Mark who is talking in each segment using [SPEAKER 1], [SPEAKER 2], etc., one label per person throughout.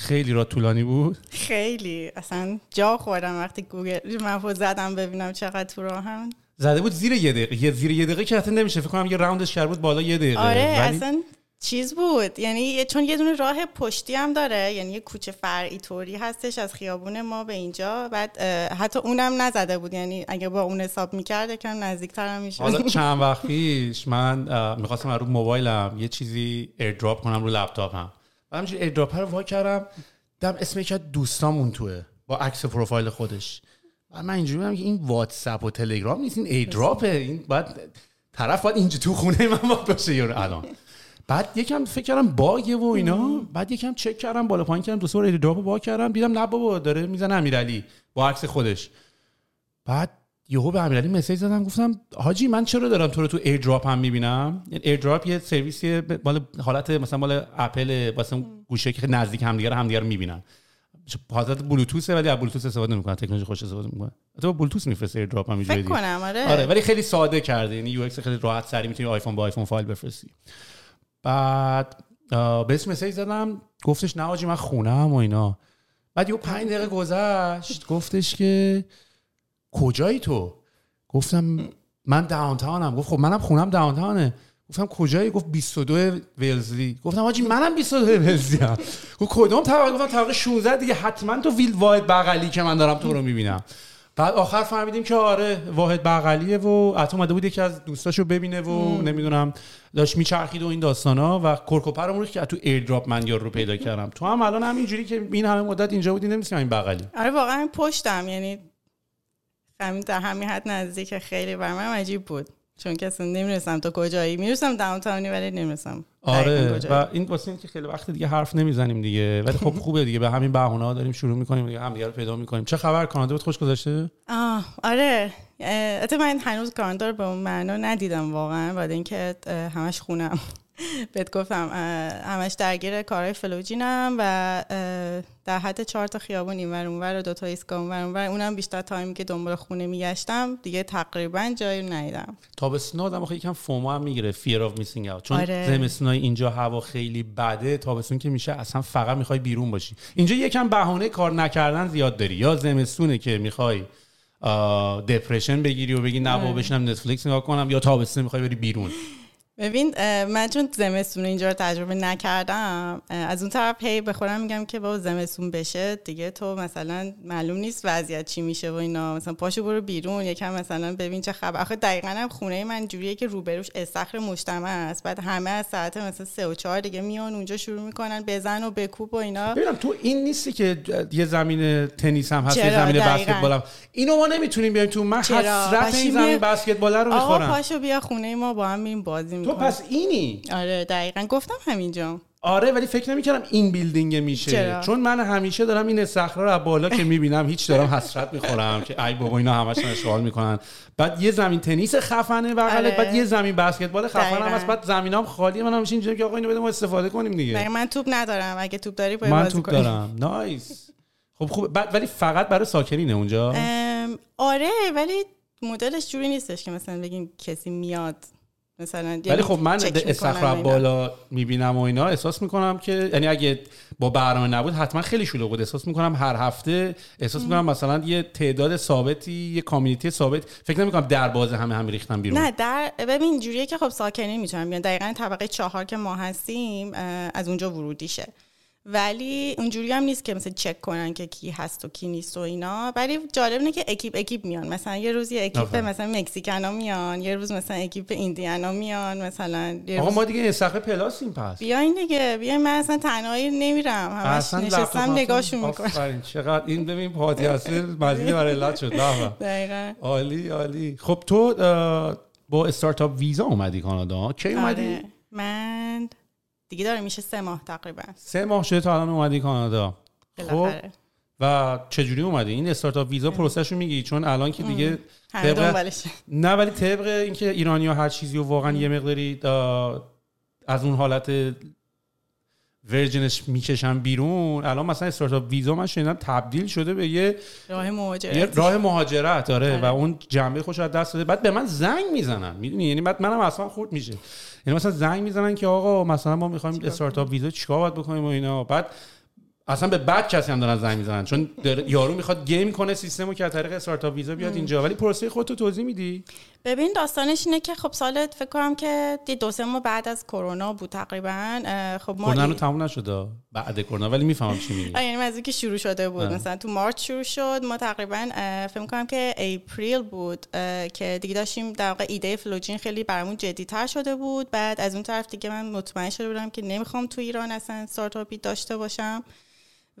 [SPEAKER 1] خیلی را طولانی بود؟
[SPEAKER 2] خیلی. اصلا جا خوردم وقتی گوگل من زدم ببینم چقدر تو راهم
[SPEAKER 1] زده بود زیر یه دقیقه. یه زیر یه دقیقه که اصلا نمیشه. فکر کنم یه راوندش کرد بود بالا یه دقیقه.
[SPEAKER 2] آره
[SPEAKER 1] ولی
[SPEAKER 2] اصلا چیز بود. یعنی چون یه دونه راه پشتی هم داره. یعنی یه کوچه فرعی طوری هستش از خیابون ما به اینجا. بعد حتی اونم نزده بود. یعنی اگه با اون حساب می‌کرد یکم نزدیکتر هم
[SPEAKER 1] حالا چند وقت پیش من می‌خواستم از رو موبایلم یه چیزی AirDrop کنم رو لپتاپم. و همینجوری AirDrop رو وا کردم. دیدم اسم یکی دوستامون توه با عکس پروفایل خودش. و من اینجوری بودم که این واتساپ و تلگرام نیست این AirDrop ه این باید طرف باید اینجا تو خونه من باید باشه. یارو الان. بعد یکم فکر کردم bug ه و اینا. بعد یکم چک کردم بالا پایین کردم دو سه بار AirDrop وا کردم. دیدم نه بابا داره می‌زنه امیرعلی با عکس خودش. بعد یهو به امیرعلی message زدم گفتم حاجی من چرا دارم تو رو تو AirDrop هم می‌بینم؟ AirDrop یه سرویسی مال حالت مثلا مال اپل واسه گوشیه که نزدیک همدیگه همدیگه رو می‌بینن. حالت بلوتوثه ولی از بلوتوث استفاده نمی‌کنه تکنولوژی خودش استفاده می‌کنه. تو بلوتوث میفرسته AirDrop هم اینجوری
[SPEAKER 2] فکر کنم آره,
[SPEAKER 1] آره ولی خیلی ساده کرده. یعنی UX خیلی راحت سریع می‌تونی آیفون با آیفون فایل بفرستی. بعد بهش message زدم گفتش نه حاجی من خونم و اینا. بعد یه پنج دقیقه گذشت. گفتش که کجایی تو؟ گفتم من داونتاونم. گفت خب منم خونم داونتاونه. گفتم کجایی؟ گفت 22 ولزلی گفتم حاجی منم 22 ولزلی ام گفت کدوم طبقه؟ گفتم طبقه 16 دیگه حتما تو ویل واحد بغلی که من دارم تو رو می‌بینم. بعد آخر فهمیدیم که آره واحد بغلیه و حتی اومده بود یکی از دوستاشو ببینه و نمی‌دونم داشت میچرخید و این داستانا و کرکوپرمون رو که تو ایردراپ من یارو رو پیدا کردم. تو هم الان همینجوری که این همه مدت اینجا بودی نمیسیم این بغلی.
[SPEAKER 2] آره واقعا پشتم. یعنی همین در همین حد نزدیک خیلی بر من عجیب بود. چون که اصلا نمی‌رسم تو کجایی. می‌رسم داونتاونی ولی نمی‌رسم
[SPEAKER 1] آره و این واسه اینه که خیلی وقت دیگه حرف نمی‌زنیم دیگه ولی خب خوبه دیگه. به همین بهونه ها داریم شروع می‌کنیم دیگه هم دیگه رو پیدا می‌کنیم. چه خبر؟ کانادا بهت خوش گذشته؟
[SPEAKER 2] آه آره. البته من هنوز کانادا رو به اون معنا ندیدم واقعا بعد اینکه همش خونم. بهت گفتم همش درگیر کارهای فلوجینم و در حد چهار تا خیابون اینور اونور و دو تا ایستگاه اونور اونور اونم بیشتر تایمی که دنبال خونه میگشتم. دیگه تقریبا جایی رو ندیدم.
[SPEAKER 1] تابستون آدم آخه یکم FOMO هم می‌گیره fear of missing out. چون
[SPEAKER 2] آره.
[SPEAKER 1] زمستونای اینجا هوا خیلی بده تابستون که میشه اصلا فقط می‌خوای بیرون باشی. اینجا یکم بهانه کار نکردن زیاد داری. یا زمستونه که می‌خوای depression بگیری و بگی نه
[SPEAKER 2] آره.
[SPEAKER 1] بابا بشینم نتفلیکس نگاه کنم یا تابستون می‌خوای بری بیرون.
[SPEAKER 2] ببین من چون زمستون اینجا رو تجربه نکردم از اون طرف هی به خودم میگم که بابا زمستون بشه دیگه تو مثلا معلوم نیست وضعیت چی میشه و اینا. مثلا پاشو برو بیرون یکم مثلا ببین چه خبر. آخه دقیقا هم خونه من جوریه که روبروش استخر مجتمع است. بعد همه از ساعت مثلا سه و چهار دیگه میان اونجا شروع می‌کنن بزن و بکوب و اینا.
[SPEAKER 1] ببینم تو این نیستی که یه زمین تنیس هم هست یه؟ زمین. بسکتبال هم. اینو ما نمی‌تونیم بیایم تو من
[SPEAKER 2] چرا؟
[SPEAKER 1] حسرت این زمین
[SPEAKER 2] می-
[SPEAKER 1] بسکتبال رو
[SPEAKER 2] آقا
[SPEAKER 1] می‌خورم
[SPEAKER 2] پاشو بیا خونه ما با هم میریم
[SPEAKER 1] تو
[SPEAKER 2] می‌کنیم
[SPEAKER 1] پس اینی؟
[SPEAKER 2] آره دقیقا گفتم همینجا.
[SPEAKER 1] آره ولی فکر نمی‌کردم این بیلدینگ میشه.
[SPEAKER 2] چرا؟
[SPEAKER 1] چون من همیشه دارم این استخرا رو از بالا که می‌بینم هیچ دارم حسرت می‌خورم که ای بابا اینا همشون اشغال می‌کنن. بعد یه زمین تنیس خفنه بغلت
[SPEAKER 2] آره.
[SPEAKER 1] بعد یه زمین بسکتبال خفن هم. هست بعد زمینام خالیه من همیشه اینجوری که آقا اینو بده ما استفاده کنیم دیگه.
[SPEAKER 2] من توپ ندارم. اگه توپ داری باید
[SPEAKER 1] من توپ. دارم. نایس. خب خوب. بعد ولی فقط برای ساکنینه اونجا؟
[SPEAKER 2] آره ولی مدلش جوری نیستش که مثلا بگیم کسی میاد. مثلا
[SPEAKER 1] ولی خب من
[SPEAKER 2] چک می‌کنن
[SPEAKER 1] استخر
[SPEAKER 2] و
[SPEAKER 1] از
[SPEAKER 2] اینا.
[SPEAKER 1] بالا می‌بینم و اینا احساس می‌کنم که یعنی اگه با برنامه نبود حتما خیلی شلوغ بود. احساس می‌کنم هر هفته احساس می‌کنم مثلا یه تعداد ثابتی یه community ثابت. فکر نمی‌کنم در باز همه همه ریختن بیرون.
[SPEAKER 2] نه در ببین جوریه که خب ساکنین می‌تونن بیان دقیقا طبقه چهار که ما هستیم از اونجا ورودیشه. ولی اونجوری هم نیست که مثلا چک کنن که کی هست و کی نیست و اینا. ولی جالب اینه که اکیپ اکیپ میان. مثلا یه روز یه اکیپ. مثلا Mexican ا میان یه روز مثلا اکیپ Indian ا میان مثلا یه
[SPEAKER 1] آقا ما دیگه استخر پلاسیم پس.
[SPEAKER 2] بیاین دیگه بیاین من اصلا تنهایی نمیرم. همش نشستم نگاهشون می‌کنم.
[SPEAKER 1] چقدر این ببین پادی هستی مزید برای علت شد.
[SPEAKER 2] دقیقا.
[SPEAKER 1] عالی عالی. خب تو با استارتاپ ویزا اومدی کانادا؟ کی اومدی؟
[SPEAKER 2] آره من دیگه داره میشه سه ماه تقریبا.
[SPEAKER 1] سه ماه شده تا الان اومدی کانادا. خب؟ و چجوری اومدی؟ این استارتاپ ویزا پروسش رو میگی؟ چون الان که دیگه
[SPEAKER 2] همه
[SPEAKER 1] طبق-
[SPEAKER 2] دنبالشه.
[SPEAKER 1] نه ولی طبق اینکه ایرانی ها هر چیزی و واقعا یه مقداری از اون حالت ورجنش می‌کشن بیرون. الان مثلا استارتاپ ویزا من شنیدم تبدیل شده به یه
[SPEAKER 2] راه
[SPEAKER 1] یه
[SPEAKER 2] مهاجرت
[SPEAKER 1] راه مهاجرت
[SPEAKER 2] آره.
[SPEAKER 1] و اون جنبه خوش از دست داده. بعد به من زنگ می‌زنن. می‌دونی؟ یعنی بعد منم اصلا خورد میشه. یعنی مثلا زنگ می‌زنن که آقا مثلا ما می‌خوایم استارتاپ ویزا چیکار باید بکنیم و اینا. بعد اصلا به بعد کسی هم دارن زنگ می‌زنن. چون یارو می‌خواد game کنه سیستمو که از طریق استارتاپ ویزا بیاد اینجا. ولی پروسه خودتو توضیح میدی؟
[SPEAKER 2] ببین داستانش اینه که خب سالت فکر کنم که دی دو سه ماه بعد از کرونا بود تقریبا اه، خب ما
[SPEAKER 1] کرونا رو تموم نشده؟ بعد کرونا ولی می‌فهمم چی میگی.
[SPEAKER 2] یعنی از اینکه شروع شده بود.
[SPEAKER 1] آه.
[SPEAKER 2] مثلا تو March شروع شد ما تقریبا اه، فکر کنم که April بود اه، که دیگه داشتیم در واقع ایده فلوجین خیلی برامون جدیتر شده بود. بعد از اون طرف دیگه من مطمئن شده بودم که نمی‌خوام تو ایران اصلا استارتاپی داشته باشم.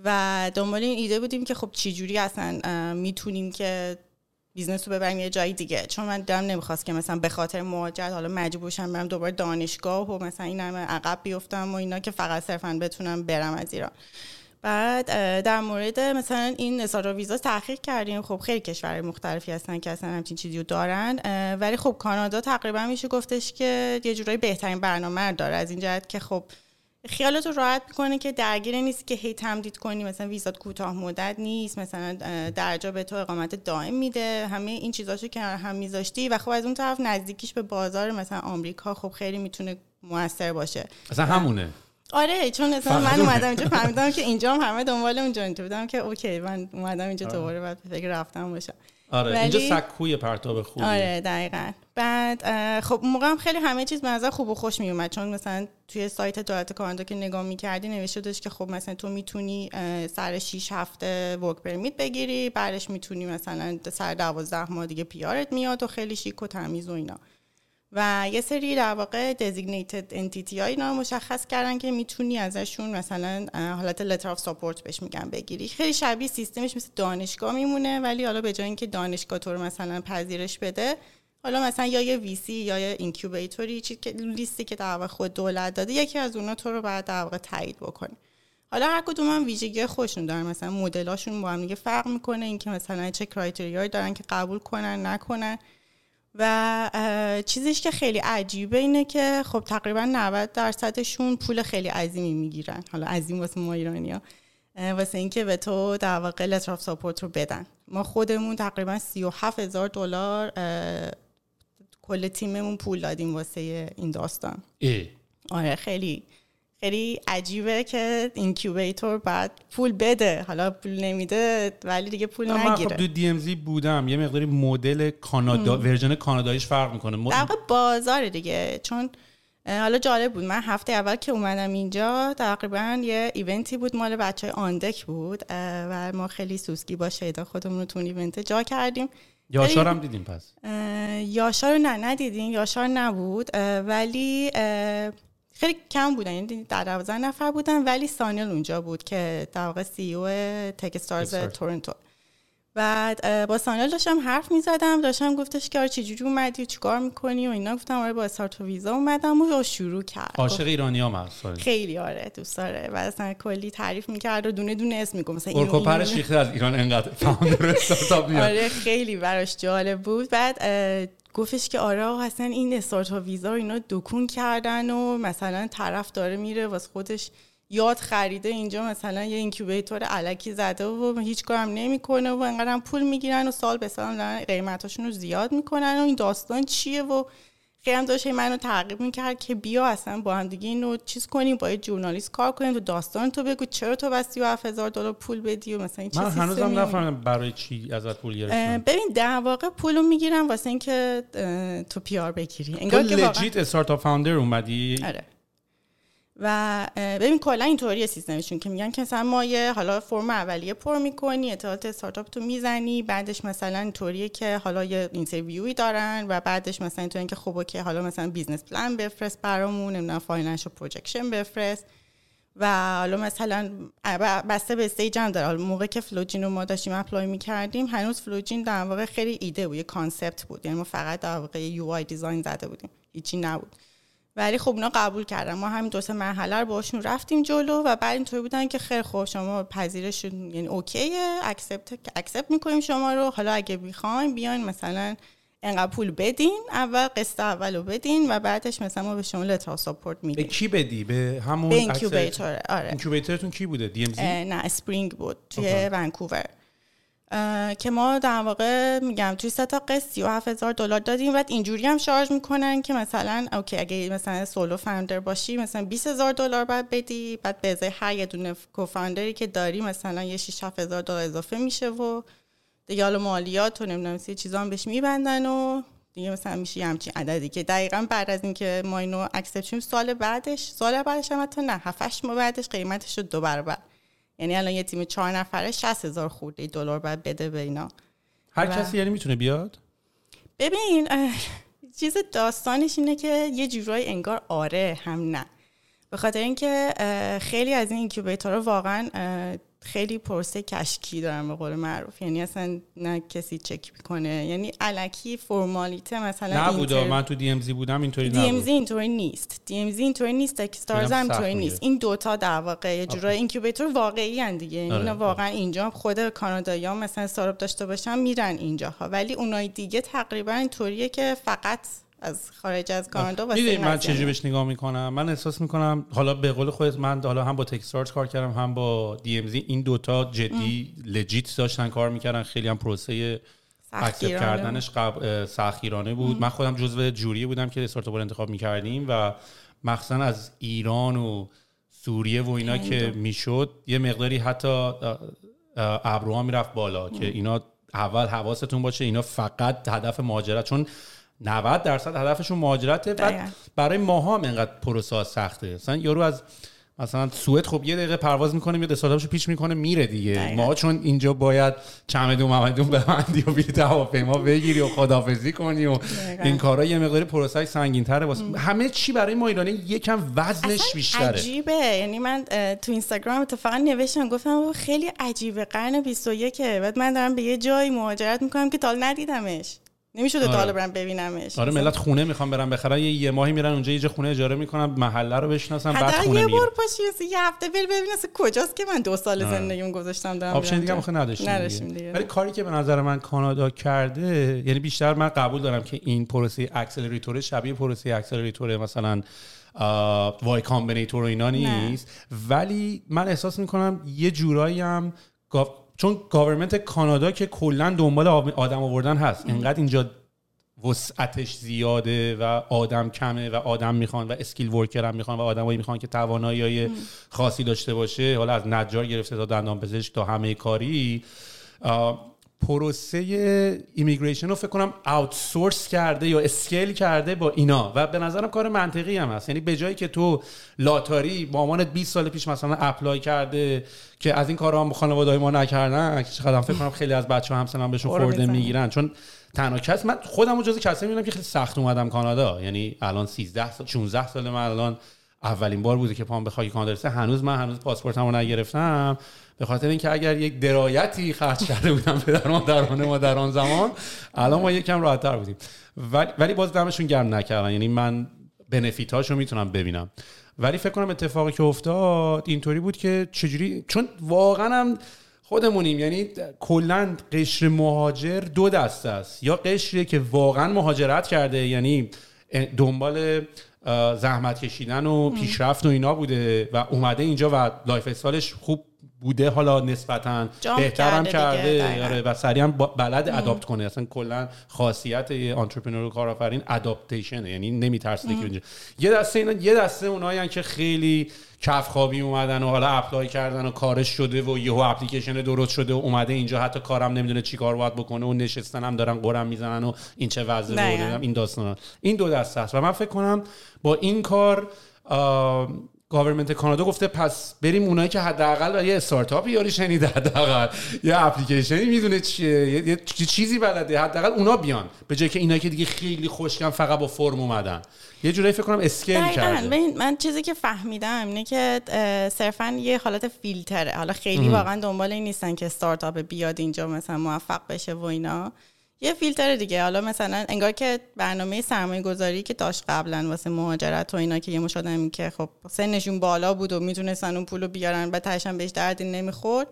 [SPEAKER 2] و دنبال این ایده بودیم که خب چی جوری اصلا اه، می‌تونیم که business رو ببریم یه جای دیگه. چون من دلم نمی‌خواست که مثلا به خاطر مهاجرت حالا مجبور بشم برم دوباره دانشگاه و مثلا این همه عقب بیفتم و اینا که فقط صرفا بتونم برم از ایران. بعد در مورد مثلا این استارتاپ ویزا تحقیق کردیم. خب خیلی کشورهای مختلفی هستن که اصلا همچین چیزی رو دارن ولی خب کانادا تقریبا میشه گفتش که یه جورایی بهترین برنامه داره. از این جهت که خب خیالت رو راحت می‌کنه که درگیر نیست که هی تمدید کنی. مثلا ویزات کوتاه مدت نیست مثلا درجا به تو اقامت دائم میده. همه این چیزاشو که هم میذاشتی و خب از اون طرف نزدیکیش به بازار مثلا آمریکا خب خیلی می‌تونه موثر باشه.
[SPEAKER 1] اصلا همونه.
[SPEAKER 2] آره چون مثلا من. اومدم اینجا فهمیدم که اینجا هم همه دنبال اونجا اینجا. بودم که اوکی من اومدم اینجا دوباره بعد فکر رفتم باشم.
[SPEAKER 1] آره
[SPEAKER 2] ولی-
[SPEAKER 1] اینجا سکوی پرتاب خوبیه.
[SPEAKER 2] آره دقیقا. بعد خب موقع هم خیلی همه چیز به نظر خوب و خوش می اومد چون مثلا توی سایت دولت کانادا که نگاه می‌کردی نوشته بودش که خب مثلا تو می‌تونی سر 6 هفته ورک پرمیت بگیری بعدش می‌تونی مثلا سر 12 ماه دیگه پیارت میاد و خیلی شیک و تمیز و اینا. و یه سری در واقع designated entity ها اینا مشخص کردن که می‌تونی ازشون مثلا حالت letter of support بهش میگن بگیری. خیلی شبیه سیستمش مثل دانشگاه میمونه ولی حالا به جای اینکه دانشگاه تو رو مثلا پذیرش بده حالا مثلا یا یه ویسی یا یه اینکیوبیتوری چیزی که لیستی که در واقع خود دولت داده یکی از اونا تو رو بعد در واقع تایید بکنه. حالا هر کدوم هم ویژگی خودشون دارن. مثلا مدلاشون با هم دیگه فرق می‌کنه. اینکه مثلا چه کرایتریایی دارن که قبول کنن نکنن. و چیزیش که خیلی عجیبه اینه که خب تقریبا 90 درصدشون پول خیلی عظیمی می‌گیرن. حالا عظیم واسه ما ایرانی ها واسه اینکه به تو در واقع لتر آف ساپورت رو بدن. ما خودمون تقریبا 37 هزار دلار کل تیممون پول دادیم واسه این داستان.
[SPEAKER 1] اه.
[SPEAKER 2] آره خیلی خیلی عجیبه که incubator بعد پول بده. حالا پول نمیده ولی دیگه پول
[SPEAKER 1] من خب
[SPEAKER 2] نگیره.
[SPEAKER 1] تو DMZ بودم. یه مقداری مدل کانادا version کاناداییش فرق می‌کنه. م...
[SPEAKER 2] در بازار دیگه. چون حالا جالب بود. من هفته اول که اومدم اینجا تقریبا یه event ی بود. مال بچه های آندک بود و ما خیلی سوسکی با شیدا خودمون رو تو اون event جا کردیم.
[SPEAKER 1] یاشار هم دیدیم پس.
[SPEAKER 2] یاشار رو نه ندیدیم. یاشار نبود. ولی اه، خیلی کم بودن یعنی در دوازده نفر بودن ولی سانیل اونجا بود که در واقع سی او تک استارز. تورنتو. بعد با سانیال داشتم حرف می‌زدم داشتم گفتش که آره چجوری اومدی و چیکار می‌کنی و اینا. گفتم آره با استارت ویزا اومدم و شروع کرد.
[SPEAKER 1] عاشق ایرانی هم
[SPEAKER 2] خیلی آره دوست داره. و اصلا کلی تعریف می‌کرد و دونه دونه اسم میگم مثلا
[SPEAKER 1] اینو پرش ریخته از ایران انقدر فاوندر استارتاپ میاد.
[SPEAKER 2] آره خیلی براش جالب بود. بعد گفتش که آره اصلا این استارتاپ ویزا رو اینا دکون کردن و مثلا طرف داره میره واسه خودش یاد خریده اینجا مثلا یه اینکیوبیتور علکی زده و هیچ کارم نمی‌کنه و انقدر پول می‌گیرن و سال به سال قیمتاشون رو زیاد می‌کنن و این داستان چیه و خیلی هم داشت منو تعقیب می‌کرد که بیا اصلا با هم دیگه اینو چیز کنیم با یه جورنالیست کار کنیم تو داستان تو بگو چرا تو بس 37000 دلار پول بدی و مثلا این
[SPEAKER 1] من هنوزم نفهمیدم برای چی ازت پول گرفتن.
[SPEAKER 2] ببین در واقع پولو می‌گیرم واسه اینکه تو PR بگیری.
[SPEAKER 1] انگار که legit startup founder اومدی؟
[SPEAKER 2] آره. و ببین کلا اینطوری سیستمشون که میگن که مثلا ما یه حالا فرم اولیه پر می‌کنی اطلاعات استارتاپ تو می‌زنی بعدش مثلا اینطوریه که حالا یه interview ی دارن و بعدش مثلا اینطوری که خب که حالا مثلا business plan بفرست برامون نمی‌دونم financial projection بفرست و حالا مثلا بسته به stage هم داره. حالا موقع که فلوجین رو ما داشتیم apply می‌کردیم هنوز فلوجین در واقع خیلی ایده بود یه concept بود. یعنی ما فقط در واقع UI design زده بودیم. هیچی نبود. ولی خب اونا قبول کردن. ما همین دو سه مرحله رو باشون رفتیم جلو و بعد اینطوری بودن که خیر خوب شما پذیرش یعنی OK ه accept accept می‌کنیم شما رو. حالا اگه بخوایم بیاین مثلا انقدر پول بدین اول قسط اول رو بدین و بعدش مثلا ما به شما letter support میدیم.
[SPEAKER 1] به کی بدی؟ به همون
[SPEAKER 2] به incubator آره.
[SPEAKER 1] incubator تون کی بوده؟ DM
[SPEAKER 2] نه Spring بود توی ونکوور که ما در واقع میگم توی سه تا قسط 37 هزار دلار دادیم. بعد اینجوری هم charge می‌کنن که مثلا OK اگه مثلا solo founder باشی مثلا 20 هزار دلار باید بدی. بعد به ازای هر یه دونه co-founder ی که داری مثلا یه 6 هزار دلار اضافه میشه و دیگه حالا مالیات و نمی‌دونم چه چیزا هم بهش میبندن و دیگه مثلا میشه همچین عددی که دقیقا بعد از اینکه ما اینو اکسپت سال بعدش سال بعدش هم حتی نه 7 ماه بعدش قیمتش رو دو برابر یعنی الان یه تیم چهار نفره 60 هزار خورده دلار باید بده به اینا.
[SPEAKER 1] هر کسی یعنی می‌تونه بیاد؟
[SPEAKER 2] ببین چیز داستانش اینه که یه جورایی انگار آره هم نه. به خاطر اینکه خیلی از این اینکیوبیتورها واقعا خیلی پروسه کشکی دارن به قول معروف. یعنی اصلا نه کسی چک می‌کنه. یعنی علکی فرمالیته مثلا
[SPEAKER 1] نبوده. اینتر... من تو DMZ بودم اینطوری نبود
[SPEAKER 2] DMZ اینطوری نیست. DMZ اینطوری نیست Techstars هم اینطوری نیست. این دوتا در واقع یه جورای incubator واقعی ان دیگه. یعنی آره. واقعا اینجا خود کانادایی ها مثلا استارتاپ داشته باشن میرن اینجاها. ولی اونای دیگه تقریبا اینطوریه که فقط از خارج از کانادا واسه
[SPEAKER 1] من چجوری بهش نگاه می‌کنم؟ من احساس می‌کنم حالا به قول خودت من حالا هم با Techstars کار کردم هم با DMZ این دوتا جدی legit داشتن کار می‌کردن خیلی هم پروسه اکسپ کردنش قبل سختگیرانه بود. ام. من خودم جزو جوری بودم که استارتاپ رو انتخاب می‌کردیم و مخصوصا از ایران و سوریه و اینا که می‌شد یه مقداری حتی ابروها می‌رفت بالا ام. که اینا اول حواستون باشه اینا فقط هدف مهاجرت. چون 90 درصد هدفشون مهاجرته. بعد برای ماها هم اینقدر پروسه سخته. مثلا یارو از مثلا سوئد خب یه دقیقه پرواز می‌کنه میاد استارتاپشو پیچ می‌کنه میره دیگه. ما چون اینجا باید چمدون ممدون ببندی و بلیط هواپیما بگیری و خدافزی کنی و این کارا یه مقدار پروسه سنگین تره واسه همه چی برای ما ایرانی یکم وزنش بیشتره.
[SPEAKER 2] عجیبه. یعنی من تو اینستاگرام اتفاقا نوشتم گفتم خیلی عجیبه. قرن 21 بعد من دارم به یه جایی مهاجرت می‌کنم که تا ندیدمش. نمی‌شده آره. تا برم ببینمش.
[SPEAKER 1] آره ملت خونه می‌خوام برم بخرن. یه, یه ماهی میرن اونجا یه خونه اجاره می‌کنن محله رو بشناسن بعد خونه
[SPEAKER 2] یه بار پاشی یه هفته بری ببین کجاست که من دو سال آره. زندگیم گذاشتم دارم
[SPEAKER 1] option دیگه آخه نداشتیم دیگه. ولی کاری که به نظر من کانادا کرده یعنی بیشتر من قبول دارم که این پروسه accelerator شبیه پروسه accelerator مثلا Y Combinator و اینا نیست. ولی من احساس می‌کنم یه جورایی هم چون government کانادا که کلا دنبال آدم آوردن هست. اینقدر اینجا وسعتش زیاده و آدم کمه و آدم می‌خوان و skilled worker هم می‌خوان و آدمایی می‌خوان که توانایی خاصی داشته باشه. حالا از نجار گرفته تا دندان پزشک تا همه کاری. پروسه immigration رو فکر کنم outsource کرده یا scale کرده با اینا. و به نظرم کار منطقی هم هست. یعنی به جایی که تو لاتاری مامانت 20 سال پیش مثلا apply کرده که از این کارا هم خانواده ما نکردن که چقدر فکر کنم خیلی از بچه ها همسنم بهشون خورده می‌گیرن. چون تنها کس من خودم جزو کسی می‌بینم که خیلی سخت اومدم کانادا. یعنی الان 13 سال 16 سال من الان اولین بار بوده که پام به خاک کانادا هنوز من هنوز پاسپورتمو نگرفتم. به خاطر اینکه اگر یک درایتی خرج کرده بودم پدر مادران ما در آن زمان الان ما یکم راحتتر بودیم. ولی, باز دمشون گرم نکردن. یعنی من بنفیت رو می‌تونم ببینم. ولی فکر کنم اتفاقی که افتاد اینطوری بود که چجوری چون واقعا هم خودمونیم. یعنی کلا قشر مهاجر دو دسته است. یا قشریه که واقعا مهاجرت کرده یعنی دنبال زحمت کشیدن و پیشرفت و اینا بوده و اومده اینجا و lifestyle ش خوب بوده حالا نسبتا بهترم کرده آره و سریع هم بلده adapt کنه. اصلا کلا خاصیت entrepreneur و کارآفرین adaptation یعنی نمیترسه که یه دسته اینا یه دسته اونایی که خیلی کف خیابونی اومدن و حالا apply کردن و کارش شده و یهو اپلیکیشن درست شده و اومده اینجا. حتی کارم نمی‌دونه چی کار باید بکنه و نشستن هم دارن غرم می‌زنن و این چه وضعه این داستان این دو دسته است. و من فکر کنم با این کار government کانادا گفته پس بریم اونایی که حداقل یه استارتاپی یه باری شنیده حداقل. یه اپلیکیشنی می‌دونه چیه یه چیزی بلده حداقل اونا بیان. به جای که اینایی که دیگه خیلی خشکم فقط با فرم اومدن. یه جورایی فکر کنم scale کرده
[SPEAKER 2] من چیزی که فهمیدم اینه که صرفا یه حالت فیلتره. حالا خیلی واقعا دنبال این نیستن که استارتاپ بیاد اینجا مثلا موفق بشه و اینا. یه فیلتر دیگه. حالا مثلا انگار که برنامه سرمایه گذاری که داشت قبلا واسه مهاجرت و اینا که یه مش که خب سنشون بالا بود و می‌تونستن اون پولو بیارن و تاشم بهش دردی نمی‌خورد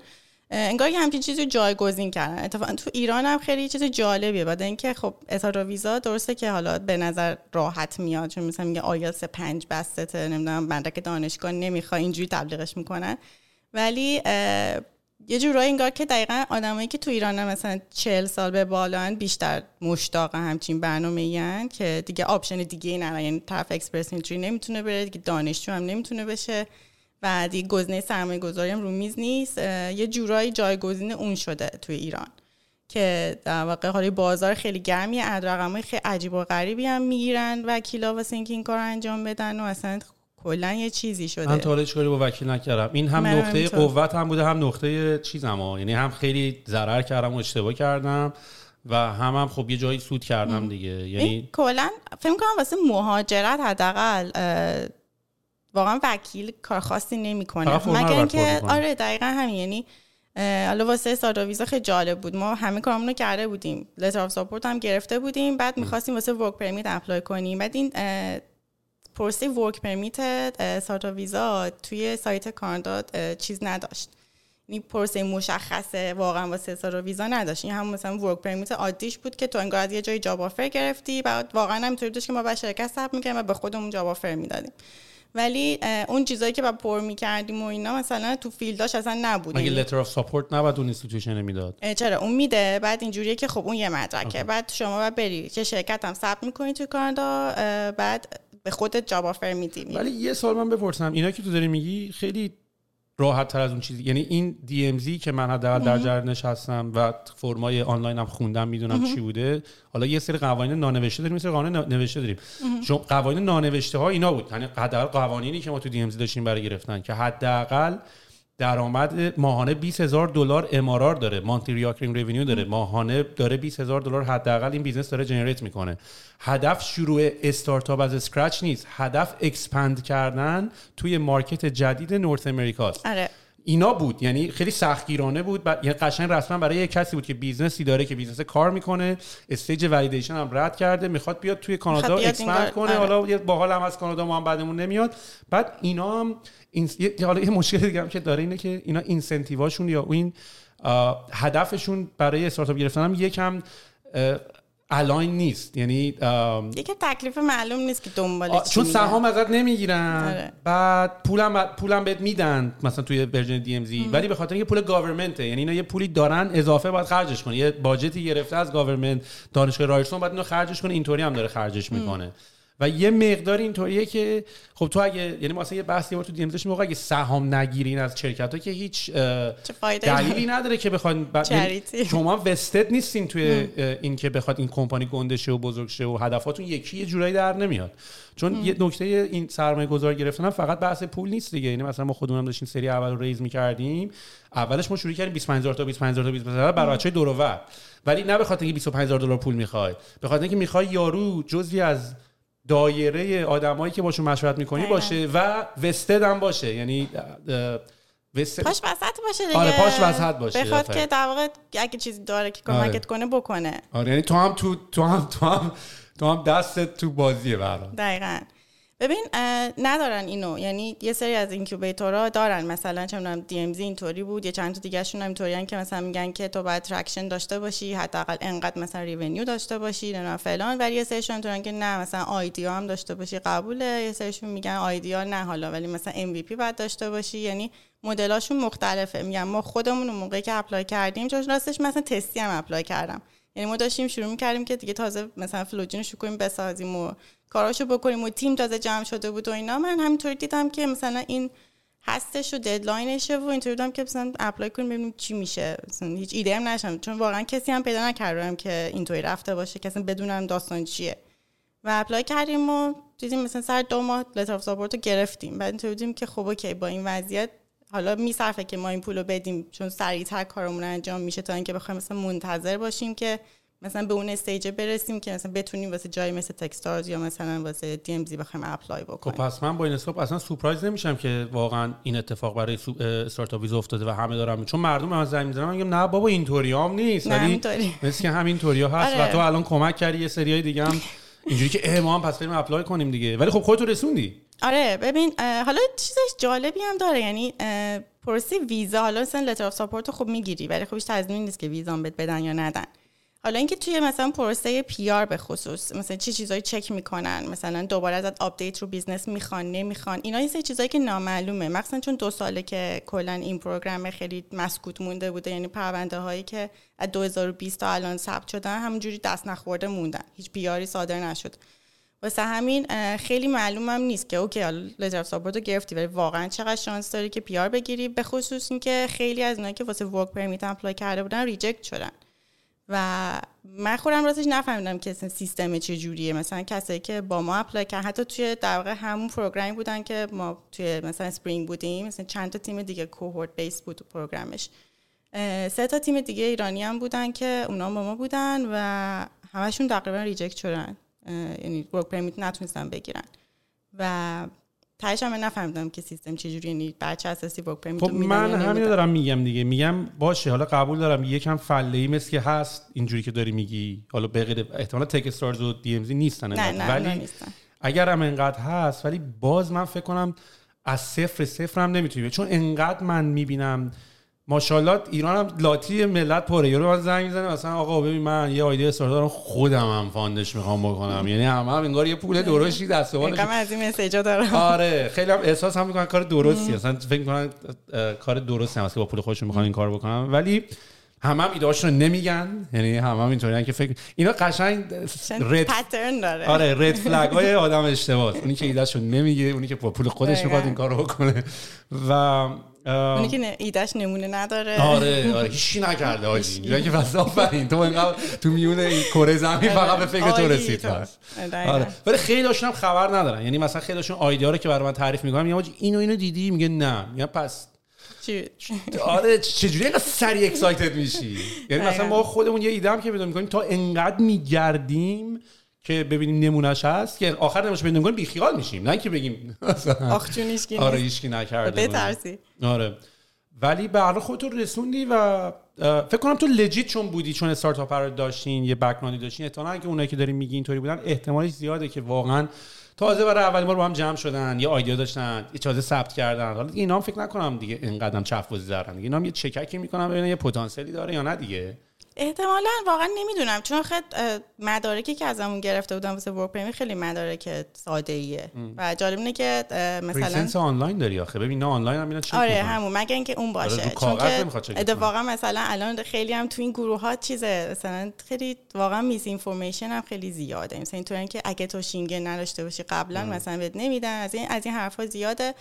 [SPEAKER 2] انگار که همچین چیزی جایگزین کردن. اتفاقا تو ایران هم خیلی چیز جالبیه. بعد اینکه خب اظهار ویزا درسته که حالا به نظر راحت میاد چون مثلا میگه آیلتس پنج بسته نمی‌دونم مدرک دانشگاه نمی‌خواد اینجوری تبلیغش می‌کنن. ولی یه جورایی انگار که دقیقا آدمایی که تو ایران مثلا چهل سال به بالا بیشتر مشتاق همچین برنامه این که دیگه option دیگه ای یعنی طرف Express Entry نمی‌تونه بره دیگه دانشجو هم نمی‌تونه بشه و دیگه گزینه سرمایه گذاری هم رو میز نیست. یه جورایی جایگزین اون شده توی ایران که در واقع حالا بازار خیلی گرمی رقمای خیلی عجیب و غریبی هم می‌گیرن وکیلا واسه اینکه این کار انجام بدن و اصلا کلا یه چیزی شده.
[SPEAKER 1] من تا کاری با وکیل نکردم. این هم نقطه قوت هم بوده هم نقطه چیزم ها. یعنی هم خیلی ضرر کردم و اشتباه کردم و هم هم خب یه جایی سود کردم دیگه. یعنی
[SPEAKER 2] کلا فکر کنم واسه مهاجرت حداقل واقعا وکیل کار خاصی نمی‌کنه. مگر اینکه آره دقیقا همین. یعنی حالا واسه استارتاپ ویزا خیلی جالب بود. ما همه کارمون رو کرده بودیم. letter of support هم گرفته بودیم. بعد می‌خواستیم واسه work permit apply کنیم. بعد این پروسه work permit استارتاپ ویزا توی سایت کانادا چیز نداشت. این یعنی پروسه مشخصه واقعا واسه استارتاپ ویزا نداشت. این هم مثلا work permit عادیش بود که تو انگار از یه جای job offer گرفتی بعد واقعا اینطوری داشت که ما به شرکت ثبت می‌کردیم و به خودمون job offer می‌دادیم. ولی اون چیزایی که باید پر می‌کردیم و اینا مثلا تو field هاش اصلا نبود
[SPEAKER 1] مگه لتر اف ساپورت نبود اون institution می‌داد؟
[SPEAKER 2] چرا؟ اون میده بعد اینجوریه که خب اون یه مدرکه. بعد شما باید بری چه شرکت هم ثبت می‌کنی تو کانادا بعد به خودت job offer میدی.
[SPEAKER 1] ولی یه سال من بپرسم. اینا که تو داری میگی خیلی راحت تر از اون چیزی. یعنی این DMZ که من حداقل در جریانش نشستم و فرمای آنلاین هم خوندم می‌دونم چی بوده. حالا یه سری قوانین نانوشته داریم مثل قانون نوشته داریم. چون قوانین نانوشته ها اینا بود. یعنی حداقل قوانینی که ما تو DMZ داشتیم برای گرفتن که حداقل درآمد ماهانه 20 هزار دلار MRR داره. monthly recurring داره. ماهانه داره 20 هزار دلار حداقل این business داره generate می‌کنه. هدف شروع استارتاپ از scratch نیست. هدف expand کردن توی market جدید North America ست
[SPEAKER 2] آره.
[SPEAKER 1] اینا بود. یعنی خیلی سختگیرانه بود. یعنی قشنگ رسما برای یک کسی بود که business ی داره که business کار می‌کنه stage validation هم رد کرده می‌خواد بیاد توی کانادا expand کنه. آره. حالا یه حالی هم از کانادا ما هم بدمون نمیاد. بعد اینا هم این حالا یه مشکل دیگه هم که داره اینه که اینا incentive هاشون یا این هدفشون برای استارتاپ گرفتن هم یکم align نیست. یعنی
[SPEAKER 2] یکی تکلیف معلوم نیست که دنبال
[SPEAKER 1] چون سهام ازت نمی‌گیرن. آره. بعد پولم پولم بهت میدن مثلا توی version DMZ ولی به خاطر اینکه پول government ه یعنی اینا یه پولی دارن اضافه باید خرجش کنه. یه budget ی گرفته از government دانشگاه رایرسون باید اینو خرجش کنه. اینطوری هم داره خرجش می‌کنه. و یه مقدار اینطوریه که خب تو اگه یعنی مثلا یه بحثی تو DMZ داشتیم موقع اگه سهام نگیرین از شرکت ها که هیچ دلیلی نداره که بخواین ب... یعنی شما وستد نیستین توی این که بخواد این کمپانی گنده شه و بزرگ شه و هدفاتون یکی یه جورایی در نمیاد. چون یه نکته این سرمایه گذار گرفتن فقط بحث پول نیست دیگه. یعنی مثلا ما خودمون هم داشتیم سری اول رو ریز می‌کردیم. اولش ما شروع کردیم 25000 تا 25000 تا 25000 برای بچهای دور ولی نه به خاطر اینکه 25000 دلار پول می‌خوای. به خاطر اینکه می‌خوای یارو جزوی از دایره آدمایی که باشون مشورت می‌کنی
[SPEAKER 2] دقیقاً.
[SPEAKER 1] باشه و وستد هم باشه یعنی اه، vested
[SPEAKER 2] پاش وسط باشه دیگه
[SPEAKER 1] آره، پاش وسط باشه.
[SPEAKER 2] بخواد. که در واقع اگه چیزی داره که
[SPEAKER 1] آره.
[SPEAKER 2] کمکت کنه بکنه
[SPEAKER 1] آره یعنی تو هم تو تو هم تو هم تو هم دستت تو بازیه برام
[SPEAKER 2] دقیقا ببین ندارن اینو. یعنی یه سری از incubator ها دارن. مثلا چه می‌دونم DMZ اینطوری بود. یه چند تا دیگه شون هم اینطوریان که مثلا میگن که تو باید traction داشته باشی حداقل انقدر مثلا revenue داشته باشی نه فلان. ولی یه سریشون اینطورین که نه مثلا idea هم داشته باشی قبوله. یه سریشون میگن idea نه حالا ولی مثلا MVP باید داشته باشی. یعنی مدلاشون مختلفه. میگن ما خودمون موقعی که apply کردیم چون راستش مثلا تستی هم apply کردم. یعنی ما داشتیم شروع می‌کردیم که دیگه تازه مثلا فلوجین رو کنیم بسازیم و کاراشو بکنیم. و تیم تازه جمع شده بود و اینا. من همینطوری دیدم که مثلا این هستش و deadline شه و اینطوری بودم که مثلا apply کنیم ببینیم چی میشه. مثلا هیچ ایده هم نشم چون واقعا کسی هم پیدا نکردم که اینطوری رفته باشه کسی بدونم داستان چیه. و apply کردیم و دیدیم مثلا سر دو ماه letter support رو گرفتیم. بعد اینطوری بودیم که خب okay با این وضعیت حالا میصرفه که ما این پول رو بدیم. چون سریعتر کارمون انجام میشه تا اینکه بخوایم مثلا منتظر باشیم که مثلا به اون stage برسیم که مثلا بتونیم واسه جایی مثل Techstars یا مثلا واسه DMZ بخوایم apply
[SPEAKER 1] خب
[SPEAKER 2] بکنیم
[SPEAKER 1] پس من با این scope اصلا surprise نمیشم که واقعا این اتفاق برای استارتاپ ویزا افتاده و همه دارن چون مردم به من زنگ می‌زنن میگم نه بابا اینطوری هم نیست ولی. مثل اینکه همینطوری ها هست.
[SPEAKER 2] آره.
[SPEAKER 1] و تو الان کمک کردی یه سریای دیگه هم. اینجوری که اه ما هم پس بریم apply کنیم دیگه. ولی خب خودتو رسوندی.
[SPEAKER 2] آره ببین حالا چیزش جالبی هم داره. یعنی اه، پروسه ویزا حالا مثلا letter of support رو خب می‌گیری ولی خب هیچ نیست که ویزا هم بهت بدن یا ندن. حالا اینکه توی مثلا پروسه PR به خصوص مثلا چه چیزایی چک می‌کنن مثلا دوباره ازت update رو business می‌خوان نمی‌خوان اینا یه سری چیزایی که نامعلومه. مثلا چون دو ساله که کلا این program خیلی مسکوت مونده بوده یعنی پرونده هایی که از 2020 تا الان ثبت شدن همونجوری دست نخورده موندن. هیچ PR ی صادر نشد. واسه همین خیلی معلومم نیست که okay حالا letter support رو گرفتی ولی واقعا چقدر شانس داری که PR بگیری؟ به خصوص اینکه خیلی از اونایی که واسه work permit apply کرده بودن reject شدن. و من خودم راستش نفهمیدم که سیستم چه جوریه مثلا کسایی که با ما apply کردن حتی توی در واقع همون program ی بودن که ما توی مثلا spring بودیم. مثلا چند تا تیم دیگه cohort base بود program ش. سه تا تیم دیگه ایرانی هم بودن که اونا با ما بودن و همشون تقریبا reject شدن. یعنی work permit نتونستن بگیرن. و تهش هم من نفهمیدم که سیستم چجوری یعنی بر چه اساسی work permit
[SPEAKER 1] خب من همین دارم میگم دیگه. میگم باشه حالا قبول دارم. یکم فله ای مثل که هست اینجوری که داری میگی. حالا به غیر احتمالا Techstars و DMZ نیستن
[SPEAKER 2] نه. نه
[SPEAKER 1] ولی
[SPEAKER 2] نیستن.
[SPEAKER 1] اگر هم انقدر هست ولی باز من فکر کنم از صفر صفر هم نمی‌تونی چون انقدر من می‌بینم ماشاءالله ایران هم لاتی ملت پره. یارو من زنگ می‌زنه مثلا آقا ببین من یه ایده استارتاپ دارم خودم هم fund ش می‌خوام بکنم. یعنی همه هم انگار یه پول درشتی دست و
[SPEAKER 2] از این مسیجا دارم.
[SPEAKER 1] آره خیلی هم احساس هم می‌کنن کار درستی. اصلا فکر می‌کنن کار درستی هم هست که با پول خودشون می‌خوان این کار بکنن. ولی هم هم ایدهاشون رو نمیگن. یعنی هم هم اینطوری که فکر اینا قشنگ رد
[SPEAKER 2] پترن داره.
[SPEAKER 1] آره رد فلگ های آدم اشتباهه اونی که ایدهشو نمیگه اونی که با پول خودش. می‌خواد این کارو بکنه. و
[SPEAKER 2] اونی که نه- ایدش نمونه نداره.
[SPEAKER 1] آره آره هیچی نکرده آجی. میگن که پس آفرین. تو انقدر تو میون این کره زمین فقط به فکر تو رسید.
[SPEAKER 2] دقیقاً.
[SPEAKER 1] آره. ولی خیلی هاشون هم خبر ندارن. یعنی مثلا خیلی هاشون آیدیا رو که برای من تعریف می‌کنم میگم آجی اینو اینو دیدی؟ میگه نه. میگم پس آره چجوری اینقدر سری اکسایتد میشی؟ یعنی مثلا
[SPEAKER 2] دقیقاً.
[SPEAKER 1] ما خودمون یه ایده هم که پیدا می‌کنیم تا انقدر میگردیم که ببینیم نمونهش هست که آخر نمونهش پیدا می‌کنیم بیخیال میشیم. نه که بگیم
[SPEAKER 2] آخ هیچکی
[SPEAKER 1] آره. هیچکی نکرده
[SPEAKER 2] بترسی.
[SPEAKER 1] آره. ولی به هر خودت رسوندی و فکر کنم تو لجیت چون بودی چون استارتاپ رو داشتین یه بک‌گراندی داشتین احتمالاً که اونایی که دارین میگی اینطوری بودن احتمالش زیاده که واقعا تازه برای اولین بار با هم جمع شدن یه آیدیا داشتن یه تازه ثبت کردن. حالا دیگه اینا هم فکر نکنم دیگه اینقدرم چف بازی دارن. دیگه اینا هم یه چککی می‌کنن ببینن یه پتانسیلی داره یا نه دیگه.
[SPEAKER 2] احتمالا واقعا نمی‌دونم. چون خد مدارکی که ازمون گرفته بودن واسه ورک پرمیت خیلی مدارک ساده ایه و جالب اینه که مثلا
[SPEAKER 1] آنلاین داری آخه. ببین نه آنلاین هم اینا چک
[SPEAKER 2] آره. همون. مگه اینکه اون باشه.
[SPEAKER 1] آره، رو
[SPEAKER 2] چون که. اتفاقا مثلا الان خیلی هم تو این گروه ها چیزه. مثلا خیلی واقعا میس اینفورمیشن هم خیلی زیاده. مثلا اینطوری که اگه تو شینگن نداشته باشی قبلا مثلا بهت نمیدن. از این از این حرفا زیاده.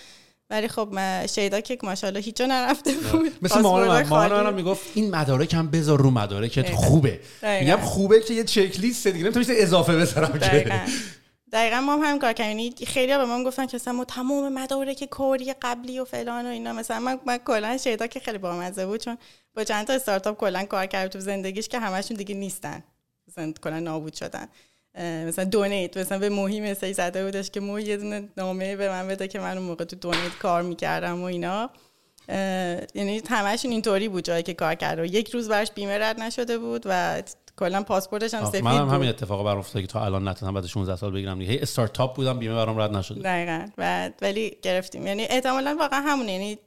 [SPEAKER 2] ولی خب ما- شیدا که ماشاءالله هیچ جا نرفته بود.
[SPEAKER 1] مثل مامان من. مامان می‌گفت این مدارک هم بذار رو مدارکت. خوبه. میگم خوبه که یه چک لیست دیگه نمی‌تونی اضافه بذارم که.
[SPEAKER 2] دقیقا. ما هم همین کار کردیم. یعنی خیلی به ما گفتن که مثلا ما تمام مدارک کوری قبلی و فلان و اینا. مثلا من, من کلا شیدا که خیلی بامزه بود چون با چند تا استارتاپ کلا کار کرد تو زندگیش که همشون دیگه نیستن. کلا نابود شدن. مثلا دونیت. مثلا به موهی مسیج زده بودش که موهی یه دونه نامه به من بده که من اون موقع تو دونیت کار می‌کردم و اینا. یعنی همشون اینطوری بود جایی که کار کرد و یک روز براش بیمه رد نشده بود و کلا پاسپورتش هم سفید
[SPEAKER 1] من هم همین اتفاق برام افتاد که تا الان نتونم بعد 16 سال بگیرم دیگه. هی استارتاپ بودم بیمه برام رد نشده.
[SPEAKER 2] دقیقا. و ولی گرفتیم. یعنی احتمالا واقعا همونه. یعنی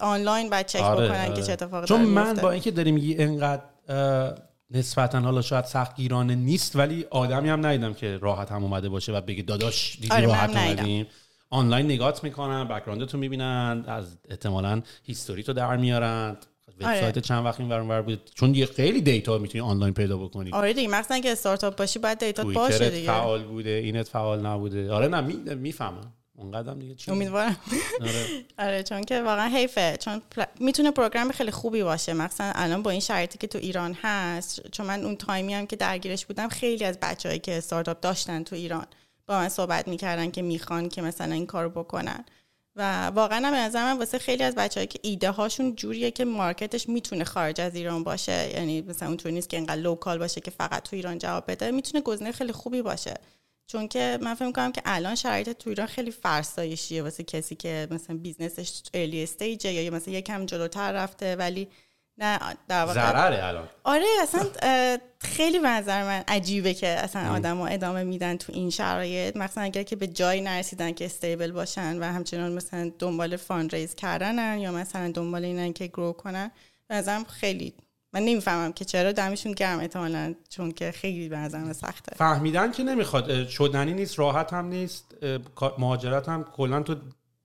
[SPEAKER 2] آنلاین بعد چک
[SPEAKER 1] آره،
[SPEAKER 2] بکنن
[SPEAKER 1] آره.
[SPEAKER 2] که چه اتفاقی
[SPEAKER 1] چون من. با اینکه داری میگی انقدر اه، نسبتا حالا شاید سخت گیرانه نیست ولی آدمی هم ندیدم که راحت هم اومده باشه و بگه داداش دیدی
[SPEAKER 2] آره،
[SPEAKER 1] راحت. اومدیم. آنلاین نگات می‌کنن background تو می‌بینن از احتمالا هیستوری تو در میارن. وبسایت چند وقت این ور بود. چون دیگه خیلی data می‌تونی آنلاین پیدا بکنی.
[SPEAKER 2] آره دیگه مخصوصا که استارتاپ باشی باید data باشه دیگه.
[SPEAKER 1] فعال بوده اینت فعال نبوده. آره نه می- می‌فهمم. اونقدرم دیگه چی
[SPEAKER 2] امیدوارم.
[SPEAKER 1] آره.
[SPEAKER 2] آره چون که واقعا حیفه. چون پل- می‌تونه program خیلی خوبی باشه. مثلا الان با این شرایطی که تو ایران هست چون من اون تایمی هم که درگیرش بودم خیلی از بچههایی که استارتاپ داشتن تو ایران با من صحبت می‌کردن که می‌خوان که مثلا این کارو بکنن. و واقعا به نظر من واسه خیلی از بچههایی که ایده هاشون جوریه که market ش می‌تونه خارج از ایران باشه. یعنی مثلا اونطوری نیست که اینقدر local باشه که فقط تو ایران جواب بده. می‌تونه گزینه خیلی خوبی باشه. چون که من فکر می‌کنم که الان شرایط تو ایران خیلی فرسایشیه واسه کسی که مثلا business ش early stage ه یا مثلا یکم جلوتر رفته ولی نه در واقع
[SPEAKER 1] ضرره الان.
[SPEAKER 2] آره اصلا خیلی به نظر من عجیبه که اصلا آدم ادامه میدن تو این شرایط. مثلا اگر که به جایی نرسیدن که stable باشن و همچنان مثلا دنبال fundraise کردنن یا مثلا دنبال اینن که grow کنن به نظرم خیلی من نمی‌فهمم که چرا دمشون گرم احتمالا چون که خیلی به سخته.
[SPEAKER 1] فهمیدن که نمی‌خواد. شدنی نیست راحت هم نیست. مهاجرت هم کلا تو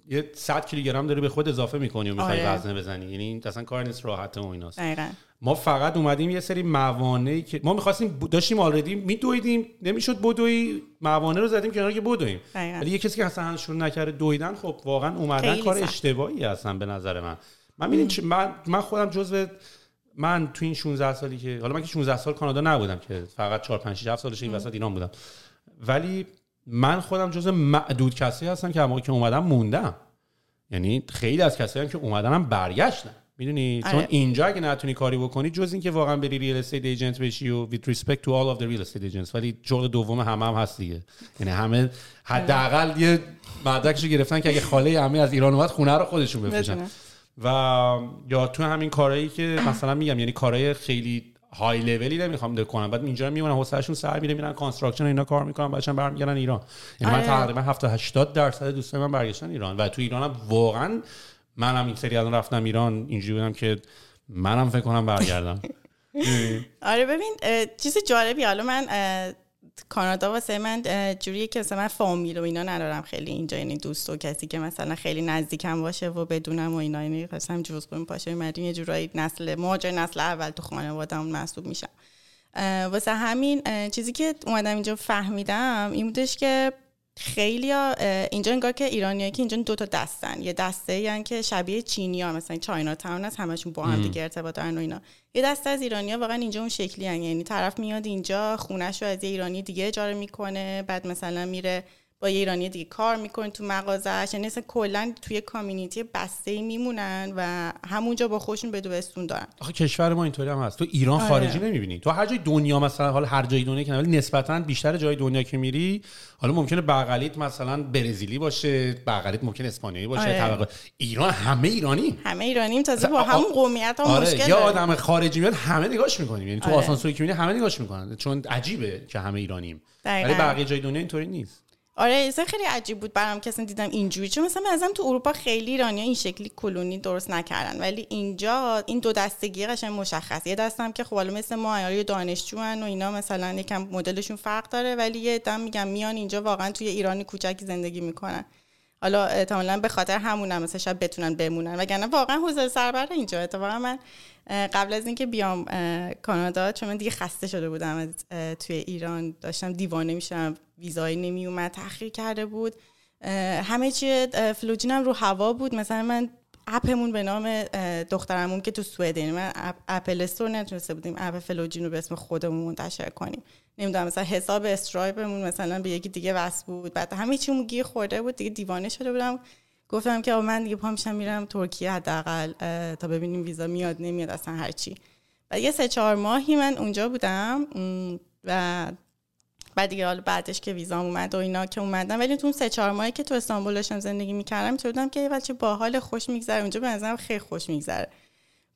[SPEAKER 1] یه 100 کیلوگرم داری به خود اضافه می‌کنی و می‌خوای
[SPEAKER 2] آره.
[SPEAKER 1] وزنه بزنی. یعنی اصلا کار نیست راحت و ایناست.
[SPEAKER 2] دقیقا.
[SPEAKER 1] ما فقط اومدیم یه سری موانعی که ما می‌خواستیم داشتیم آلردی میدویدیم. نمی‌شد بدوی موانع رو زدیم کنار که بدویم. ولی یه کسی که اصلا شروع نکرده دویدن خب واقعا اومدن کار. اشتباهی هستن به نظر من. من من خودم جزو من تو این 16 سالی که حالا من که 16 سال کانادا نبودم که فقط 4 5 6 7 سالش این وسط ایران بودم. ولی من خودم جزو معدود کسی هستم که موقعی که اومدم موندم. یعنی خیلی از کسایی هم که اومدن هم برگشتن. می‌دونی؟ چون
[SPEAKER 2] آره.
[SPEAKER 1] اینجا اگه نتونی کاری بکنی جز اینکه واقعا بری real estate agent بشی و with respect to all of the real estate agents ولی شغل دوم همه هم هست دیگه. یعنی همه حداقل یه مدرکشو گرفتن که اگه خاله همه از ایران اومد خونه رو خودشون بفروشن. و یا تو همین کارهایی که مثلا میگم یعنی کارهای خیلی های لولی نمی‌خوام کنم. بعد اینجا میمونن حوصله‌شون سر میره میرن construction اینا کار می‌کنن بعدش برمیگردن ایران. یعنی من
[SPEAKER 2] آره.
[SPEAKER 1] تقریبا 70 80 درصد دوستای من برگشتن ایران. و تو ایران هم واقعا منم این سری الان رفتم ایران اینجوری بودم که منم فکر کنم برگردم.
[SPEAKER 2] آره ببین چیز جالبی حالا من کانادا واسه من جوریه که مثلا من فامیل و اینا ندارم خیلی اینجا یعنی دوست و کسی که مثلا خیلی نزدیکم باشه و بدونم و اینا یعنی خواستم جز کنیم پاشه. اومدیم یه جورایی نسل مهاجر نسل اول تو خانواده‌مون محسوب میشم. واسه همین چیزی که اومدم اینجا فهمیدم این بودش که خیلی اینجا انگار که ایرانیایی که اینجا دو تا دستن. یه دسته یعنی که شبیه چینی ها مثلا چاینا تاون هست همشون با هم دیگه ارتباط دارن و اینا. یه دسته از ایرانیا واقعا اینجا اون شکلی هن. یعنی طرف میاد اینجا خونش رو از یه ایرانی دیگه اجاره می‌کنه بعد مثلا میره با یه ایرانی دیگه کار می‌کنه تو مغازش. یعنی اصلا کلا توی کامیونیتی بسته ای میمونن و همونجا با خودشون بدو بستون دارن.
[SPEAKER 1] آخه کشور ما اینطوری هم هست. تو ایران
[SPEAKER 2] آره.
[SPEAKER 1] خارجی نمی‌بینی. تو هر جای دنیا مثلا حالا هر جای دنیا که ولی نسبتا بیشتر جای دنیا که میری حالا ممکنه بغلیت مثلا برزیلی باشه بغلیت ممکنه اسپانیایی باشه
[SPEAKER 2] آره.
[SPEAKER 1] طبقه. ایران همه ایرانی.
[SPEAKER 2] همه ایرانیم. تازه با همون قومیت ها
[SPEAKER 1] آره
[SPEAKER 2] مشکل
[SPEAKER 1] یا. آدم خارجی میاد همه نگاش می‌کنیم. یعنی تو
[SPEAKER 2] آره.
[SPEAKER 1] آسانسوری که می‌بینی همه نگاش می‌کنن. چون عجیبه که همه ایرانیم. ولی بقیه جای دنیا اینطوری نیست.
[SPEAKER 2] آره اصلا خیلی عجیب بود برام که اصلا دیدم اینجوری. چون مثلا ازم تو اروپا خیلی ایرانیا این شکلی کلونی درست نکردن. ولی اینجا این دو دستگی قشنگ مشخص یه دستم که خب مثل ما آره دانشجو و اینا مثلا یکم مدلشون فرق داره ولی یه دم میگم میان اینجا واقعا توی ایرانی کوچکی زندگی می‌کنن. حالا احتمالا به خاطر همونم مثلا شاید بتونن بمونن. وگرنه واقعا حوصله سربره اینجا. اتفاقا من قبل از اینکه بیام کانادا چون من دیگه خسته شده بودم از توی ایران داشتم دیوانه میشم ویزای نمی اومد تاخیر کرده بود. همه چی اه، فلوجینم رو هوا بود. مثلا من app مون به نام دخترمون که تو سوئد یعنی من اپ- Apple Store نتونسته بودیم app فلوجین رو به اسم خودمون منتشر کنیم. نمی‌دونم مثلا حساب Stripe مون مثلا به یکی دیگه وصل بود. بعد همه چیمون گیر خورده بود. دیگه دیوانه شده بودم. گفتم که من دیگه پا میشم میرم ترکیه حداقل تا ببینیم ویزا میاد نمیاد اصلا هرچی و یه سه چهار ماهی من اونجا بودم. و بعد دیگه حالا بعدش که ویزام اومد و اینا که اومدم ولی تو اون سه چهار ماهی که تو استانبول داشتم زندگی می‌کردم می‌تونم بودم که بچه باحال خوش میگذره. اونجا به نظرم خیلی خوش میگذره.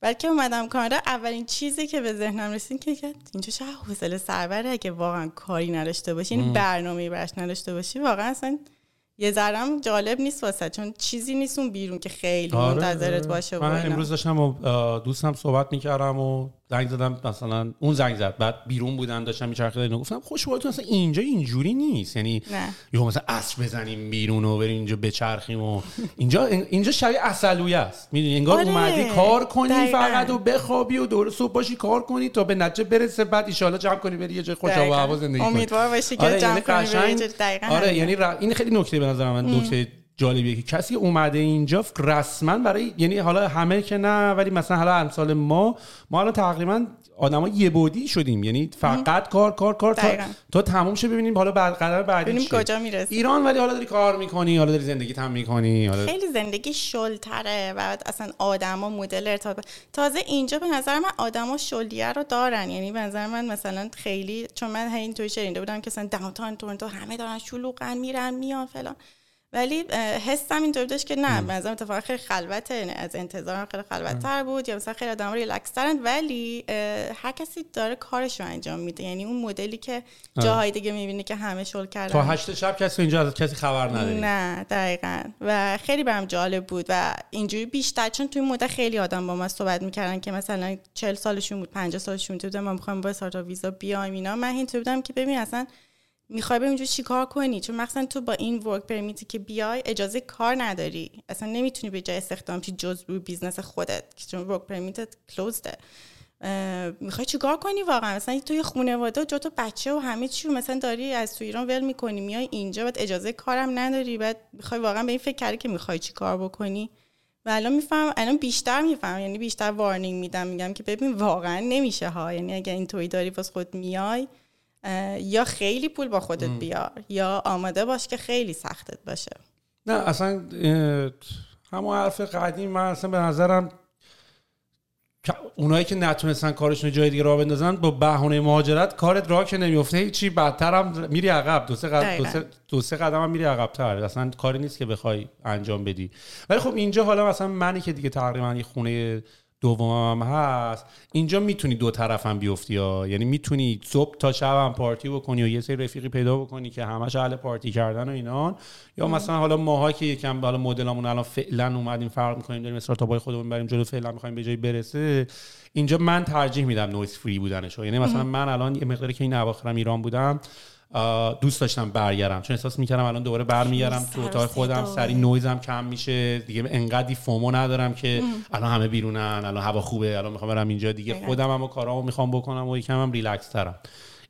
[SPEAKER 2] بلکه اومدم کانادا اولین چیزی که به ذهنم رسید که اینجا چه حوصله سربره. اگه واقعا کاری نداشته باشی یعنی برنامه براش نداشته باشی واقعا اصلا یه ذرم جالب نیست واسه چون چیزی نیست اون بیرون که خیلی آره. منتظرت باشه
[SPEAKER 1] من امروز داشتم و دوستم صحبت می‌کردم و زنگ زدم مثلا اون زنگ زد بعد بیرون بودن داشتم میچرخیدن اینو گفتم خوشحالتون اصلا اینجا اینجوری نیست. یعنی یهو مثلا عصر بزنیم بیرون و بریم اینجا بچرخیم و اینجا اینجا شبیه اصلویه است. می‌دونی انگار آره. اومدی کار کنی دقیقا. فقط و بخوابی و دور صبح باشی کار کنی تا به نتیجه برسه بعد ان جمع کنی بری یه جای خوش و هوا زندگی کنی.
[SPEAKER 2] امیدوار باشی که آره جمع
[SPEAKER 1] یعنی کنی آره یعنی این خیلی نکته به نظر من نکته جالبیه که کسی اومده اینجا رسما برای یعنی حالا همه که نه ولی مثلا حالا امثال ما ما الان تقریبا آدما یه بودی شدیم. یعنی فقط کار کار کار تا, تا تموم شه ببینیم حالا بعد قدم بعدی
[SPEAKER 2] ببینیم کجا می‌رسی
[SPEAKER 1] ایران ولی حالا داری کار می‌کنی حالا داری زندگی تام می‌کنی حالا
[SPEAKER 2] خیلی زندگی شلتره و اصلا آدما مدل ارتباط تازه اینجا به نظر من آدما شلیه رو دارن. یعنی به نظر من مثلا خیلی چون من این توی شنیده بودم که مثلا داونتاون تورنتو همه دارن شلوغن میرن میان فلان. ولی حسم اینطور داشت که نه مثلا اتفاقا خیلی خلوته یعنی از انتظارم خیلی خلوتتر بود یا مثلا خیلی آدم ریلکس ترن ولی هر کسی داره کارش رو انجام میده. یعنی اون مدلی که جاهای دیگه می‌بینه که همه شل کردن.
[SPEAKER 1] تا هشت شب کسی اینجا از کسی خبر نداری.
[SPEAKER 2] نه دقیقا. و خیلی برام جالب بود و اینجوری بیشتر چون توی مدت خیلی آدم با ما صحبت می‌کردن که مثلا 40 سالشون بود 50 سالشون بود ما می‌خوایم با استارتاپ ویزا بیایم اینا. من اینطور بودم که ببین اصلا می‌خوای بریم چیکار کنی؟ چون مثلا تو با این work permit ی که بیای اجازه کار نداری. اصلا نمی‌تونی به جای استخدام چی جز روی business خودت چون work permit ت closed ه می‌خوای چیکار کنی واقعا؟ مثلا تو یه خانواده جو تو بچه و همه چی مثلا داری از تو ایران ول می‌کنی میای اینجا بعد اجازه کارم نداری بعد می‌خوای واقعا به این فکر کردی که می‌خوای چی کار بکنی؟ و الان میفهم الان بیشتر میفهم یعنی بیشتر warning میدم میگم که ببین واقعا نمیشه ها. یعنی اگه اینطوری داری واسه خود میای یا خیلی پول با خودت بیار یا آماده باش که خیلی سختت باشه.
[SPEAKER 1] نه اصلا همون حرف قدیم من اصلا به نظرم اونایی که نتونستن کارشون جای دیگه راه بندازن با بهونه مهاجرت کارت راه که نمیفته هیچی بدتر هم میری عقب. دو سه قدم دو سه, قدم هم میری عقب تر اصلا کاری نیست که بخوای انجام بدی. ولی خب اینجا حالا مثلا منی که دیگه تقریبا یه خونه دومم هست. اینجا می‌تونی دو طرف هم بیفتی ها. یعنی می‌تونی صبح تا شب هم پارتی بکنی و یه سری رفیقی پیدا بکنی که همش اهل پارتی کردن و اینان یا مثلا حالا ماها که یکم حالا مدلمون الان فعلا اومدیم فرق می‌کنیم داریم استارتاپای خودمون بریم جلو فعلا می‌خوایم به جای برسه. اینجا من ترجیح میدم noise free بودنش یعنی مثلا من الان یه مقداری که این اواخرم ایران بودم دوست داشتم برگردم. چون احساس می‌کردم الان دوباره برمیگردم تو اتاق خودم. سری نویزم کم میشه. دیگه انقدی FOMO ندارم که الان همه بیرونن الان هوا خوبه الان می‌خوام برم اینجا. دیگه خودم هم و کارامو می‌خوام بکنم و یکم هم ریلکس ترم.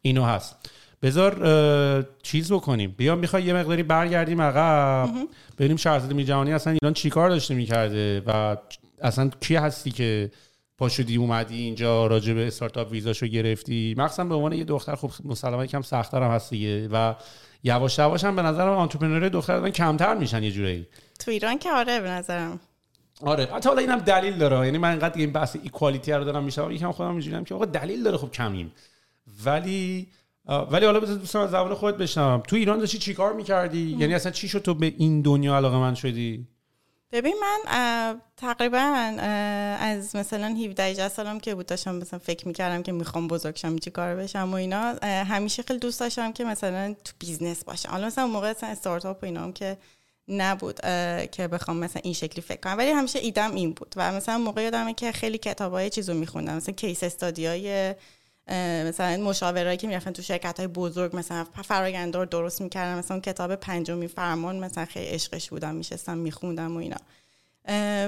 [SPEAKER 1] اینو هست. بذار چیز بکنیم. بیا می‌خوای یه مقداری برگردیم عقب. بریم شهرزاد میرجهانی اصلا ایران چیکار داشته می‌کرده؟ و اصلا کی هستی که پاشودی اومدی اینجا راجع به startup visa شو گرفتی. مخصوصا به عنوان یه دختر خب مسلما یکم سختتر هم هست دیگه و یواش یواش هم به نظرم entrepreneur دختر کمتر میشن یه جوری
[SPEAKER 2] تو ایران که آره به نظرم.
[SPEAKER 1] آره. حتی حالا اینم دلیل داره. یعنی من اینقدر این بحث equality رو دارم میشم یکم خودم اینجوریام که آقا دلیل داره خب کمیم. ولی ولی حالا بذار دوستان از زبان خودت بشنوم. تو ایران داشتی چیکار می‌کردی؟ یعنی اصلا چی شد تو به این دنیا علاقه‌مند شدی؟
[SPEAKER 2] ببین من تقریبا از مثلا 17 18 سالم که بود داشتم مثلا فکر می‌کردم که می‌خوام بزرگ شم چی کار بشم و اینا همیشه خیلی دوست داشتم که مثلا تو business باشم. حالا مثلا موقع مثلا استارتاپ و اینا که نبود که بخوام مثلا این شکلی فکر کنم. ولی همیشه ایدم این بود و مثلا موقع یادمه که خیلی کتابای چیزو میخوندم مثلا کیس استادیای مثلا مشاورایی که می‌رفتن تو شرکت های بزرگ مثلا فرآیندار درست می‌کردن. مثلا کتاب پنجمی فرمان مثلا خیلی عشقش بودم میشستم میخوندم و اینا.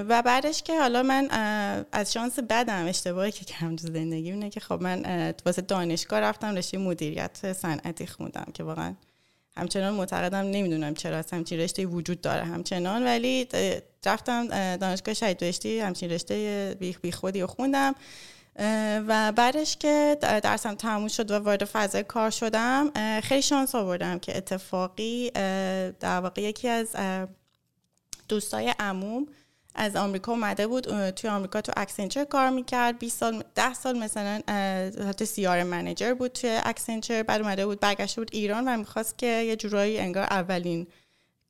[SPEAKER 2] و بعدش که حالا من از شانس بدم اشتباهی که کردم تو زندگی اینه که خب من واسه دانشگاه رفتم رشته مدیریت صنعتی خوندم که واقعا همچنان معتقدم نمی‌دونم چرا اصلا همچین رشته وجود داره همچنان. ولی رفتم دانشگاه شهید بهشتی همچین رشته بی خودی خوندم. و بعدش که درسم تموم شد و وارد فضای کار شدم خیلی شانس آوردم که اتفاقی در واقع یکی از دوستای عموم از آمریکا اومده بود توی آمریکا تو Accenture کار می‌کرد. 20 سال 10 سال مثلا حتی CRM manager بود توی Accenture بعد اومده بود برگشته بود ایران و می‌خواست که یه جورایی انگار اولین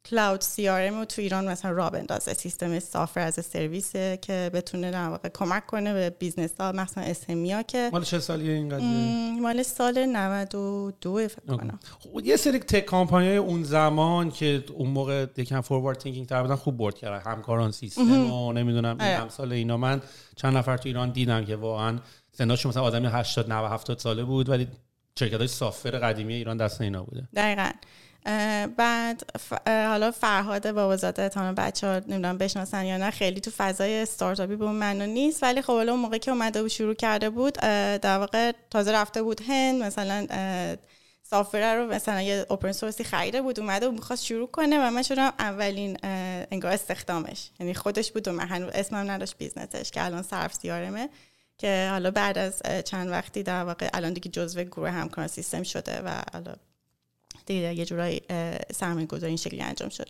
[SPEAKER 2] cloud CRM تو ایران مثلا را بندازه. سیستم software as a service که بتونه در واقع کمک کنه به بیزنس ها مثلا اسمیا که
[SPEAKER 1] مال چه سالیه این قضیه؟
[SPEAKER 2] مال سال 92 فکر کنم.
[SPEAKER 1] خب یه سری tech company اون زمان که اون موقع یکم forward thinking تر بودن خوب بورد کردن. همکاران سیستم و نمی‌دونم این امثال اینا. من چند نفر تو ایران دیدم که واقعا سناشون مثلا آدمی 80 90 70 ساله بود ولی شرکت های سافر قدیمی ایران دست اینا بوده.
[SPEAKER 2] دقیقاً. بعد حالا فرهاد بابازاده تا بچه ها نمی‌دونم بشناسن یا نه خیلی تو فضای استارتاپی به منو نیست. ولی خب حالا اون موقع که اومده بود شروع کرده بود در واقع تازه رفته بود هند. مثلا سافره رو مثلا یه اوپن سورسی خریده بود اومده و می‌خواست شروع کنه و من شدم اولین انگار استخدامش. یعنی خودش بود و من هنوز اسمم نداشت بیزنسش که الان سرو CRM ه که حالا بعد از چند وقتی در واقع الان دیگه جزو گروه همکار سیستم شده و حالا دیگه یه جورایی سرمایه گذاری این شکلی انجام شد.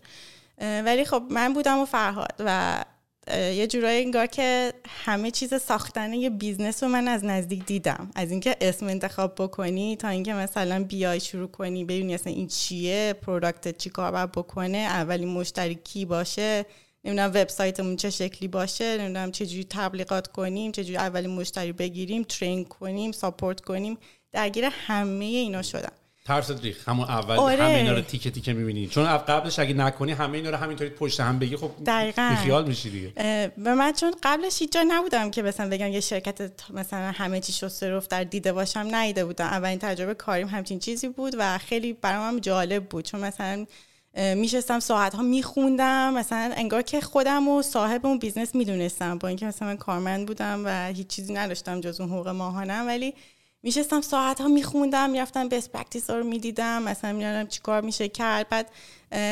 [SPEAKER 2] ولی خب من بودم و فرهاد و یه جورایی انگار که همه چیز ساختن یه بیزنس رو من از نزدیک دیدم. از اینکه اسم انتخاب بکنی تا اینکه مثلا بیای شروع کنی ببینی اصلا این چیه product چی کار باید بکنه اولین مشتری کی باشه نمی‌دونم وبسایتمون چه شکلی باشه نمی‌دونم چجوری تبلیغات کنیم چجوری اولین مشتری بگیریم ترین کنیم ساپورت کنیم. درگیر همه اینا شدم.
[SPEAKER 1] ترس ریخ همون اول
[SPEAKER 2] آره.
[SPEAKER 1] همه اینا رو تیکه تیکه می‌بینی. چون قبلش اگه نکنی همه اینا رو همینطوری پشت هم بگی خب
[SPEAKER 2] دقیقاً.
[SPEAKER 1] خیال میشی دیگه.
[SPEAKER 2] به من چون قبلش هیچ جا نبودم که مثلا بگم یه شرکت مثلا همه چی شسته رفت در دیده باشم نیده بودم. اولین تجربه کاریم همچین چیزی بود و خیلی برام جالب بود. چون مثلا میشستم ساعت ها میخوندم. مثلا انگار که خودم و صاحب اون بیزنس می‌دونستم. با اینکه مثلا من کارمند بودم و هیچ چیزی نداشتم جز اون حقوق ماهانم. ولی میشستم ساعت ها میخوندم می‌رفتم best practice ها رو می‌دیدم مثلا می‌دونم چی کار میشه کرد. بعد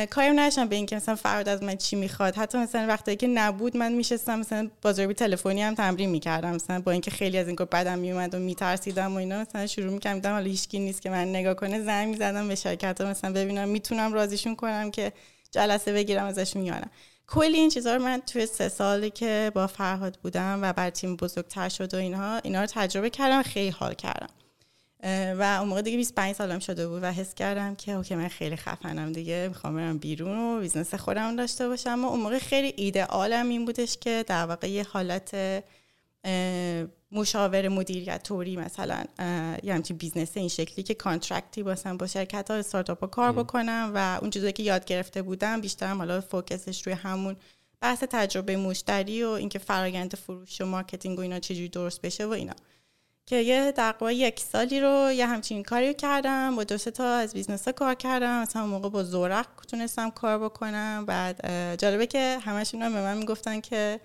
[SPEAKER 2] کاریم نداشتم به اینکه مثلا فرهاد از من چی می‌خواد. حتی مثلا وقتی که نبود من میشستم مثلا بازاریابی تلفنی هم تمرین می‌کردم. مثلا با اینکه خیلی از این کار بدم میومد و میترسیدم و اینا مثلا شروع می‌کردم حالا هیچکی نیست که من نگاه کنه زنگ می‌زدم به شرکت ها مثلا ببینم می‌تونم راضیشون کنم که جلسه بگیرم ازشون می‌دونم کلی این چیزها رو من توی سه سالی که با فرهاد بودم و بعد تیم بزرگتر شد و اینها اینا رو تجربه کردم خیلی حال کردم. و اون موقع دیگه 25 سالم شده بود و حس کردم که okay من خیلی خفنم دیگه می‌خوام برم بیرون و بیزنس خودم داشته باشم. و اون موقع خیلی ایدئالم این بودش که در واقع یه حالت مشاور مدیریت طوری مثلا یه همچین بیزنس این شکلی که contract ی باشم با شرکت ها استارتاپ ها کار بکنم و اون چیزایی که یاد گرفته بودم بیشتر حالا focus ش روی همون بحث تجربه مشتری و اینکه فرایند فروش و مارکتینگ و اینا چجوری درست بشه و اینا. که یه تقریبا یک سالی رو یه همچین کاری رو کردم با دو تا از بیزنس ها کار کردم مثلا اون موقع با زورق تونستم کار بکنم. بعد جالبه که همشون به من می‌گفتن که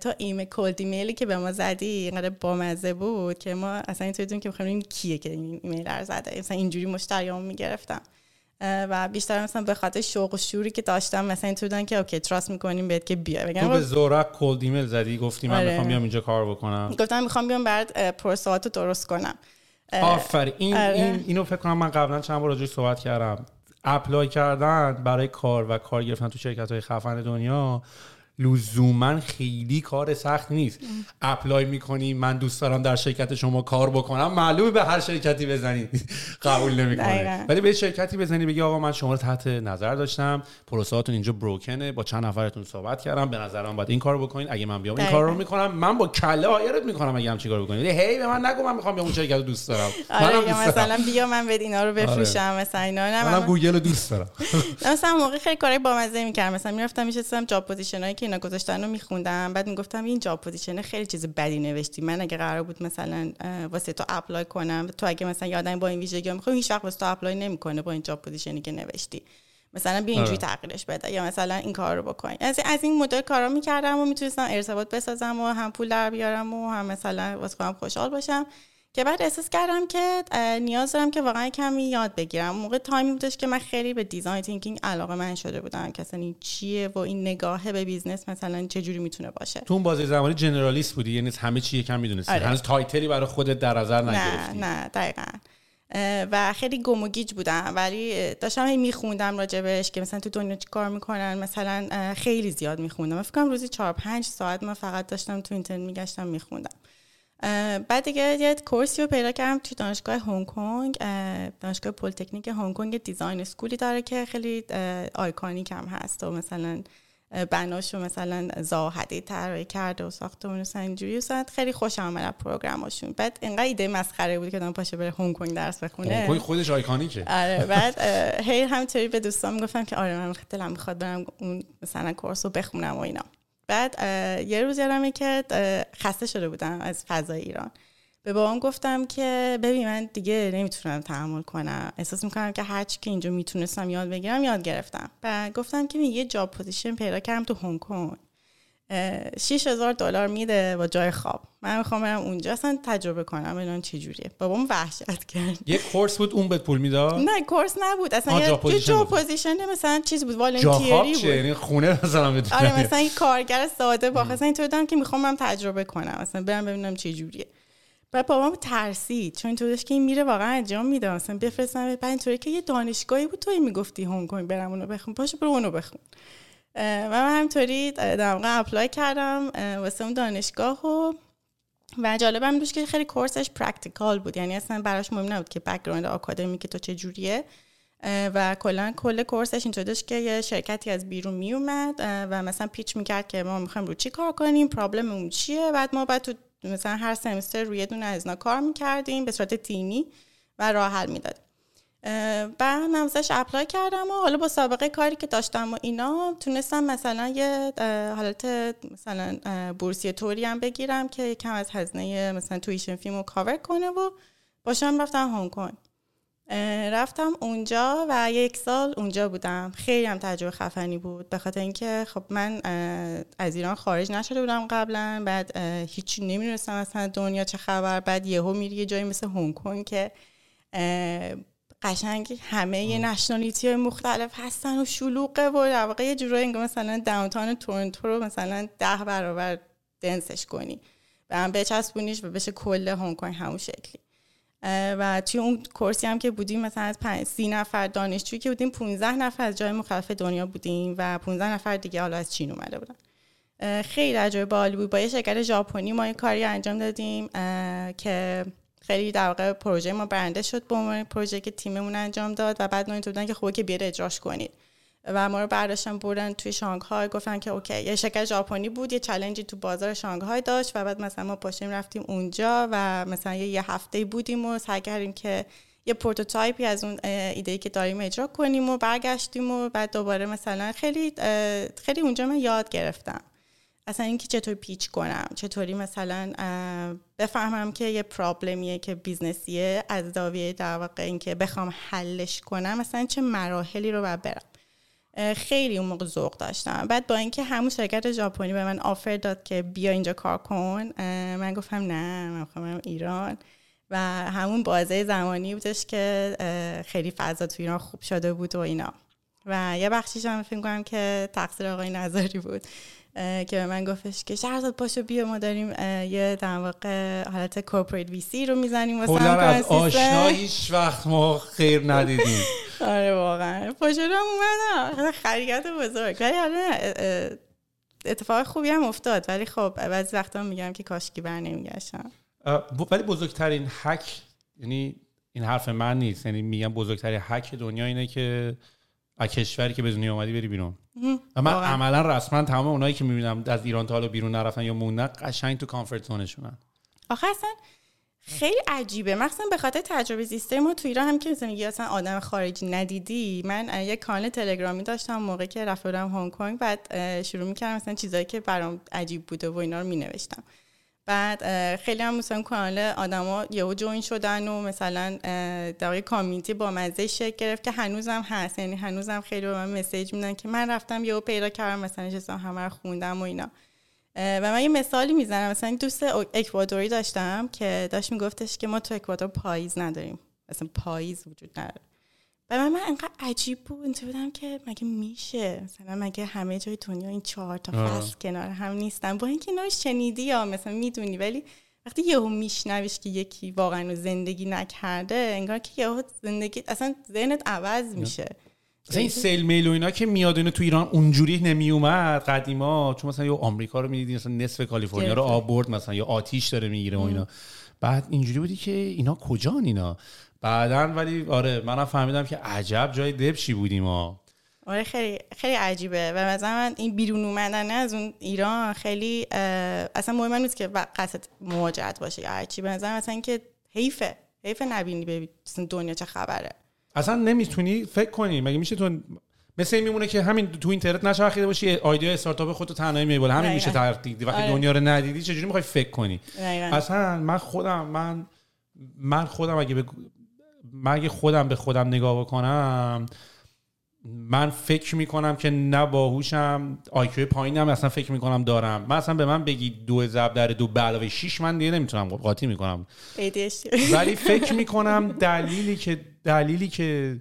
[SPEAKER 2] تا ایمیل cold email ی که به ما زدی اینقدر بامزه بود که ما اصلا اینطوری که بخوایم کیه که این ایمیل رو زده. مثلا اینجوری مشتریامو می‌گرفتم. و بیشتر مثلا به خاطر شوق و شوری که داشتم مثلا اینطوری که okay trust می‌کنیم بهت که بیا
[SPEAKER 1] بگم تو به زورق cold email زدی گفتی من آره. می‌خوام بیام اینجا کار بکنم.
[SPEAKER 2] گفتم می‌خوام بیام برات process ات رو درست کنم.
[SPEAKER 1] offer این, آره. این اینو فکر کنم من قبلا چند بار راجعش صحبت کردم. apply کردن برای کار و کار گرفتن تو شرکت های خفن دنیا. لزوما خیلی کار سخت نیست. apply می‌کنی من دوست دارم در شرکت شما کار بکنم. معلومه به هر شرکتی بزنی. قبول نمی‌کنه ولی به شرکتی بزنی بگی آقا من شما رو تحت نظر داشتم. process هاتون اینجا broken ه با چند نفرتون صحبت کردم. به نظرم باید این کارو بکنین. اگه من بیام این کار رو می‌کنم. من با کله hire ت می‌کنم اگه هم چیکار بکنید هی به من نگو من می‌خوام بیام اون شرکت رو دوست دارم.
[SPEAKER 2] آره مثلا بیا من به اینا رو بفروشم. آره. مثلا اینا
[SPEAKER 1] نه من گوگل رو دوست دارم.
[SPEAKER 2] مثلا اون موقع خیلی کارهای بامزه می‌کردم. مثلا می‌رفتم میشستم job position ایی که اینا گذاشتن رو میخوندم. بعد می‌گفتم این job position خیلی چیز بدی نوشتی. من اگه قرار بود مثلا واسه تو apply کنم تو اگه مثلا آدم با این ویژگی می‌خوام هیچ وقت واسه تو apply نمی‌کنه با این job position ی که نوشتی. مثلا بیا اینجوری آره. تغییرش بده یا مثلا این کار رو بکن. از از این مدل کارا می‌کردم و می‌تونستم ارتباط بسازم و هم پول در بیارم و هم مثلا واسه خودم خوشحال باشم. که بعد احساس کردم که نیاز دارم که واقعا کمی یاد بگیرم. اون موقع تایمی بودش که من خیلی به design thinking علاقه‌مند شده بودم. که اصلا این چیه و این نگاه به بیزنس مثلا چه جوری می‌تونه باشه؟
[SPEAKER 1] تو اون بازی زمانی generalist بودی یعنی همه چی یکم می‌دونستی. آره. هنوز title ی برای خودت در نظر نگرفتی.
[SPEAKER 2] نه نه دقیقاً و خیلی گم و گیج بودم. ولی داشتم هی میخوندم راجع بهش که مثلا تو دنیا چی کار می‌کنن. مثلا خیلی زیاد میخوندم. فکر کنم روزی چهار پنج ساعت من فقط داشتم تو اینترنت میگشتم میخوندم. بعد دیگه یه course ی رو پیدا کردم توی دانشگاه هنگ کنگ دانشگاه پلیتکنیک هنگ کنگ design school ی داره که خیلی iconic هم هست و مثلا بناشو مثلا زاهدی طراحی کرده و ساختمون اینجوری و خیلی خوشم اومد program شون بعد اینقدر ایده مسخره بود که آدم پاشه بره هنگ کنگ درس بخونه.
[SPEAKER 1] هنگ کنگ خودش iconic ه
[SPEAKER 2] آره بعد هی همینطوری به دوستان می‌گفتم که آره من دلم می‌خواد برم اون مثلا course رو بخونم و اینا. بعد یه روز یادمه که خسته شده بودم از فضای ایران. به بابام گفتم که ببین من دیگه نمی‌تونم تحمل کنم. احساس می‌کنم که هرچی که اینجا می‌تونستم یاد بگیرم یاد گرفتم. و گفتم که یه job position پیدا کردم تو هنگ کنگ 6000 دلار میده با جای خواب. من می‌خوام برم اونجا اصلا تجربه کنم ببینم چه جوریه. بابام وحشت کرد.
[SPEAKER 1] یه course بود اون بهت پول می‌داد؟
[SPEAKER 2] نه course نبود. اصلا یه جا position مثلا چیز بود
[SPEAKER 1] volunteerی بود. یعنی خونه مثلا
[SPEAKER 2] آره مثلا یه کارگر ساده با مثلا اینطور دادم که می‌خوام من تجربه کنم. مثلا برم ببینم چه جوریه. بعد بابام ترسید چون اینطور داشت که این میره واقعا انجام میده. مثلا بفرستم بعد اینطوری که یه دانشگاهی بود توی می‌گفتی هنگ کنگ برم اونو بخون. پاشو برو اونو بخون. و من همطوری در واقع apply کردم واسه اون دانشگاه و و جالبم بودش که خیلی course‌ش practical بود. یعنی اصلا براش مهم نبود که background academicه تو چه جوریه. و کلا کل course‌ش اینطور داشت که یه شرکتی از بیرون می اومد و مثلا pitch می‌کرد که ما می‌خوایم رو چی کار کنیم problemمون چیه؟ بعد ما بعد تو مثلا هر semester روی دونه از اینا کار می‌کردیم به صورت تیمی و راه حل می‌دادیم بعد من اپلای کردم و حالا با سابقه کاری که داشتم و اینا تونستم مثلا یه حالت مثلا بورسیه طوری هم بگیرم که کم از هزینه مثلا تویشن فیلم رو کاور کنه و باشم رفتم هنگ کنگ. رفتم اونجا و یک سال اونجا بودم. خیلی هم تجربه خفنی بود. به خاطر اینکه خب من از ایران خارج نشده بودم قبلا. بعد هیچی نمی‌دونستم اصلا دنیا چه خبر. بعد یهو میری یه جایی مثل هنگ کنگ که قشنگ همه یه نشنالیتی های مختلف هستن و شلوغه و در واقع یه جورایی انگار مثلا داونتاون تورنتو رو مثلا ده برابر دنسش کنی و هم بچسبونیش و بشه کل هنگ کنگ همون شکلی. و توی اون کورسی هم که بودیم مثلا از پنج سی نفر دانشجویی که بودیم 15 نفر از جای مختلف دنیا بودیم و 15 نفر دیگه حالا از چین اومده بودن. خیلی تجربه بالی بود. با یه شرکت ژاپنی ما یه کاری انجام دادیم که خیلی در واقع پروژه ما برنده شد به عنوان پروژه که تیممون انجام داد و بعد ما بودن که خوبه که بیاره اجراش کنید. و ما رو برداشتن بردن توی شانگهای گفتن که okay یه شرکت ژاپنی بود یه challengeی تو بازار شانگهای داشت و بعد مثلا ما پاشیم رفتیم اونجا و مثلا یه هفته بودیم و سعی کردیم که یه prototypeی از اون ایده که داریم اجرا کنیم و برگشتیم و بعد دوباره مثلا خیلی خیلی اونجا من یاد گرفتم. اصلا اینکه چطور پیچ کنم چطوری مثلا بفهمم که یه پرابلمیه که بیزنسیه از زاویه در واقع اینکه بخوام حلش کنم مثلا چه مراحلی رو باید برم. خیلی اون موقع ذوق داشتم. بعد با اینکه همون شرکت ژاپنی به من آفر داد که بیا اینجا کار کن من گفتم نه من می‌خوام ایران. و همون بازه زمانی بودش که خیلی فضا تو ایران خوب شده بود و اینا. و یه بخشیش هم فکر کنم که تقصیر آقای نظری بود. که به من گفتش که شهرزاد پاشو بیا ما داریم یه در واقع حالت کورپوریت وی سی رو می‌زنیم
[SPEAKER 1] واسه از آشناییش وقت ما خیر ندیدیم.
[SPEAKER 2] آره واقعا. پاشو رو اومدم. خریت بزرگ. ولی اتفاق خوبی هم افتاد. ولی خب بعضی وقتا میگم که کاشکی بر نمیگشتم.
[SPEAKER 1] ولی بزرگترین هک یعنی این حرف من نیست. یعنی میگم بزرگترین هک دنیا اینه که از کشوری که به دنیا اومدی بری بیرون. و من عملا رسما تمام اونایی که می‌بینم از ایران تا حالا بیرون نرفتن یا موندن قشنگ تو کامفورت زونشونن
[SPEAKER 2] آخه اصلا خیلی عجیبه. مخصوصا به خاطر تجربه زیسته ما تو ایران هم که مثلا اصلا آدم خارجی ندیدی. من یک کانال تلگرامی داشتم موقعی که رفته بودم هنگ کنگ بعد شروع می‌کردم مثلا چیزایی که برام عجیب بوده و اینا رو مینوشتم. بعد خیلی هم مثلا کانال آدما یهو جوین شدن و مثلا در کامیونیتی با مزه شکل گرفت که هنوزم هست. یعنی هنوزم خیلی به من مسیج میدن که من رفتم یهو پیدا کردم مثلا چیزا همه رو خوندم و اینا. و من یه مثالی می‌زنم. مثلا دوست اکوادوری داشتم که داشت میگفتش که ما تو اکوادور پاییز نداریم. مثلا پاییز وجود نداره. و من, من انقدر عجیب بود. بودم که مگه میشه؟ مثلا مگه همه جای دنیا این چهار تا فصل کنار هم نیستن؟ با اینکه اینا شنیدی یا مثلا می‌دونی ولی وقتی یهو میشنویش که یکی واقعا زندگی نکرده انگار که یهو زندگی اصلا ذهنت عوض میشه.
[SPEAKER 1] مثلا این سیل میل و اینا که میاد اینو تو ایران اونجوری نمی اومد قدیما چون مثلا یا آمریکا رو می‌دیدی مثلا نصف کالیفرنیا رو آبورد مثلا یا آتیش داره می‌گیره و اینا. بعد اینجوری بودی که اینا کجان اینا؟ بعدا ولی آره منم فهمیدم که عجب جای دبشی بودیم ما
[SPEAKER 2] آره خیلی خیلی عجیبه. و مثلا من این بیرون اومدن از اون ایران خیلی اصلا مهم نیست که قصد مواجهت باشه یا هرچی به نظر مثلا که حیفه. حیفه نبینی ببین دنیا چه خبره.
[SPEAKER 1] اصلا نمی‌تونی فکر کنی. مگه میشه تو مثل این میمونه که همین تو اینترنت نچرخیده باشی ایده استارتاپ خودتو تنهایی می‌بره همین میشه تحقیق وقتی آره. دنیا رو ندیدی چجوری می‌خوای فکر کنی؟ اصلا من خودم من من خودم اگه به من خودم به خودم نگاه بکنم من فکر می‌کنم که نه باهوشم آیکیو پایینم اصلا فکر می‌کنم دارم. من اصلا به من بگی دو ضرب در دو به علاوه 6 من دیگه نمی‌تونم قاطی می‌کنم. ولی فکر می‌کنم دلیلی که دلیلی که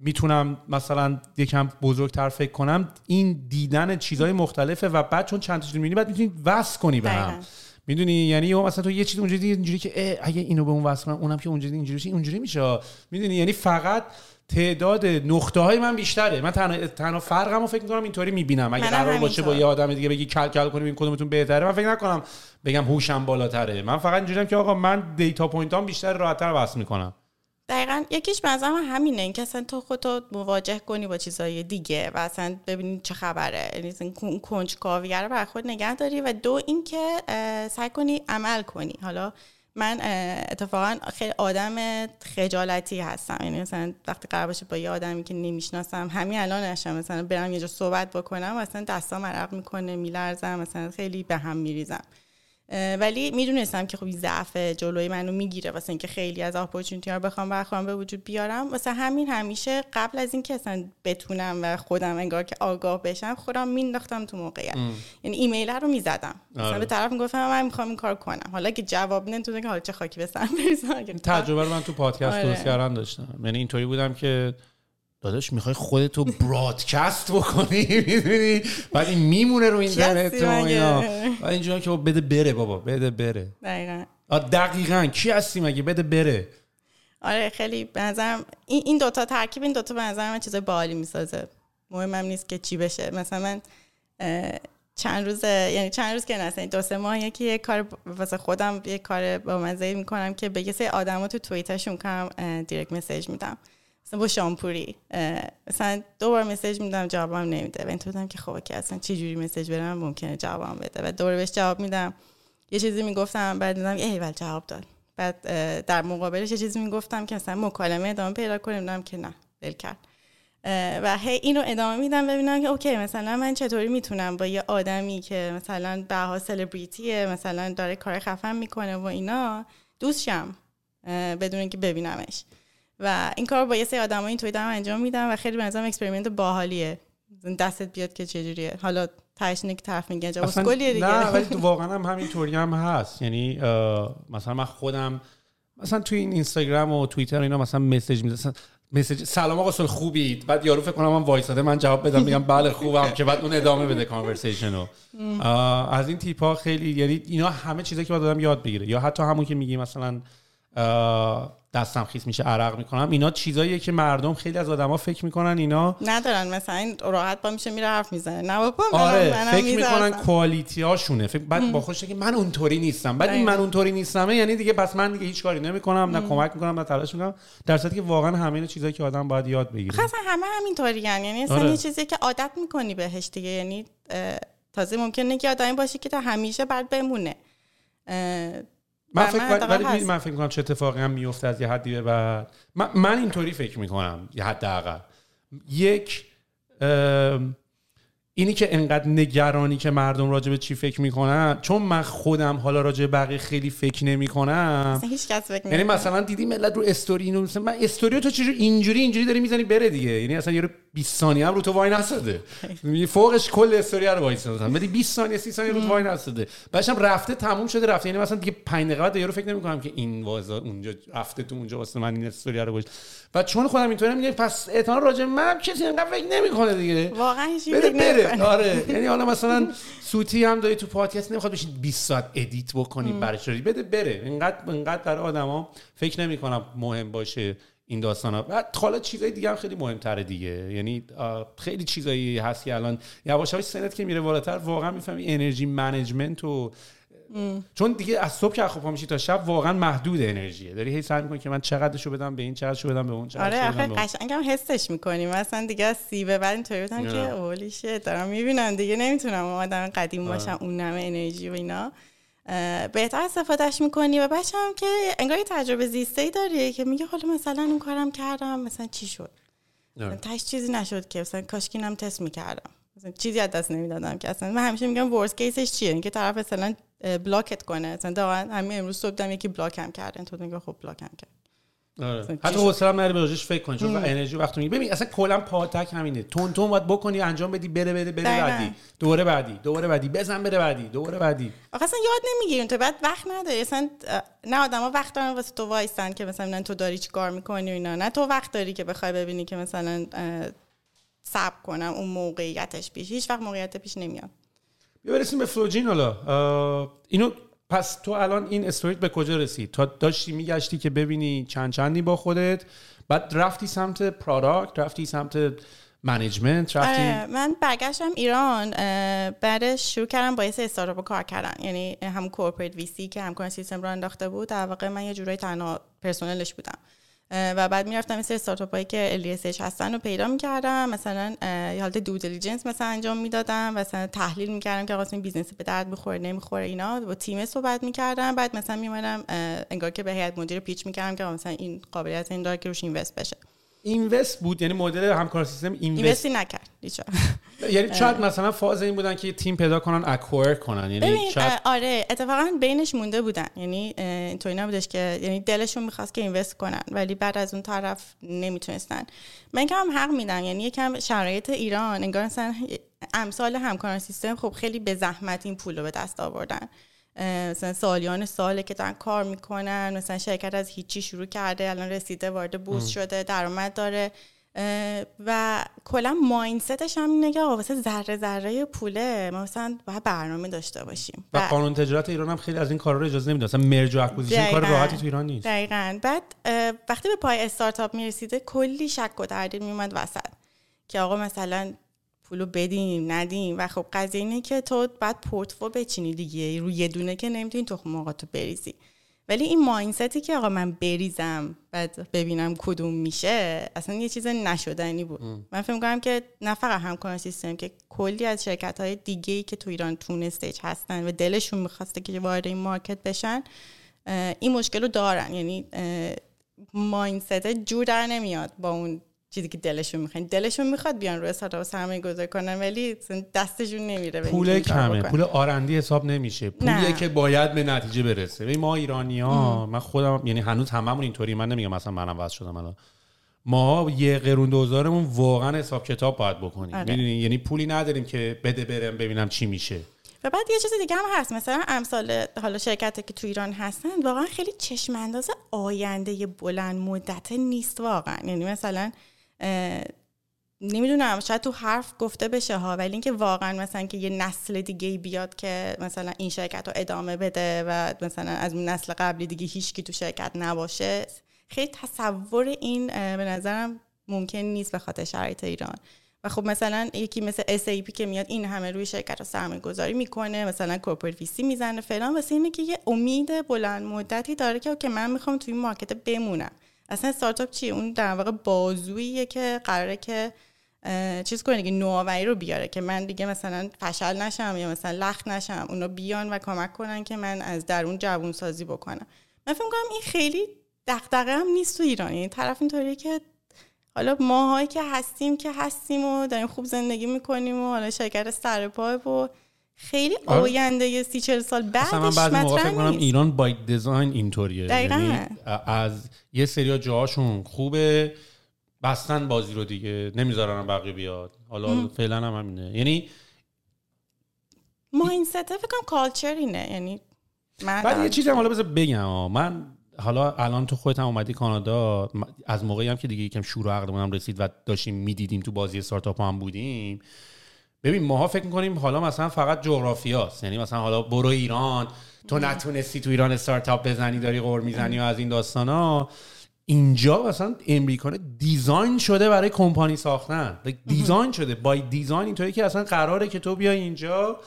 [SPEAKER 1] می‌تونم مثلا یکم بزرگتر فکر کنم این دیدن چیزهای مختلفه و بعد چون چند تا چیز می‌بینی بعد می‌تونی وصل کنی به هم. می‌دونی؟ یعنی مثلا تو یه چیز اونجوری اینجوری که اگه اینو به اون وصل کنم اونم که اونجوری اینجوری اونجوری میشه. می‌دونی؟ یعنی فقط تعداد نقطه های من بیشتره. من تنها تنها فرقمو فکر می‌کنم اینطوری می‌بینم. اگه قرار باشه با یه آدم دیگه بگی کل کل کنیم این کدومتون بهتره من فکر نکنم بگم هوشم بالاتره. من فقط اینجوریم که آقا من دیتا پوینتام بیشتر راحتتر وصل می‌کنم.
[SPEAKER 2] دقیقا یکیش به همینه اینکه اصلا تو خودتو مواجه کنی با چیزهای دیگه و اصلا ببینی چه خبره. یعنی کنجکاویه رو خود نگه داری و دو اینکه سعی کنی عمل کنی. حالا من اتفاقا خیلی آدم خجالتی هستم. یعنی مثلا وقتی قرار باشه با یه آدمی که نمی‌شناسم همین الان نشم. مثلا برم یه جا صحبت بکنم مثلا دستام عرق می‌کنه میلرزم مثلا خیلی به هم میریزم. ولی می‌دونستم که خب ضعف جلوی منو می‌گیره واسه اینکه خیلی از اپورتونتی ها بخوام برخوام به وجود بیارم. واسه همین همیشه قبل از اینکه اصلا بتونم و خودم انگار که آگاه بشم خودم مینداختم تو موقعیت. یعنی ایمیل رو می‌زدم. مثلا به آره. طرف می‌گفتم من می‌خوام این کار کنم. حالا که جواب نمی‌تونه که حالا چه خاکی سرم
[SPEAKER 1] تجربه رو من تو پادکست آره. درست کردن داشتم. یعنی اینطوری بودم که داداش می‌خوای خودتو برادکست بکنی می‌دونی؟ بعد این میمونه رو اینترنت و اینا. بعد اینجا که بده بره بابا بده بره.
[SPEAKER 2] دقیقا.
[SPEAKER 1] دقیقا. کی هستی مگه؟ بده بره.
[SPEAKER 2] آره خیلی به نظرم این, دوتا ترکیب این دوتا به نظر من چیزای بالی می‌سازه. مهمم نیست که چی بشه. مثلا من چند روز یعنی چند روز که نه دو سه ماه یکی یه کار واسه خودم یه کار با مزه می‌کنم که به یه سری آدما تو توییترشون کنم دیرکت مسیج میدم. مثلا با شامپوری مثلا دو بار مسیج میدم جوابم نمیده. و این بودم که خب که اصلا چه جوری مسیج برم ممکنه جوابم بده. و دوباره بهش جواب میدم. یه چیزی می‌گفتم بعد دیدم ای ول جواب داد. بعد در مقابلش یه چیزی می‌گفتم که مثلا مکالمه ادامه پیدا کنیم دیدم که نه ول کرد. و هی اینو ادامه میدم ببینم که اوکی مثلا من چطوری می‌تونم با یه آدمی که مثلا به سلبریتیه مثلا داره کار خفن می‌کنه و اینا دوست شم. بدون اینکه ببینمش. و این کار با یه سری آدمای این توی دارم انجام میدم و خیلی به نظرم experiment باحالیه. دستت بیاد که چجوریه. حالا تهش که طرف میگه جواب دیگه.
[SPEAKER 1] نه ولی واقعا هم همینطوری هم هست. یعنی مثلا من خودم مثلا توی این اینستاگرام و توییتر اینا مثلا message میدم message سلام آقا حال خوبید؟ بعد یارو فکر کنم من وایساده من جواب بدم میگم بله خوبم که بعد اون ادامه بده conversation رو. از این تیپ ها خیلی یعنی اینا همه چیزایی که باید آدم یاد بگیره. یا حتی همون که میگی مثلا دستم خیس میشه عرق می‌کنم. اینا چیزاییه که مردم خیلی از آدما فکر می‌کنن اینا.
[SPEAKER 2] ندارن. مثلا این راحت با میشه میره حرف می‌زنه. نه بابا
[SPEAKER 1] آره فکر می‌کنن کوالیتی هاشونه فکر بعد با خودش که من اونطوری نیستم. بعد این من اونطوری نیستم یعنی دیگه پس من دیگه هیچ کاری نمی‌کنم نه کمک می‌کنم نه تلاش می‌کنم. در صورتی که واقعا همه چیزایی که آدم باید یاد بگیره.
[SPEAKER 2] خاصا همه همینطوری یعنی اصلا آره. چیزی که عادت می‌کنی بهش دیگه. یعنی تازه ممکنه که آدمی باشه که تا همیشه بعد بمونه.
[SPEAKER 1] من فکر ولی من فکر چه اتفاقی هم میفته از یه حدی به بعد. من, من اینطوری فکر می‌کنم یه حد اقل یک اینی که انقدر نگرانی که مردم راجع به چی فکر می‌کنن چون من خودم حالا راجع بقیه خیلی فکر نمی‌کنم.
[SPEAKER 2] هیچ کس فکر
[SPEAKER 1] یعنی مثلا دیدی ملت رو استوری اینو مثلا من استوری تو چجوری اینجوری اینجوری داری می‌زنی بره دیگه. یعنی اصلا یارو 20 ثانیه هم رو تو وای نساده فوقش کل استوری رو وای نسادن ولی 20 ثانیه 30 ثانیه رو تو وای نساده بعدش هم رفته تموم شده رفته. یعنی مثلا دیگه 5 دقیقه بعد یارو فکر نمی‌کنم که این وازا اونجا رفته تو اونجا واسه من این استوری رو گوش و چون خودم اینطوری میگه پس احتمال راجع من کسی انقدر فکر نمی‌کنه دیگه.
[SPEAKER 2] واقعا
[SPEAKER 1] بره. بره. آره. یعنی حالا مثلا سوتی هم داری تو پادکست نمی‌خواد بشید 20 ساعت edit بکنی برش داری بده بره. اینقدر اینقدر برای آدما فکر نمی‌کنم مهم باشه این داستان ها بعد حالا چیزای دیگه هم خیلی مهمتره دیگه. یعنی خیلی چیزایی هست که الان. یواش یواش سنت که میره بالاتر واقعا می‌فهمی انرژی منیجمنت و چون دیگه از صبح که خوب میشی تا شب واقعا محدود انرژیه. داری هی سعی می‌کنی که من چقدرشو بدم به این چقدرشو بدم به اون
[SPEAKER 2] آره
[SPEAKER 1] چقدرشو
[SPEAKER 2] آخه
[SPEAKER 1] به اون.
[SPEAKER 2] قشنگم حسش می‌کنیم مثلا دیگه از سی به بعد اینطوری بودم که
[SPEAKER 1] آره.
[SPEAKER 2] اولی شت دارم می‌بینم دیگه نمی‌تونم آدم قدیم باشم اون همه انرژی و اینا. بهتر استفادهش می‌کنی و بچه هم که انگار یه تجربه زیسته ای داری که میگه حالا مثلا اون کارم کردم مثلا چی شد؟
[SPEAKER 1] آره.
[SPEAKER 2] تاش چیزی نشد که مثلا کاشکینم تست می‌کردم. مثلا چیزی از دست نمی‌دادم که. اصلا من همیشه میگم ورست کیسش چیه؟ اینکه طرف مثلا بلاکت کنه. مثلا واقعا همین امروز صبح دیدم یکی بلاکم کرده تو میگه خب بلاکم کرد.
[SPEAKER 1] آره. حتی؟ حوصله هم نره به راجعش فکر کنی چون انرژی وقتی میگی ببین اصلا کلا پاتک همینه. تون تون باید بکنی انجام بدی بره بره بره
[SPEAKER 2] دقیقاً.
[SPEAKER 1] بعدی. دوباره بعدی دوباره بعدی. بزن بره بعدی دوباره بعدی.
[SPEAKER 2] آخه اصلا یاد نمی‌گیریم. تو بعد وقت نداری. اصلا نه آدما وقت دارن واسه تو وایستن که مثلا تو داری چی کار می‌کنی و اینا. نه تو وقت داری که بخوای ببینی که مثلا صبر کنم اون موقعیتش پیش. هیچ وقت موقعیت پیش نمیاد.
[SPEAKER 1] بیا برسیم به فلوجین حالا. اینو پس تو الان این story‌ت به کجا رسید؟ تا داشتی میگشتی که ببینی چند چندی با خودت بعد رفتی سمت product رفتی سمت management رفتی
[SPEAKER 2] آره من برگشتم ایران بعدش شروع کردم با یه سری استارتاپ کار کردن. یعنی هم corporate VC که همکاران سیستم رو انداخته بود در واقع من یه جورایی تنها پرسنلش بودم. و بعد می‌رفتم سری استارتاپ هایی که LSH هستن رو پیدا می‌کردم. مثلا یه حالت due diligence مثلا انجام می‌دادم. مثلا تحلیل می‌کردم که آقا این business به درد بخوره نمی‌خوره اینا. با تیم صحبت می‌کردم. بعد مثلا میومدم انگار که به هیئت مدیره pitch می‌کردم که مثلا این قابلیت این داره که روش invest بشه.
[SPEAKER 1] اینوست بود یعنی مدل همکار سیستم اینوست.
[SPEAKER 2] اینوستی نکرد.
[SPEAKER 1] یعنی شاید مثلا فاز این بودن که تیم پیدا کنن اکوایر کنن. یعنی شاید
[SPEAKER 2] آره اتفاقا بینش مونده بودن. یعنی اه، اینطوری نبودش که یعنی دلشون می‌خواست که اینوست کنن ولی بعد از اون طرف نمی‌تونستن. من که هم حق میدم یعنی یکم شرایط ایران انگار مثلا امثال همکاران سیستم خب خیلی به زحمت این پول رو به دست آوردن. مثلا سالیان ساله که دارن کار می‌کنن. مثلا شرکت از هیچی شروع کرده الان رسیده وارد بورس شده درآمد داره. و کلا mindset‌ش هم اینه که واسه ذره ذره پوله ما مثلا باید برنامه داشته باشیم.
[SPEAKER 1] و قانون تجارت ایران هم خیلی از این کارا رو اجازه نمیده. مثلا merge و acquisition کار. راحتی تو ایران نیست.
[SPEAKER 2] دقیقا. بعد وقتی به پای استارتاپ می‌رسیده کلی شک و تردید میومد وسط. که آقا مثلا پولو بدیم ندیم و خب قضیه اینه که تو بعد پورتفو بچینی دیگه. روی یه دونه که نمی‌تونی تخم تو بریزی. ولی این mindsetی که آقا من بریزم بعد ببینم کدوم میشه اصلا یه چیز نشدنی بود. من فکر کنم که نه فقط همکاران سیستم که کلی از شرکت های دیگه ای که تو ایران تو اون stage هستن و دلشون می‌خواسته که وارد این market بشن این مشکل رو دارن. یعنی mindset جور در نمیاد با اون چیزی که دلشون می‌خواد. دلشون می‌خواد بیان روی استارتاپ سرمایه گذاری کنن ولی دستشون نمیره
[SPEAKER 1] پول کمه. پول R&D حساب نمیشه. پولیه
[SPEAKER 2] نه.
[SPEAKER 1] که باید به نتیجه برسه. ببین ما ایرانی ها من خودم یعنی هنوز هممون اینطوری. من نمیگم مثلا منم واسه شدم الان. ما یه قرون دوزارمون واقعا حساب کتاب باید بکنیم.
[SPEAKER 2] آره.
[SPEAKER 1] می‌دونی؟ یعنی پولی نداریم که بده برم ببینم چی میشه.
[SPEAKER 2] و بعد یه چیز دیگه هم هست. مثلا امثال حالا شرکت که تو ایران هستن واقعا خیلی چشم انداز آینده بلند مدت نیست واقعا. یعنی مثلا نمی‌دونم شاید تو حرف گفته بشه ها ولی اینکه واقعا مثلا که یه نسل دیگه بیاد که مثلا این شرکت رو ادامه بده و مثلا از اون نسل قبلی دیگه هیچکی تو شرکت نباشه خیلی تصور این به نظرم ممکن نیست به خاطر شرایط ایران. و خب مثلا یکی مثل SAP که میاد این همه روی شرکت رو سرمایه گذاری می‌کنه مثلا corporate VC می‌زنه فلان واسه اینه که یه امید بلند مدتی داره که من می‌خوام توی این market بمونم. اصلا استارتاپ چیه اون در واقع بازوییه که قراره که چیز کنه دیگه نوآوری رو بیاره که من دیگه مثلا fail نشم یا مثلا لخت نشم اونا بیان و کمک کنن که من از درون جوون سازی بکنم. من فکر کنم این خیلی دغدغه هم نیست تو ایران. یعنی طرف اینطوریه که حالا ماهایی که هستیم که هستیم و داریم خوب زندگی می‌کنیم و حالا شرکت سر پای و خیلی
[SPEAKER 1] آره.
[SPEAKER 2] آینده سی چل سال
[SPEAKER 1] اصلا من
[SPEAKER 2] بعدش
[SPEAKER 1] بعضی موقع فکر کنم ایران بای دیزاین اینطوریه
[SPEAKER 2] دقیقاً.
[SPEAKER 1] یعنی از یه سری جاهاشون خوبه بستن بازی رو دیگه. نمی‌ذارن بقیه بیاد. حالا فعلا هم همینه. یعنی
[SPEAKER 2] ماینست فکر کنم کالچر اینه. یعنی من
[SPEAKER 1] بعد یه چیزی هم حالا بذار بگم. من حالا الان تو خودت هم اومدی کانادا. از موقعی هم که دیگه یکم شور و عقلمون هم رسید و داشتیم می‌دیدیم تو بازی استارتاپ هم بودیم. ببین ماها فکر می‌کنیم حالا مثلا فقط جغرافیاست. یعنی مثلا حالا برو ایران تو نتونستی تو ایران استارتاپ بزنی داری قور می‌زنی و از این داستانا. اینجا مثلا امریکا دیزاین شده برای کمپانی ساختن. design شده. by design اینطوری که اصلا قراره که تو بیای اینجا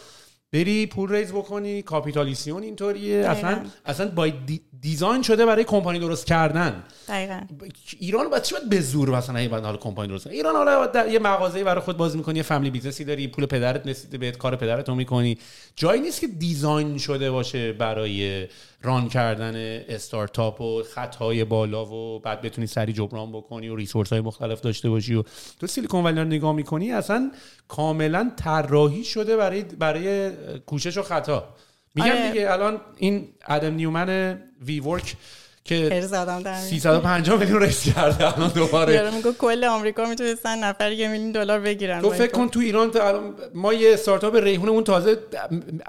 [SPEAKER 1] بری پول raise بکنی capitalization اینطوریه. اصلا. اصلا by design شده برای کمپانی درست کردن.
[SPEAKER 2] دقیقا.
[SPEAKER 1] ایران چی باید به زور مثلا هی باید حالا کمپانی درست؟ ایران حالا در- یه مغازه‌ای برای خود باز می‌کنی یه family businessی داری پول پدرت رسیده بهت کار پدرت رو می‌کنی. جایی نیست که design شده باشه برای run کردن استارتاپ و خطهای بالا و بعد بتونی سری جبران بکنی و resource های مختلف داشته باشی و تو سیلیکون ولی رو نگاه می‌کنی اصلا کاملا طراحی شده برای برای کوشش و خطا. میگم
[SPEAKER 2] آره.
[SPEAKER 1] دیگه الان این ادم نیومن وی ورک که
[SPEAKER 2] خیلی زدم در میاد.
[SPEAKER 1] 350 میلیون ریس کرده الان دوباره
[SPEAKER 2] یارو میگه کل آمریکا می‌تونستن نفر یه میلیون دلار بگیرن
[SPEAKER 1] تو فکر کن تو ایران تا الان ما یه استارتاپ ریحونمون تازه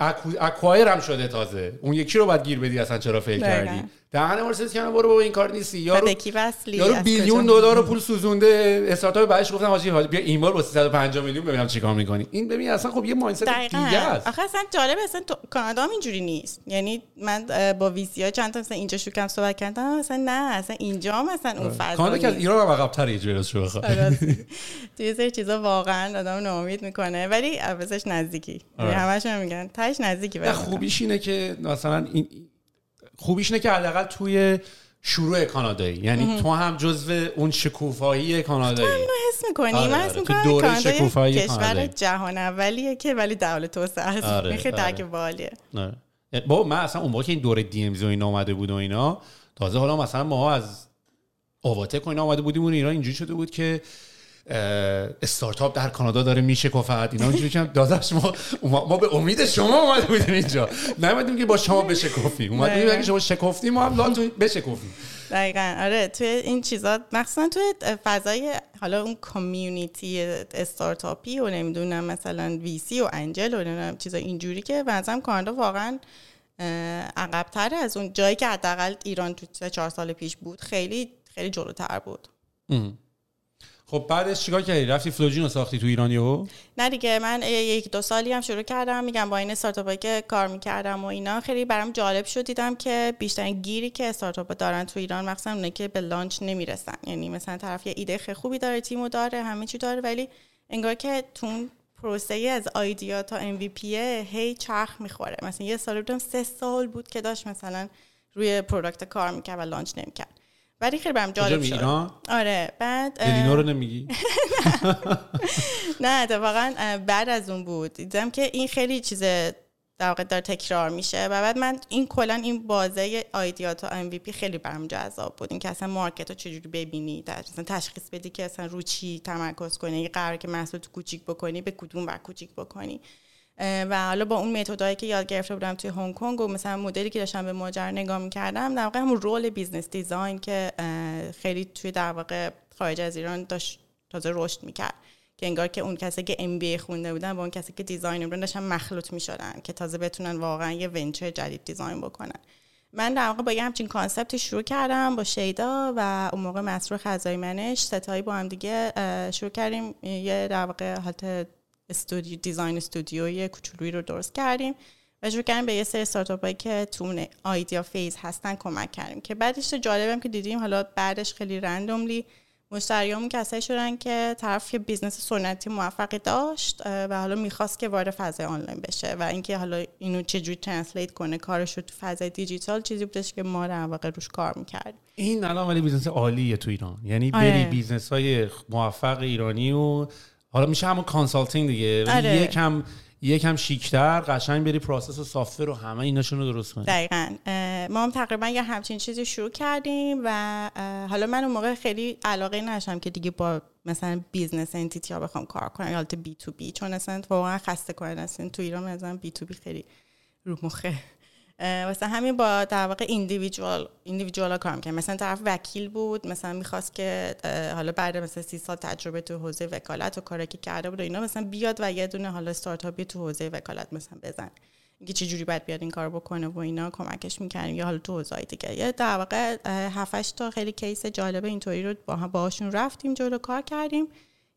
[SPEAKER 1] اکو- اکوایر هم شده تازه اون یکی رو باید گیر بدی اصلا چرا
[SPEAKER 2] دقیقاً.
[SPEAKER 1] کردی دهن مرسیدس کردن برو بابا این کار نیستی یارو
[SPEAKER 2] وصلی
[SPEAKER 1] یارو بیلیون؟ دلار رو پول سوزونده استارتاپ بعدش گفتم حاجی حاجی بیا این بار با 350 میلیون ببینم چیکار می‌کنی این ببین اصلا خب یه مایندست دیگه است
[SPEAKER 2] آخه اصلا جالب اصلا تو کانادا هم اینجوری نیست یعنی من با ویسی ها چند تا مثلا اینجا شوکم صحبت کردم اصلا نه اصلا اینجا هم مثلا اون فضا
[SPEAKER 1] کانادا که از. ایران هم عقب‌تره یه جوری شو بخوای.
[SPEAKER 2] آره. توی سری چیزا واقعا آدم ناامید می‌کنه ولی عوضش نزدیکی
[SPEAKER 1] آره.
[SPEAKER 2] همشون میگن تاش نزدیکی ولی
[SPEAKER 1] خوبیش اینه که مثلا این خوبیش اینه که حداقل توی شروع کانادایی یعنی تو هم جزو اون شکوفایی کانادایی
[SPEAKER 2] اینو حس می‌کنی
[SPEAKER 1] آره،
[SPEAKER 2] من
[SPEAKER 1] آره.
[SPEAKER 2] حس
[SPEAKER 1] تو
[SPEAKER 2] می‌کنم
[SPEAKER 1] دوره
[SPEAKER 2] کانادا
[SPEAKER 1] شکوفایی
[SPEAKER 2] کشور
[SPEAKER 1] کانادایی.
[SPEAKER 2] جهان اولیه که ولی در حال توسعه است
[SPEAKER 1] آره،
[SPEAKER 2] این خیلی
[SPEAKER 1] آره.
[SPEAKER 2] درک بالیه
[SPEAKER 1] آره. بابا من اصلا اون موقع که این دوره دی ام و اینا اومده بود و اینا تازه حالا مثلا ما از آواتک و اینا اومده بودیم اون ایران اینجوری شده بود که استارتاپ در کانادا داره میشه کفت اینا اینجوری که داداش ما ما به امید شما اومده بودیم اینجا. نیومدیم که با شما بشکافیم. اومدیم
[SPEAKER 2] دقیقاً.
[SPEAKER 1] اگه شما شکفتیم ما هم لاتون بشکافیم.
[SPEAKER 2] دقیقا. آره توی این چیزا مخصوصا توی فضای حالا اون کامیونیتی استارتاپی و نمی‌دونم مثلا ویسی و انجل و نمی‌دونم چیزا اینجوری که نظرم کانادا واقعا عقبتر از اون جایی که حداقل ایران تو سه چهار سال پیش بود خیلی خیلی جلوتر بود.
[SPEAKER 1] خب بعدش چیکار کردی؟ رفتی فلوجین رو ساختی تو ایران یهو
[SPEAKER 2] نه دیگه من یک دو سالی هم شروع کردم. میگم با این استارتاپایی که کار می‌کردم و اینا خیلی برام جالب شد. دیدم که بیشترین گیری که استارتاپ دارن تو ایران مخصوصا اونه که به launch نمی‌رسن. یعنی مثلا طرف یه ایده خیلی خوبی داره تیمو داره همه چی داره ولی انگار که تو پروسه از idea تا MVP هی چرخ می‌خوره. مثلا یه سال بود سه سال بود که داشت مثلا روی product کار می‌کرد و launch نمی‌کرد. ولی خیلی برام جالب شد.
[SPEAKER 1] ایران؟
[SPEAKER 2] آره بعد اه،
[SPEAKER 1] دلینا رو نمیگی؟
[SPEAKER 2] نه اتفاقا بعد از اون بود. دیدم که این خیلی چیز در واقع داره تکرار میشه و بعد من این کلا این بازه idea تا MVP خیلی برام جذاب بود. این که اصلا market رو چجوری ببینی مثلا تشخیص بدی که اصلا رو چی تمرکز کنی قرار که محصول تو کوچیک بکنی به کدوم بر کوچیک بکنی. و حالا با اون method ایی که یاد گرفته بودم توی هنگ کنگ و مثلا مدلی که داشتم به ماجرا نگاه می‌کردم در واقع همون رول business design که خیلی توی در واقع خارج از ایران داشت تازه رشد می‌کرد. که انگار که اون کسی که MBA خونده بودن با اون کسی که designer بودن داشتن مخلوط می‌شدن که تازه بتونن واقعا یه venture جدید design بکنن. من در واقع با یه همچین concept ی شروع کردم با شیدا و اون موقع مسرور خزایی منش ستایی با هم دیگه شروع کردیم یه در واقع حالت استودیو design studio ی کوچولویی رو درست کردیم و شروع کردیم به یه سری استارتاپ هایی که تو اون idea phase هستن کمک کردیم. که بعدش جالبم که دیدیم حالا بعدش خیلی randomly مشتریامون کسایی شدن که طرف یه business سنتی موفقی داشت و حالا می‌خواست که وارد فضای آنلاین بشه و اینکه حالا اینو چجوری translate کنه کارش رو تو فضای دیجیتال چیزی بودش که ما در واقع روش کار می‌کردیم.
[SPEAKER 1] این الان ولی business عالیه تو ایران. یعنی
[SPEAKER 2] آره.
[SPEAKER 1] بری business های موفق ایرانی و حالا میشه همون consulting دیگه
[SPEAKER 2] آره.
[SPEAKER 1] یکم یکم شیکتر قشنگ بری process و software و همه ایناشون رو درست کنی.
[SPEAKER 2] دقیقا. ما هم تقریبا یه همچین چیزی شروع کردیم و حالا من اون موقع خیلی علاقه نداشتم که دیگه با مثلا business entity ها بخوام کار کنم یا B2B چون اصلا واقعا خسته کننده اصلا تو ایران مثلا B2B خیلی رو مخه. واسه همین با در واقع individual individual کار می‌کنم مثلا طرف وکیل بود مثلا می‌خواست که حالا بعد مثلا سی سال تجربه تو حوزه وکالت و کاری که کرده بود و اینا مثلا بیاد و یه دونه حالا استارتاپی تو حوزه وکالت مثلا بزنه. اینکه چه جوری باید بیاد این کار بکنه و اینا کمکش می‌کنیم یا حالا تو حوزه دیگه. یه در واقع 7 تا خیلی case جالب اینطوری رو با باهاشون رفتیم جلو کار کردیم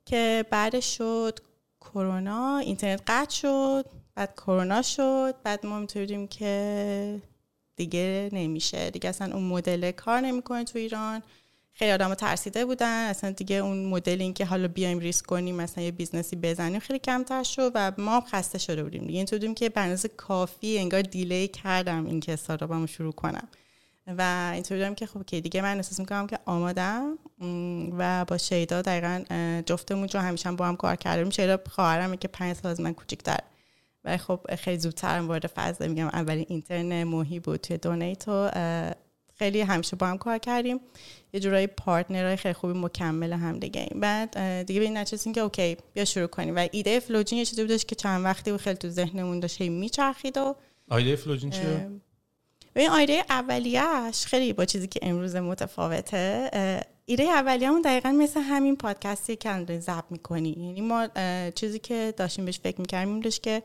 [SPEAKER 2] که بعدش شد کرونا اینترنت قطع شد. بعد کرونا شد بعد ما می‌تونیم که دیگه نمیشه. دیگه اصلا اون مدل کار نمی‌کنه تو ایران. خیلی آدم ترسیده بودن. اصلا دیگه اون مدل این که حالا بیایم ریسک کنیم مثلا یه business ی بزنیم خیلی کمتر شد و ما خسته شده بودیم دیگه. این که به کافی انگار delay کردم این که استارتاپمو شروع کنم. و اینطوری دارم که خب که دیگه من احساس می‌کنم که آمادم. و با شیدا دقیقا جفتمون چون همیشه با هم کار کردیم شیدا خواهرمه که پنج سال از من کوچیک‌تر. ولی خب خیلی زودتر وارد فضا میگم. اولین intern موهی بود توی دونیتو خیلی همیشه با هم کار کردیم. یه جورایی partner های خیلی خوبی مکمل هم دیگه این بعد دیگه به این رسیدیم که okay بیا شروع کنیم. و ایده فلوجین یه چیزی بودش که چند وقتی خیلی تو ذهنمون داشت میچرخید و
[SPEAKER 1] ایده فلوجین چیه؟
[SPEAKER 2] این ایده اولیه‌اش خیلی با چیزی که امروز متفاوته ایده اولیه‌مون دقیقا مثل همین پادکستی که الان ضبط می‌کنی. یعنی ما چیزی که داشتیم بهش فکر می‌کردیم این که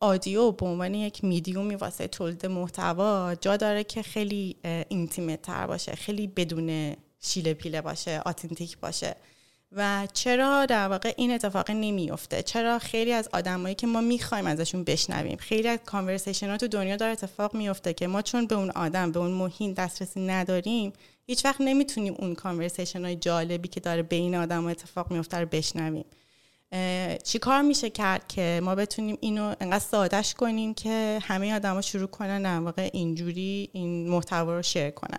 [SPEAKER 2] audio به عنوان یک میدیومی واسه تولید محتوا جا داره که خیلی intimate تر باشه خیلی بدون شیله پیله باشه authentic باشه. و چرا در واقع این اتفاق نمیفته چرا خیلی از آدمایی که ما می‌خوایم ازشون بشنویم خیلی از conversation ها تو دنیا داره اتفاق میفته که ما چون به اون آدم به اون محین دسترسی نداریم هیچ وقت نمی‌تونیم اون کانورسیشن های جالبی که داره بین آدم اتفاق میفته رو بشنویم. چی کار میشه کرد که ما بتونیم اینو انقدر سادش کنیم که همه آدما شروع کنن در واقع اینجوری این محتوا رو شیر کنن.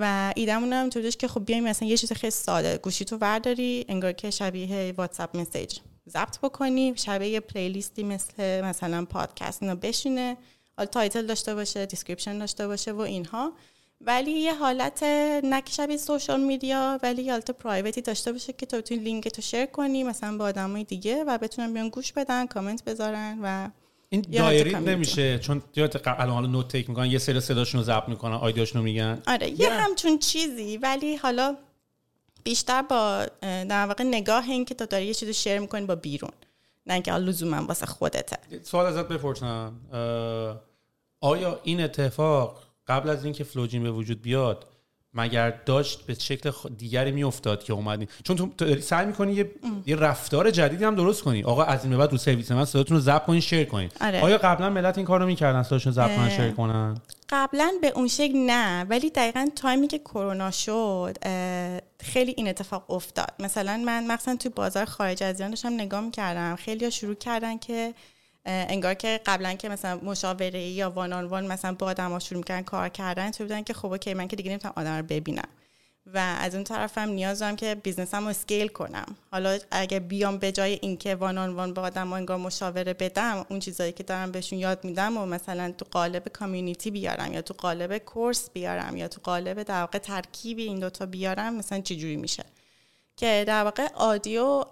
[SPEAKER 2] و ایدمون هم تو که خب بیایم مثلا یه چیز خیلی ساده گوشی تو ورداری انگار که شبیه واتساپ مسیج ضبط بکنی شبیه یه پلیلیستی مثل مثلا پادکست اینا بشینه حالا title داشته باشه description داشته باشه و اینها. ولی یه حالت نه شبیه social media ولی یه حالت private ی داشته باشه که تو بتونی لینک تو share کنی مثلا با آدمای دیگه و بتونن بیان گوش بدن کامنت بذارن و
[SPEAKER 1] این diary نمیشه؟ چون الان حالا note take می‌کنن یه سری صداشون رو ضبط می‌کنن idea شون رو میگن.
[SPEAKER 2] آره یه همچین چیزی ولی حالا بیشتر با در واقع نگاه این که تو داری یه چیزی share می‌کنی با بیرون. نه اینکه لزوما واسه خودته.
[SPEAKER 1] سوال ازت بپرسم آیا این اتفاق قبل از اینکه فلوجین به وجود بیاد مگر داشت به شکل دیگری میافتاد که اومدین چون تو داری سعی می‌کنی یه, یه رفتار جدیدی هم درست کنی. آقا از این به بعد رو سرویس من صداتون رو ضبط کنین شیر کنین. آره. آیا قبلا ملت این کارو می‌کردن صداشون ضبط کنن شیر کنن؟
[SPEAKER 2] قبلا به اون شکل نه ولی دقیقا تایمی که کرونا شد خیلی این اتفاق افتاد. مثلا من مثلا تو بازار خارج از ایران داشتم نگاه می‌کردم. خیلی شروع کردن که انگار که قبلا که مثلا مشاوره یا one on one مثلا با آدم شروع می‌کنن کار کردن تو بودن که خب okay من که دیگه نمی‌تونم آدم رو ببینم. و از اون طرفم نیاز دارم که business م رو scale کنم. حالا اگه بیام به جای اینکه one on one با آدم انگار مشاوره بدم اون چیزایی که دارم بهشون یاد میدم و مثلا تو قالب community بیارم یا تو قالب course بیارم یا تو قالب در واقع ترکیبی این دوتا بیارم مثلا چجوری میشه؟ که در واقع audio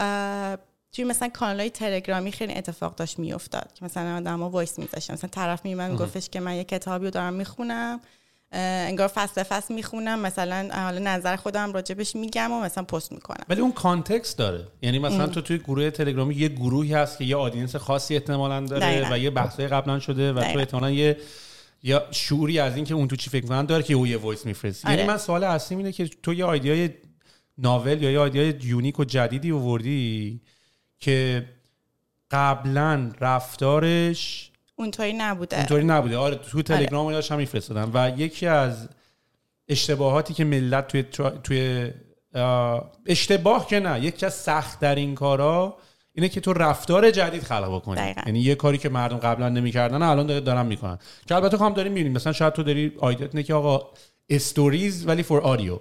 [SPEAKER 2] توی مثلا کانال های تلگرامی خیلی اتفاق داشت میافتاد که مثلا آدم ها voice میذاشتن مثلا طرف می من گفتش که من یه کتابی رو دارم می‌خونم انگار فصل فصل می‌خونم. مثلا حالا نظر خودم راجبش میگم و مثلا پست می‌کنم.
[SPEAKER 1] ولی اون context داره. یعنی مثلا تو توی گروه تلگرامی یه گروهی هست که یه audience خاصی احتمالا داره و یه بحثای قبلا شده و تو احتمالا یه یا شعوری از این که اون تو چی فکر می‌کنن داره که او یه voice میفرستی یعنی آره. من سوال اصلی اینه که تو یه idea ی ناول یا یه آیدیای یونیک و جدیدی آوردی؟ که قبلا رفتارش
[SPEAKER 2] اونطوری نبوده.
[SPEAKER 1] اونطوری نبوده. آره تو تلگرام آره. هم میفرستادن و یکی از اشتباهاتی که ملت توی توی اشتباه که نه یکی از سخت در این کارا اینه که تو رفتار جدید خلق بکنی. یعنی یه کاری که مردم قبلا نمی‌کردن الان دارن می‌کنن. که البته هم داریم می‌بینیم. مثلا شاید تو داری آیدت اینه که آقا stories ولی for audio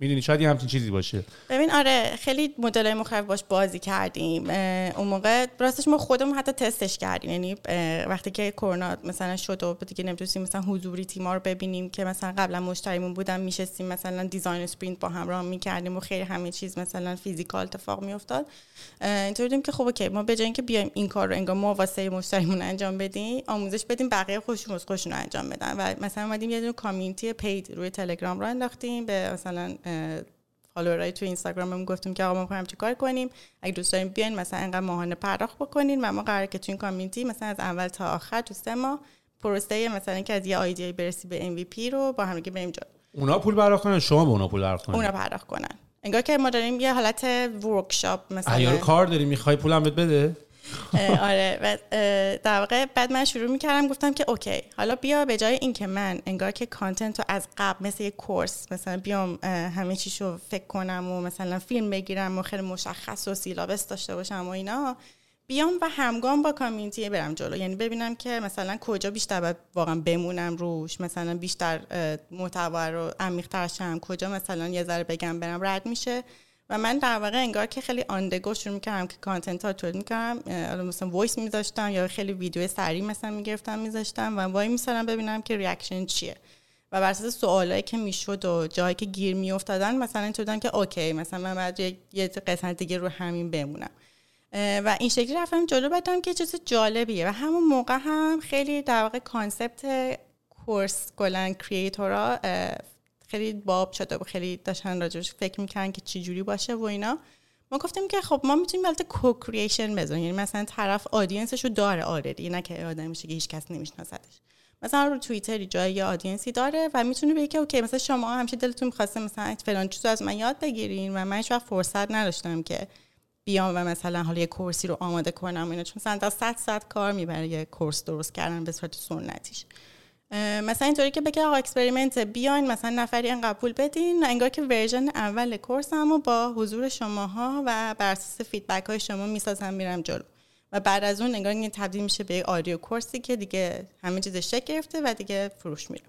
[SPEAKER 1] می‌دونی شاید یه همچین چیزی باشه.
[SPEAKER 2] ببین آره خیلی مدل مختلف باهاش بازی کردیم. اون موقع راستش ما خودمون حتی تستش کردیم. یعنی وقتی که کرونا مثلا شد و دیگه نمی‌تونستیم مثلا حضوری تیما رو ببینیم که مثلا قبلا مشتریمون بودن میشستیم مثلا design sprint با هم run می‌کردیم و خیلی همه چیز مثلا physical اتفاق میافتاد. اینطوری دیدیم که خب اوکی ما به جای اینکه بیایم این کار رو انگار ما واسه مشتریمون انجام بدیم آموزش بدیم بقیه خودشون رو انجام بدن. و مثلا اومدیم یه دونه community paid روی تلگرام راه انداختیم به مثلا followerای تو اینستاگرام گفتیم که آقا ما می‌خوایم چیکار کنیم؟ اگه دوست داریم بیاین مثلا انقدر ماهانه پرداخت بکنین و ما قراره که تو این community مثلا از اول تا آخر تو سه ماه پروسه مثلا که از یه idea برسی به MVP رو با هم دیگه بریم جلو.
[SPEAKER 1] اونا پول پرداخت کنن شما به اونا پول پرداخت کنن
[SPEAKER 2] اونا پرداخت کنن. انگار که ما داریم یه حالت workshop مثلا.
[SPEAKER 1] ایار کار داری می‌خوای پولم بهت بده؟
[SPEAKER 2] آره. و در واقع بعد من شروع می‌کردم گفتم که اوکی حالا بیا به جای اینکه من انگار که content رو از قبل مثل یه course مثلا بیام همه چیشو فکر کنم و مثلا فیلم بگیرم و خیلی مشخص و syllabus داشته باشم و اینا بیام و همگام با community برم جلو. یعنی ببینم که مثلا کجا بیشتر باید واقعا بمونم روش مثلا بیشتر محتوا رو عمیق‌تر شم کجا مثلا یه ذره بگم برم رد میشه. و من در واقع انگار که خیلی on the go شروع می‌کردم که content ها تولید می‌کردم. مثلا voice میذاشتم یا خیلی ویدیو سریع مثلا می‌گرفتم میذاشتم و وایمیستم ببینم که reaction چیه. و بر اساس سوالایی که می‌شد و جایی که گیر میافتادن مثلا اینطور که okay مثلا من بعد یه قسمت دیگه رو همین بمونم. و این شکلی رفتم جلو بدم که چیز جالبیه. و همون موقع هم خیلی در واقع کانسپت کورس کلا کریئتورا خیلی باب شده و خیلی داشتن راجبش فکر می‌کنن که چی جوری باشه و اینا. ما گفتیم که خب ما می‌تونیم البته کو کریشن بزنیم. یعنی مثلا طرف آدینسش رو داره آردی نه که آدم میشه که هیچ کس نمیشناسدش. مثلا رو توییتری جای یه آدینسی داره و می‌تونه بگه اوکی مثلا شما همیشه دلتون می‌خواسته مثلا فلان چیزو از من یاد بگیرین و من هیچ فرصت نداشتم که بیام و مثلا حالا یه course ی رو آماده کنم اینا. چون مثلا تا 100 ساعت کار می‌بره یه course درست کردن به صورت سنتیش. مثلا اینطوری که بگه آقا experiment بیاین مثلا نفری این قبول بدین. انگار که version اول course هم با حضور شماها و بر اساس feedback های شما می‌سازم میرم جلو. و بعد از اون انگار این تبدیل میشه به audio course ی که دیگه همه چیز شکل گرفته و دیگه فروش میره.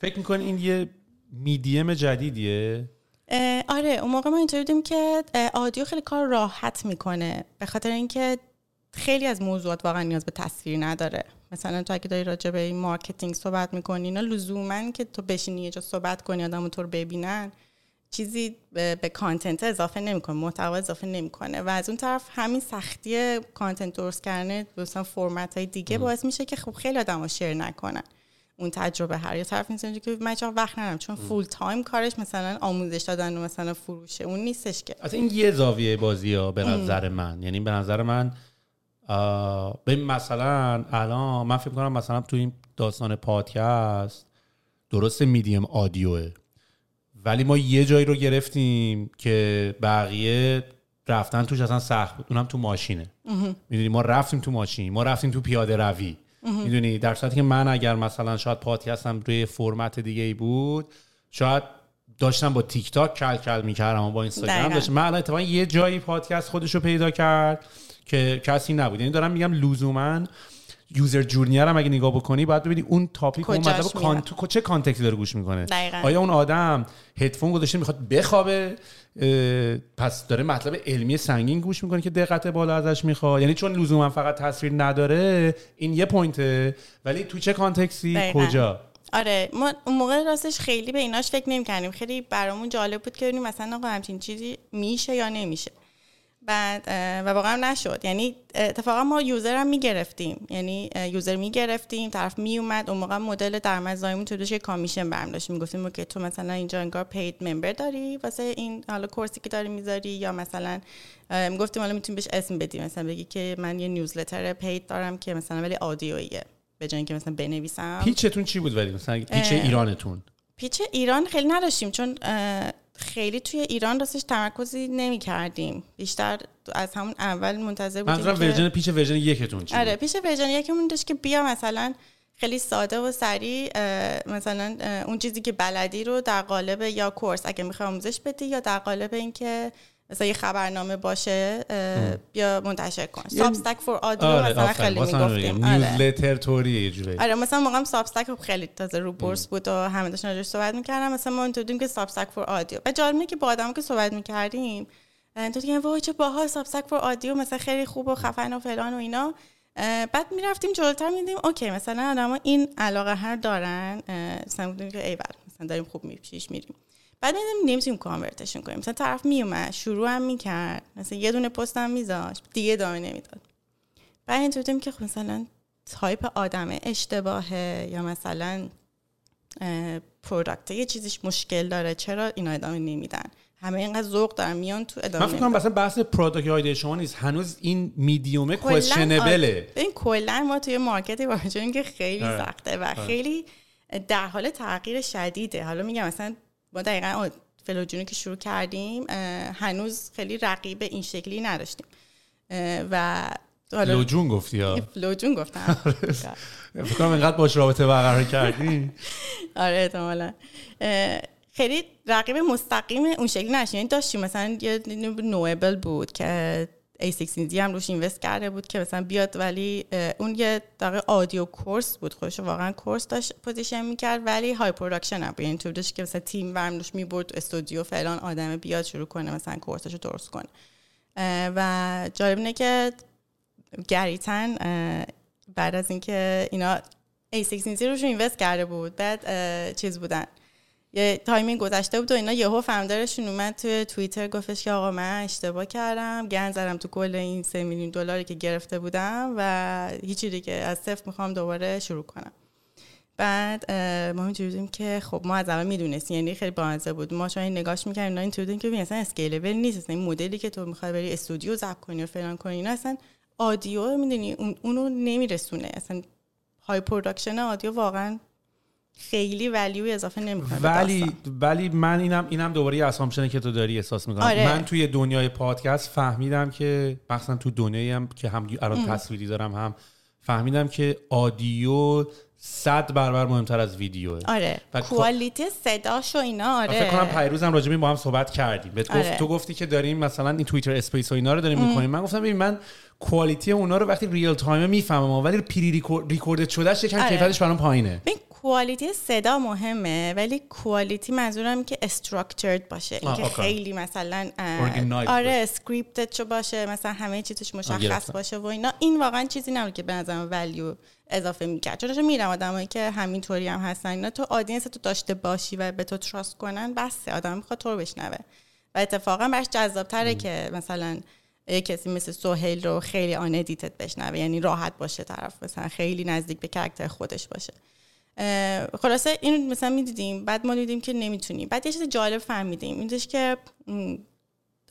[SPEAKER 1] فکر می‌کنی این یه میدیم جدیدیه؟
[SPEAKER 2] آره اون موقع ما اینطوری دیدیم که audio خیلی کار راحت می‌کنه. به خاطر اینکه خیلی از موضوعات واقعا نیاز به تصویر نداره. مثلا تو اگه داری راجع به این marketing صحبت می‌کنی اینا لزوما که تو بشینی یه جا صحبت کنی آدم تو رو ببینن چیزی به, به content اضافه نمی‌کنه محتوا اضافه نمی‌کنه. و از اون طرف همین سختی content درست کردن مثلا فرمت های دیگه باعث میشه که خب خیلی آدم share نکنن. اون تجربه هر یه طرف نیست که من چرا وقت ندارم؟ چون full-time کارش مثلا آموزش دادن و مثلا فروشه اون نیستش که.
[SPEAKER 1] این یه زاویه بازی ها به نظر من. یعنی به نظر من به مثلا الان من فکر کنم مثلا تو این داستان پادکست درست میدیم آدیوه ولی ما یه جایی رو گرفتیم که بقیه رفتن توش اصلا سخت بود. اونم تو ماشینه. می‌دونی ما رفتیم تو ماشین. ما رفتیم تو پیاده روی. می‌دونی در صورتی که من اگر مثلا شاید پادکستم روی فرمت دیگه ای بود شاید داشتم با تیک تاک کل کل می‌کردم و با اینستاگرام داشتم. من الان یه جایی پادکست خودش رو پیدا کرد. که کسی نبود. یعنی دارم میگم لزوما user journey ر هم اگه نگاه بکنی باید ببینی اون topic اون مطلب کان... چه context ی داره گوش می‌کنه؟ آیا اون آدم هدفون گذاشته می‌خواد بخوابه؟ پس داره مطلب علمی سنگین گوش می‌کنه که دقت بالا ازش می‌خواد. یعنی چون لزوما فقط تصویر نداره این یه point ه ولی تو چه context ی کجا؟
[SPEAKER 2] آره ما اون موقع راستش خیلی به ایناش فکر نمی خیلی برامون جالب بود که ببینیم مثلا آقا همچین چیزی میشه یا نمیشه. بعد و واقعا نشد. یعنی اتفاقا ما user هم می‌گرفتیم. یعنی user می‌گرفتیم. طرف میومد اون موقع مدل درآمدزاییمون تو یه commission برم داشتیم می‌گفتیم که تو مثلا اینجا انگار paid member داری؟ واسه این حالا course ی که داری می‌ذاری؟ یا مثلا می‌گفتیم حالا می‌تونیم بهش اسم بدیم مثلا بگی که من یه newsletter paid دارم که مثلا ولی audio یه. به جای اینکه مثلا بنویسم.
[SPEAKER 1] pitch تون چی بود ولی؟ مثلا pitch ایرانتون.
[SPEAKER 2] pitch ایران خیلی نداشتیم چون خیلی توی ایران راستش تمرکزی نمی کردیم بیشتر از همون اول منتظر بودیم
[SPEAKER 1] منظورم version pitch version یکتون چی
[SPEAKER 2] آره pitch version یکمون داشت که بیا مثلا خیلی ساده و سریع مثلا اون چیزی که بلدی رو در قالب یا course اگه می‌خوای آموزش بدی یا در قالب اینکه مثلا یه خبرنامه باشه بیا منتشر کن. Substack for audio
[SPEAKER 1] آره
[SPEAKER 2] مثلا. خیلی می‌گفتیم. آره.
[SPEAKER 1] newsletter جوری.
[SPEAKER 2] آره مثلا موقعم Substack خیلی تازه رو بورس بود و همه داشتن راجبش صحبت می‌کردم مثلا ما اینطور که Substack for audio و جالب اینه که با آدم که صحبت می‌کردیم تو دیگه وای چه باحال Substack for audio مثلا خیلی خوب و خفن و فلان و اینا. بعد می‌رفتیم جلوتر میدیم okay مثلا آدما این علاقه هر دارن. مثلا بودیم که ایول مثلا داریم خوب می پیش میریم. بعد نمی‌تونیم convert شون کنیم. مثلا طرف میومد شروع هم می‌کرد. مثلا یه دونه پست هم میذاشت دیگه ادامه نمی‌داد. بعد اینطور دیدیم که خب مثلا تایپ آدم اشتباهه یا مثلا product یه چیزیش مشکل داره چرا اینا ادامه نمیدن؟ همه اینقدر ذوق دارن میان تو ادامه
[SPEAKER 1] من فکر کنم. مثلا بحث product idea شما نیست. هنوز این میدیومه
[SPEAKER 2] کلاً
[SPEAKER 1] questionable ه
[SPEAKER 2] آره. این کلا ما توی market ی وارد شدیم که خیلی
[SPEAKER 1] آره.
[SPEAKER 2] سخته و خیلی در حال تغییر شدیده. حالا میگم مثلا ما دقیقا فلوجونی که شروع کردیم هنوز خیلی رقیب این شکلی نداشتیم. و حالا
[SPEAKER 1] لوجون گفتی ها
[SPEAKER 2] فلوجون گفتم.
[SPEAKER 1] فکر کنم اینقدر باش رابطه برقرار کردی.
[SPEAKER 2] آره احتمالا. خیلی رقیب مستقیم اون شکلی نشیم. یعنی داشتیم مثلا یه نویبل بود که A16Z هم روش اینوست کرده بود که مثلا بیاد ولی اون یه دقیقا audio course بود خودش واقعا course داشت position می‌کرد ولی high production هم بود یعنی داشت که مثلا تیم برم روش می‌برد استودیو فلان آدم بیاد شروع کنه مثلا course ش رو درست کنه. و جالب اینه که گریتن بعد از اینکه اینا a16z روش invest کرده بود بعد چیز بودن. یه تایمی گذشته بود و اینا یهو founder شون اومد توی توییتر گفتش که آقا من اشتباه کردم گند زدم تو کل این سه میلیون دلاری که گرفته بودم و هیچی دیگه از صفر می‌خوام دوباره شروع کنم. بعد ما اینجوری بودیم که خب ما از اول می‌دونستیم یعنی خیلی بامزه بود. ما شاید نگاش می‌کردیم اینطوری بودیم که اصلا scalable نیست اصلا این مدلی که تو می‌خوای بری استودیو ضبط کنی و فلان کنی اینا اصلا audio می‌دونی اون اونو نمیرسونه. اصلا high production audio واقعا خیلی value اضافه نمی‌کنه
[SPEAKER 1] ولی ولی من اینم اینم دوباره یه assumption ه که تو داری احساس می‌کنم.
[SPEAKER 2] آره.
[SPEAKER 1] من توی دنیای پادکست فهمیدم که مثلا تو دنیایی هم که هم الان تصویری دارم هم فهمیدم که audio صد برابر مهمتر از ویدیوه.
[SPEAKER 2] آره.
[SPEAKER 1] و
[SPEAKER 2] quality صداش و اینا آره.
[SPEAKER 1] فکر کنم پیروز هم این با هم صحبت کردیم. بهت گفت
[SPEAKER 2] آره.
[SPEAKER 1] تو گفتی که داریم مثلا این توییتر space و اینا رو داریم می‌کنیم. من گفتم ببین من quality اونا رو وقتی real time می‌فهمم ولی pre record شدهش یکم
[SPEAKER 2] آره.
[SPEAKER 1] کیفیتش برام پایینه.
[SPEAKER 2] ببین quality صدا مهمه ولی quality منظورم که structured باشه. اینکه. خیلی مثلا آره
[SPEAKER 1] باشه.
[SPEAKER 2] scripted چه باشه مثلا همه چیزش مشخص. باشه و اینا. این واقعا چیزی نبود که به نظرم value اضافه می‌کرد. چون میرم آدمایی که همینطوری هم هستن اینا تو audience تو داشته باشی و به تو trust کنن بسه. آدم می‌خواد تو رو بشنوه. و اتفاقا براش جذابتره که مثلا یه کسی مثل سهیل رو خیلی unedited بشنوه یعنی راحت باشه طرف مثلا خیلی نزدیک به character خودش باشه. خلاصه این مثلا می‌دیدیم بعد ما دیدیم که نمی‌تونیم. بعد یه چیز جالب فهمیدیم این که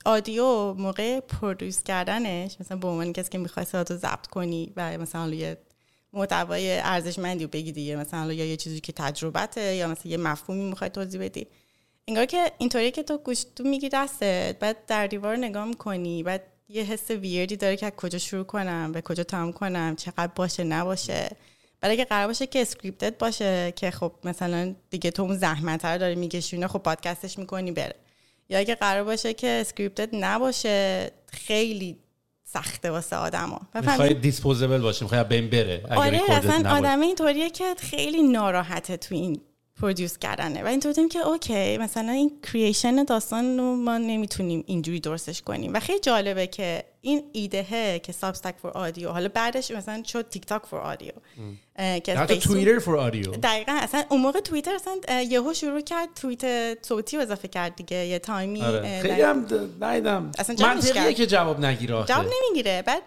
[SPEAKER 2] audio موقع produce کردنش مثلا به عنوان کسی که می‌خوای صداتو ضبط کنی و مثلا یه محتوای ارزشمندی رو بگی دیگه مثلا یا یه چیزی که تجربته یا مثلا یه مفهومی می‌خوای توضیح بدی. انگار که اینطوریه که تو گوشیتو می‌گیری دستت بعد در دیوار نگاه می‌کنی بعد یه حس weird ی داره که از کجا شروع کنم به کجا تمام کنم چقدر باشه نباشه. برای اگه قرار باشه که scripted باشه که خب مثلا دیگه تو اون زحمت رو داری میکشونه خب پادکستش می‌کنی بره. یا اگه قرار باشه که scripted نباشه خیلی سخته واسه آدما.
[SPEAKER 1] می‌خوای disposable باشه می‌خوای بین بره
[SPEAKER 2] آره اصلا. آدم اینطوریه که خیلی ناراحته تو این produce کردنه. و اینطور دیدیم که okay مثلا این creation داستان رو ما نمی‌تونیم اینجوری درستش کنیم. و خیلی جالبه که این ایده که سابستک for audio حالا بعدش مثلا شد تیک تاک for audio که
[SPEAKER 1] حتی توییتر for audio
[SPEAKER 2] دقیقا اصلا اون موقع توییتر اصلا یهو شروع کرد توییت صوتی اضافه کرد دیگه یه تایمی
[SPEAKER 1] آره. خیلی هم
[SPEAKER 2] جمعش
[SPEAKER 1] منطقیه. که جواب نگیره.
[SPEAKER 2] جواب نمی‌گیره. بعد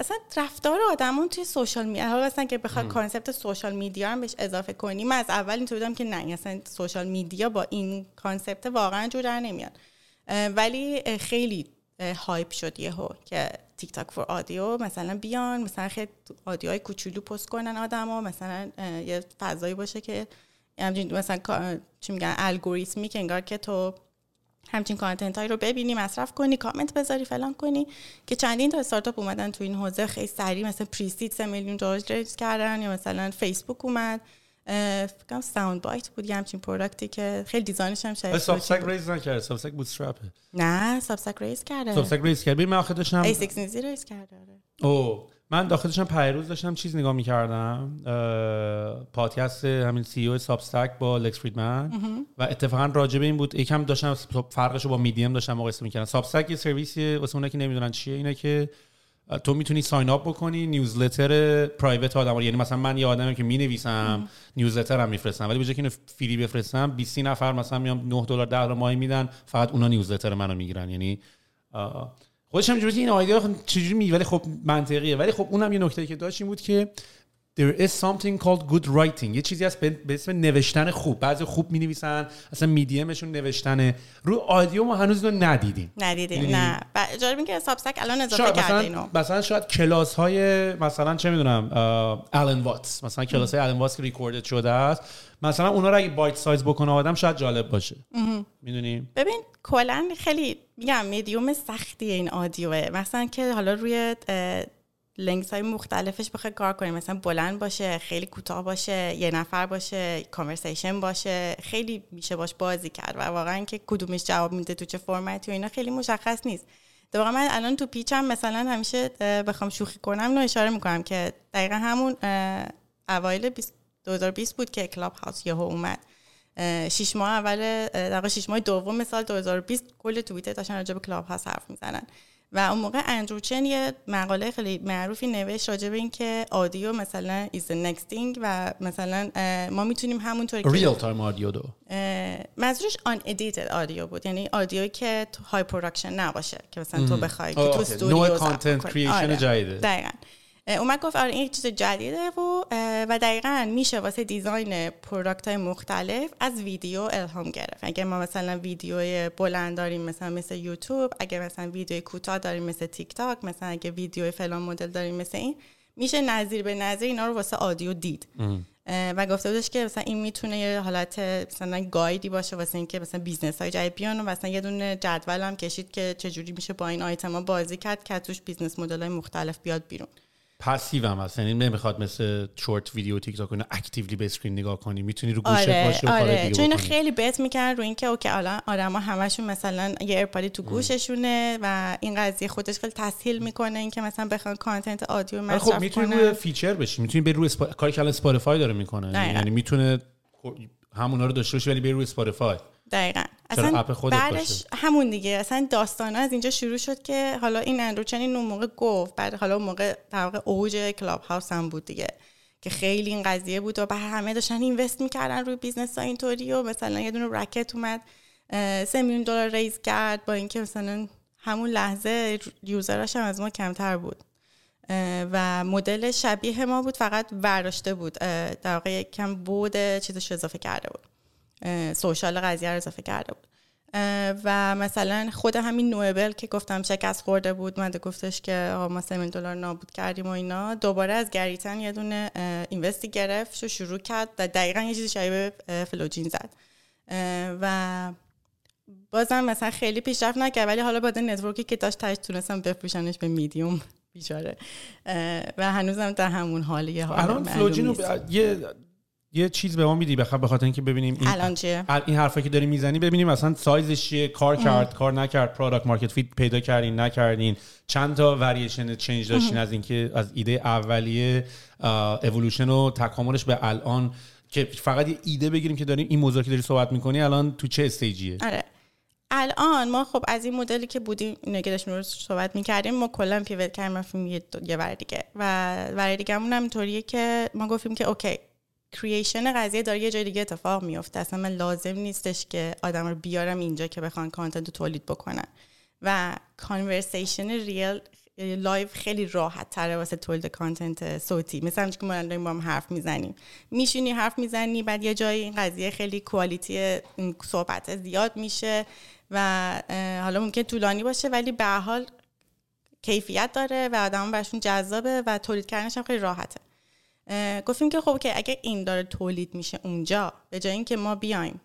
[SPEAKER 2] اصلا رفتار آدمون توی social media حالا اصلا که بخواد concept social media هم بهش اضافه کنی من از اول اینطور بودم که نه اصلا social media با این concept واقعا جور در نمیاد. ولی خیلی hype شد یهو که تیک تاک for audio مثلا بیان مثلا خیلی audio های کوچولو پست کنن آدما مثلا یه فضایی باشه که همچین مثلا چی میگن الگوریتمی که انگار که تو همچین کانتنت هایی رو ببینی مصرف کنی کامنت بذاری فلان کنی که چندین تا استارتاپ اومدن تو این حوزه خیلی سریع مثلا پریسید سه میلیون دلار کردن یا مثلا فیسبوک اومد. اه، فکر کنم ساوند بایت بود یه همچین پروداکتی که خیلی دیزاینش هم شاید
[SPEAKER 1] سابستک ریز نکرد سابستک بوتسترپه
[SPEAKER 2] نه سابستک ریز کرده.
[SPEAKER 1] سابستک ریز کرد من آخه داشتم
[SPEAKER 2] A6 نیزی ریز کرده آره.
[SPEAKER 1] او من داخل داشتم پیروز داشتم چیز نگاه می‌کردم پادکست همین سی او سابستک با لکس فریدمن و اتفاقا راجع به این بود یکم داشتم فرقش رو با میدیم داشتم مقایسه می‌کردم. سابستک یه سرویسیه واسه اونایی که نمی‌دونن چیه اینه که تو می‌تونی ساین اپ بکنی نیوزلتر پرایوت آدم یعنی مثلا من یه آدمی که می‌نویسم نیوزلتر هم میفرستم. ولی به که اینو فری بفرستم 20 نفر مثلا میام 9 دلار 10 دلار ماهی میدن فقط اونا نیوزلتر منو می‌گیرن. یعنی خودش هم این آیدیا چجوری می ولی خب منطقیه. ولی خب اونم یه نکته که داشت این بود که there is something called good writing. یه چیزی هست به اسم نوشتن خوب. بعضی خوب می نویسن اصلا میدیمشون نوشتنه. رو audio ما هنوز اینو ندیدیم.
[SPEAKER 2] ندیدیم؟ نه. جالب که سابستک الان اضافه کرده
[SPEAKER 1] مثلا
[SPEAKER 2] اینو.
[SPEAKER 1] مثلا شاید کلاس های مثلا چه می‌دونم آلن واتس مثلا کلاس های آلن واتس که recorded شده است. مثلا اونا رو اگه bite size بکنه آدم شاید جالب باشه. می‌دونی؟
[SPEAKER 2] ببین کلا خیلی میگم میدیوم سختی این audio ه. مثلا که حالا روی length های مختلفش بخوای کار کنیم مثلا بلند باشه خیلی کوتاه باشه یه نفر باشه conversation باشه خیلی میشه باش بازی کرد و واقعا که کدومش جواب میده تو چه فرمتی و اینا خیلی مشخص نیست. واقعا من الان تو pitch م مثلا همیشه بخوام شوخی کنم اینو اشاره می‌کنم که دقیقا همون اوایل 20 2020 بود که کلاب هاوس یهو اومد. شش ماه اول در شش ماه دوم سال 2020 کل توییتر داشتن راجع به کلاب هاوس حرف می‌زنن. و اون موقع اندرو چن یه مقاله خیلی معروفی نوشت راجع به اینکه audio مثلا is the next thing و مثلا ما می‌تونیم همونطور که
[SPEAKER 1] real time audio دو
[SPEAKER 2] منظورش unedited audio بود یعنی audio یی که high production نباشه که مثلا تو بخوای که تو. استودیو
[SPEAKER 1] نوع content
[SPEAKER 2] کنی. creation.
[SPEAKER 1] جدیده.
[SPEAKER 2] دقیقاً اومد گفت آره این یک چیز جدیده و و دقیقا میشه واسه design product های مختلف از ویدیو الهام گرفت. اگه ما مثلا ویدیو بلند داریم مثلا مثل یوتیوب اگه مثلا ویدیو کوتاه داریم مثل تیک تاک مثلا اگه ویدیو فلان مدل داریم مثل این میشه نظیر به نظیر اینا رو واسه audio دید. و گفته بودش که مثلا این می‌تونه یه حالت مثلا guide ی باشه واسه اینکه مثلا business های جدید بیان و مثلا یه دونه جدول هم کشید که چجوری میشه با این آیتما بازی کرد که توش business model های مختلف بیاد بیرون.
[SPEAKER 1] passive هم هست. یعنی نمی‌خواد مثل short video تیک تاک actively به screen نگاه کنی. می‌تونی رو گوشت
[SPEAKER 2] آره
[SPEAKER 1] باشه و
[SPEAKER 2] آره.
[SPEAKER 1] دیگه
[SPEAKER 2] چون اینو. خیلی بهت می‌کنن رو اینکه okay الان آدما همشون مثلا یه AirPod ی تو گوششونه و این قضیه خودش خیلی تسهیل می‌کنه اینکه مثلا بخوان content audio
[SPEAKER 1] ولی
[SPEAKER 2] مصرف
[SPEAKER 1] خب می‌تونی روی feature بشی. می‌تونی بری روی اسپا... کاری که الان اسپاتیفای داره می‌کنه. یعنی می‌تونه همونا رو داشته باشی ولی بری روی اسپاتیفای
[SPEAKER 2] دقیقا. اصلا
[SPEAKER 1] app خودت
[SPEAKER 2] بعدش
[SPEAKER 1] باشه؟
[SPEAKER 2] همون دیگه. اصلا داستان از اینجا شروع شد که حالا این اندرو چن این اون موقع گفت. بعد حالا اون موقع در واقع اوج کلاب هاوس هم بود دیگه. که خیلی این قضیه بود و بعد همه داشتن invest می‌کردن روی business ها اینطوری و مثلا یه دونه رکت اومد سه میلیون دلار raise کرد با اینکه مثلا همون لحظه یوزراش هم از ما کمتر بود. و مدل شبیه ما بود فقط برداشته بود. در واقع یک کم بود چیزش اضافه کرده بود. سوشال قضیه رو اضافه کرده بود. و مثلا خود همین نوبل که گفتم شکست خورده بود من گفتش که آقا ما سه میلیون دلار نابود کردیم و اینا. دوباره از گریتن یه دونه اینوستی گرفت و شروع کرد و دقیقا یه چیزی شبیه فلوجین زد. و بازم مثلا خیلی پیشرفت نکرد ولی حالا بعد network ی که داشت تاش تونستم بفروشنش به میدیوم بیچاره. و هنوزم در همون حالیه حالا
[SPEAKER 1] الان فلوجین یه یه چیز به ما میدی بخاطر بخاطر اینکه ببینیم این
[SPEAKER 2] الان چیه؟
[SPEAKER 1] این حرفا که داری می‌زنی؟ ببینیم مثلا سایزش چیه کار کرد کار نکرد product market fit پیدا کردین نکردین چند تا وریشن چنج داشتین از اینکه از ایده اولیه اِوولوشن و تکاملش به الان که فقط یه ایده بگیریم که داریم این موضوع که داری صحبت می‌کنی الان تو چه stage یه
[SPEAKER 2] آره. الان ما خب از این مدلی که بودیم اینو که داشتیم صحبت می‌کردیم ما کلا pivot کردیم رفتیم یه, یه ور دیگه. و ور دیگه هم اینطوریه که ما گفتیم که okay creation قضیه داره یه جای دیگه اتفاق میفته. اصلا من لازم نیستش که آدم رو بیارم اینجا که بخوان content رو تولید بکنن. و conversation real live خیلی راحت تره واسه تولید content صوتی. مثل همین که ما با هم حرف می‌زنیم. میشینی حرف می‌زنی بعد یه جایی این قضیه خیلی quality صحبت زیاد میشه و حالا ممکن طولانی باشه ولی به حال کیفیت داره و آدم برشون جذابه و تولید کردنش هم خیلی راحته. گفتیم که خب که اگه این داره تولید میشه اونجا به جای اینکه ما بیایم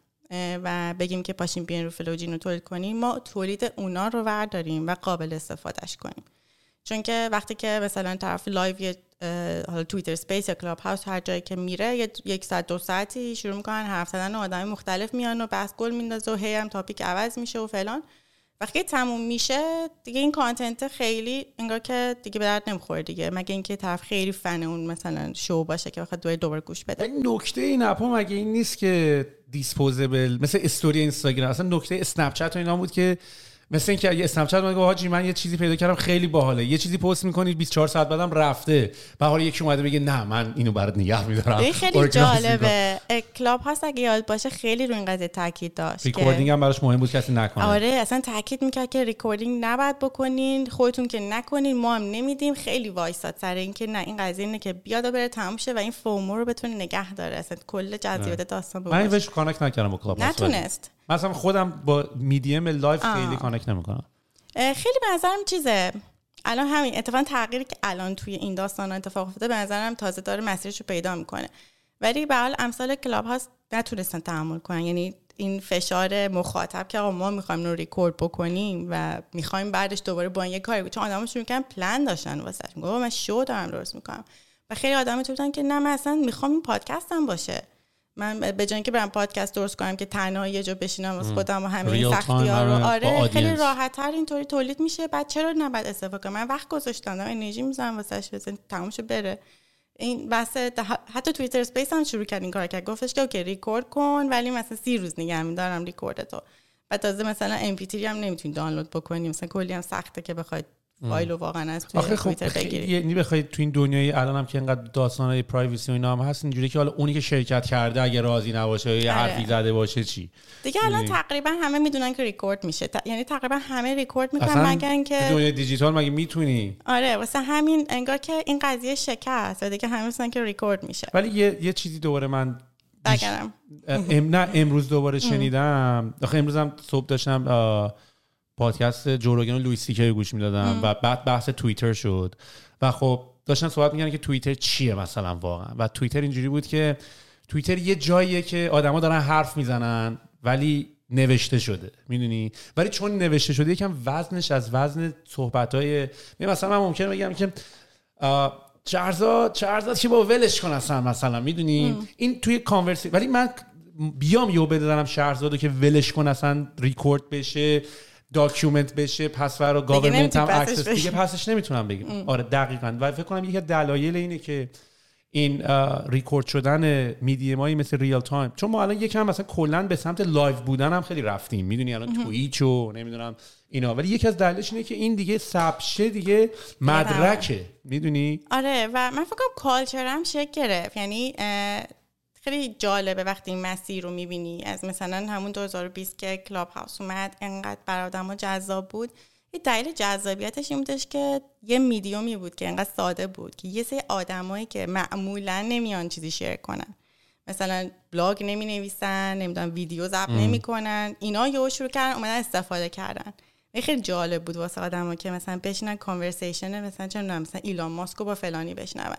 [SPEAKER 2] و بگیم که پاشیم بیاین رو فلوجین رو تولید کنیم ما تولید اونا رو ورداریم و قابل استفادهش کنیم. چون که وقتی که مثلا طرف live یه حالا توییتر Space یا کلاب هاوس هر جایی که میره یک ساعت دو ساعتی شروع می‌کنن حرف زدن آدم مختلف میان و بحث گل میندازه و هی هم topic عوض میشه و فلان. وقتی تموم میشه دیگه این content خیلی انگار که دیگه به درد نمی‌خوره دیگه. مگه اینکه طرف خیلی فن اون مثلا شو باشه که بخواد دوباره گوش بده.
[SPEAKER 1] نکته این app ا مگه این نیست که disposable مثل استوری اینستاگرام اصلا نکته اسنپ چت و اینا بود که مثل اینکه اگه اسنپ چت میگه حاجی من یه چیزی پیدا کردم خیلی باحاله. یه چیزی پست می‌کنید 24 ساعت بعدم رفته. و حالا یکی اومده بگه نه من اینو برات نگه میدارم.
[SPEAKER 2] خیلی جالبه. کلاب هاوس اگه یاد باشه خیلی روی این قضیه تاکید داشت
[SPEAKER 1] recording هم براش مهم بود کسی نکنه.
[SPEAKER 2] آره اصلا تاکید می‌کرد که recording نباید بکنین خودتون که نکنین ما هم نمیدیم. خیلی وایساد سر اینکه نه این قضیه اینه که بیاد و بره تموم شه و این FOMO رو بتونه نگه داره. اصلا کل جذابیت داستان
[SPEAKER 1] من بهش connect نکردم با کلاب
[SPEAKER 2] نتونست.
[SPEAKER 1] مثلا خودم با medium live خیلی connect نمی‌کنم.
[SPEAKER 2] خیلی به نظرم چیزه. الان همین اتفاقا تغییری که الان توی این داستان اتفاق افتاده به نظرم تازه داره مسیرش رو پیدا می‌کنه. ولی به حال امثال کلاب هاست نتونستن تحمل کنن. یعنی این فشار مخاطب که آقا ما می‌خوایم رو ریکورد بکنیم و می‌خوایم بعدش دوباره با این یه کاری چون آدم‌ها شروع کردن پلن داشتن واسه میگم من شو دارم درست می‌کنم. و خیلی آدم بودن که نه من اصلا می‌خوام این پادکستم باشه. من به جای اینکه برم پادکست درست کنم که تنها یه جا بشینم واسه خودم و همه این سختی ها رو آره خیلی راحت تر اینطوری تولید میشه. بعد چرا نباید استفاده کنم؟ من وقت گذاشتم انرژی می‌ذارم واسش بزن تمومش بره. این بس حتی توییتر Space هم شروع کرد این کار کرد. گفتش که okay record کن ولی مثلا سی روز نگه میدارم ریکورد تو و تازه مثلا MP هم نمی‌تونی دانلود بکنی مثلا کلی هم سخته که بخواید فایل واقعا از توی
[SPEAKER 1] خب یعنی بخواید تو این دنیای الان هم که اینقدر داستانای privacy و اینا هم هست اینجوری که حالا اونی که شرکت کرده اگه راضی نباشه یا آره. حرفی زده باشه چی؟
[SPEAKER 2] دیگه الان تقریبا همه می‌دونن که ریکورد میشه. یعنی تقریبا همه ریکورد می‌کنن مگر اینکه
[SPEAKER 1] دنیای دیجیتال مگه می‌تونی؟
[SPEAKER 2] آره واسه همین انگار که این قضیه شکست و دیگه همه می‌دونن که ریکورد میشه.
[SPEAKER 1] ولی یه, یه چیزی دوباره من ام نه امروز دوباره شنیدم. آخه امروزم صبح داشتم پادکست جوروگن و سیکی گوش می‌دادم و بعد بحث توییتر شد و خب داشتن صحبت میگن که توییتر چیه مثلا واقعا. و توییتر اینجوری بود که توییتر یه جاییه که آدما دارن حرف می‌زنن ولی نوشته شده می‌دونی؟ ولی چون نوشته شده یکم وزنش از وزن صحبت های مثلا من ممکنه بگم که چرزاد چرزاد که با ولش کن اصلا مثلا می‌دونی؟ این توی کانورسی ولی من بیام یو بده شهرزادو که ولش کن اصلا ریکورد بشه. داکیومنت بشه پسورد و گاورمنت هم اکسس دیگه پسش نمی‌تونم بگم آره دقیقا. و فکر کنم یکی از دلایل اینه که این ریکورد شدن میدیمایی مثل ریل تایم چون ما الان یکم مثلا کلا به سمت لایو بودن هم خیلی رفتیم. می‌دونی الان توییچ و نمی‌دونم اینا. ولی یکی از دلایلش اینه که این دیگه سبشه دیگه مدرکه. می‌دونی؟
[SPEAKER 2] آره و من فکر کنم culture هم شکل گرفت. یعنی خیلی جالبه وقتی این مسیر رو می‌بینی. از مثلا همون 2020 که کلاب هاوس اومد انقدر بر آدم جذاب بود. یه دلیل جذابیتش این بودش که یه میدیومی بود که انقدر ساده بود که یه سری آدمایی که معمولا نمیان چیزی share کنن. مثلا بلاگ نمی نویسن نمی‌دونم ویدیو ضبط نمی‌کنن. اینا یهو شروع کردن اومدن استفاده کردن. خیلی جالب بود واسه آدما که مثلا بشینن conversation مثلا چه مثلا ایلان ماسک با فلانی بشنون.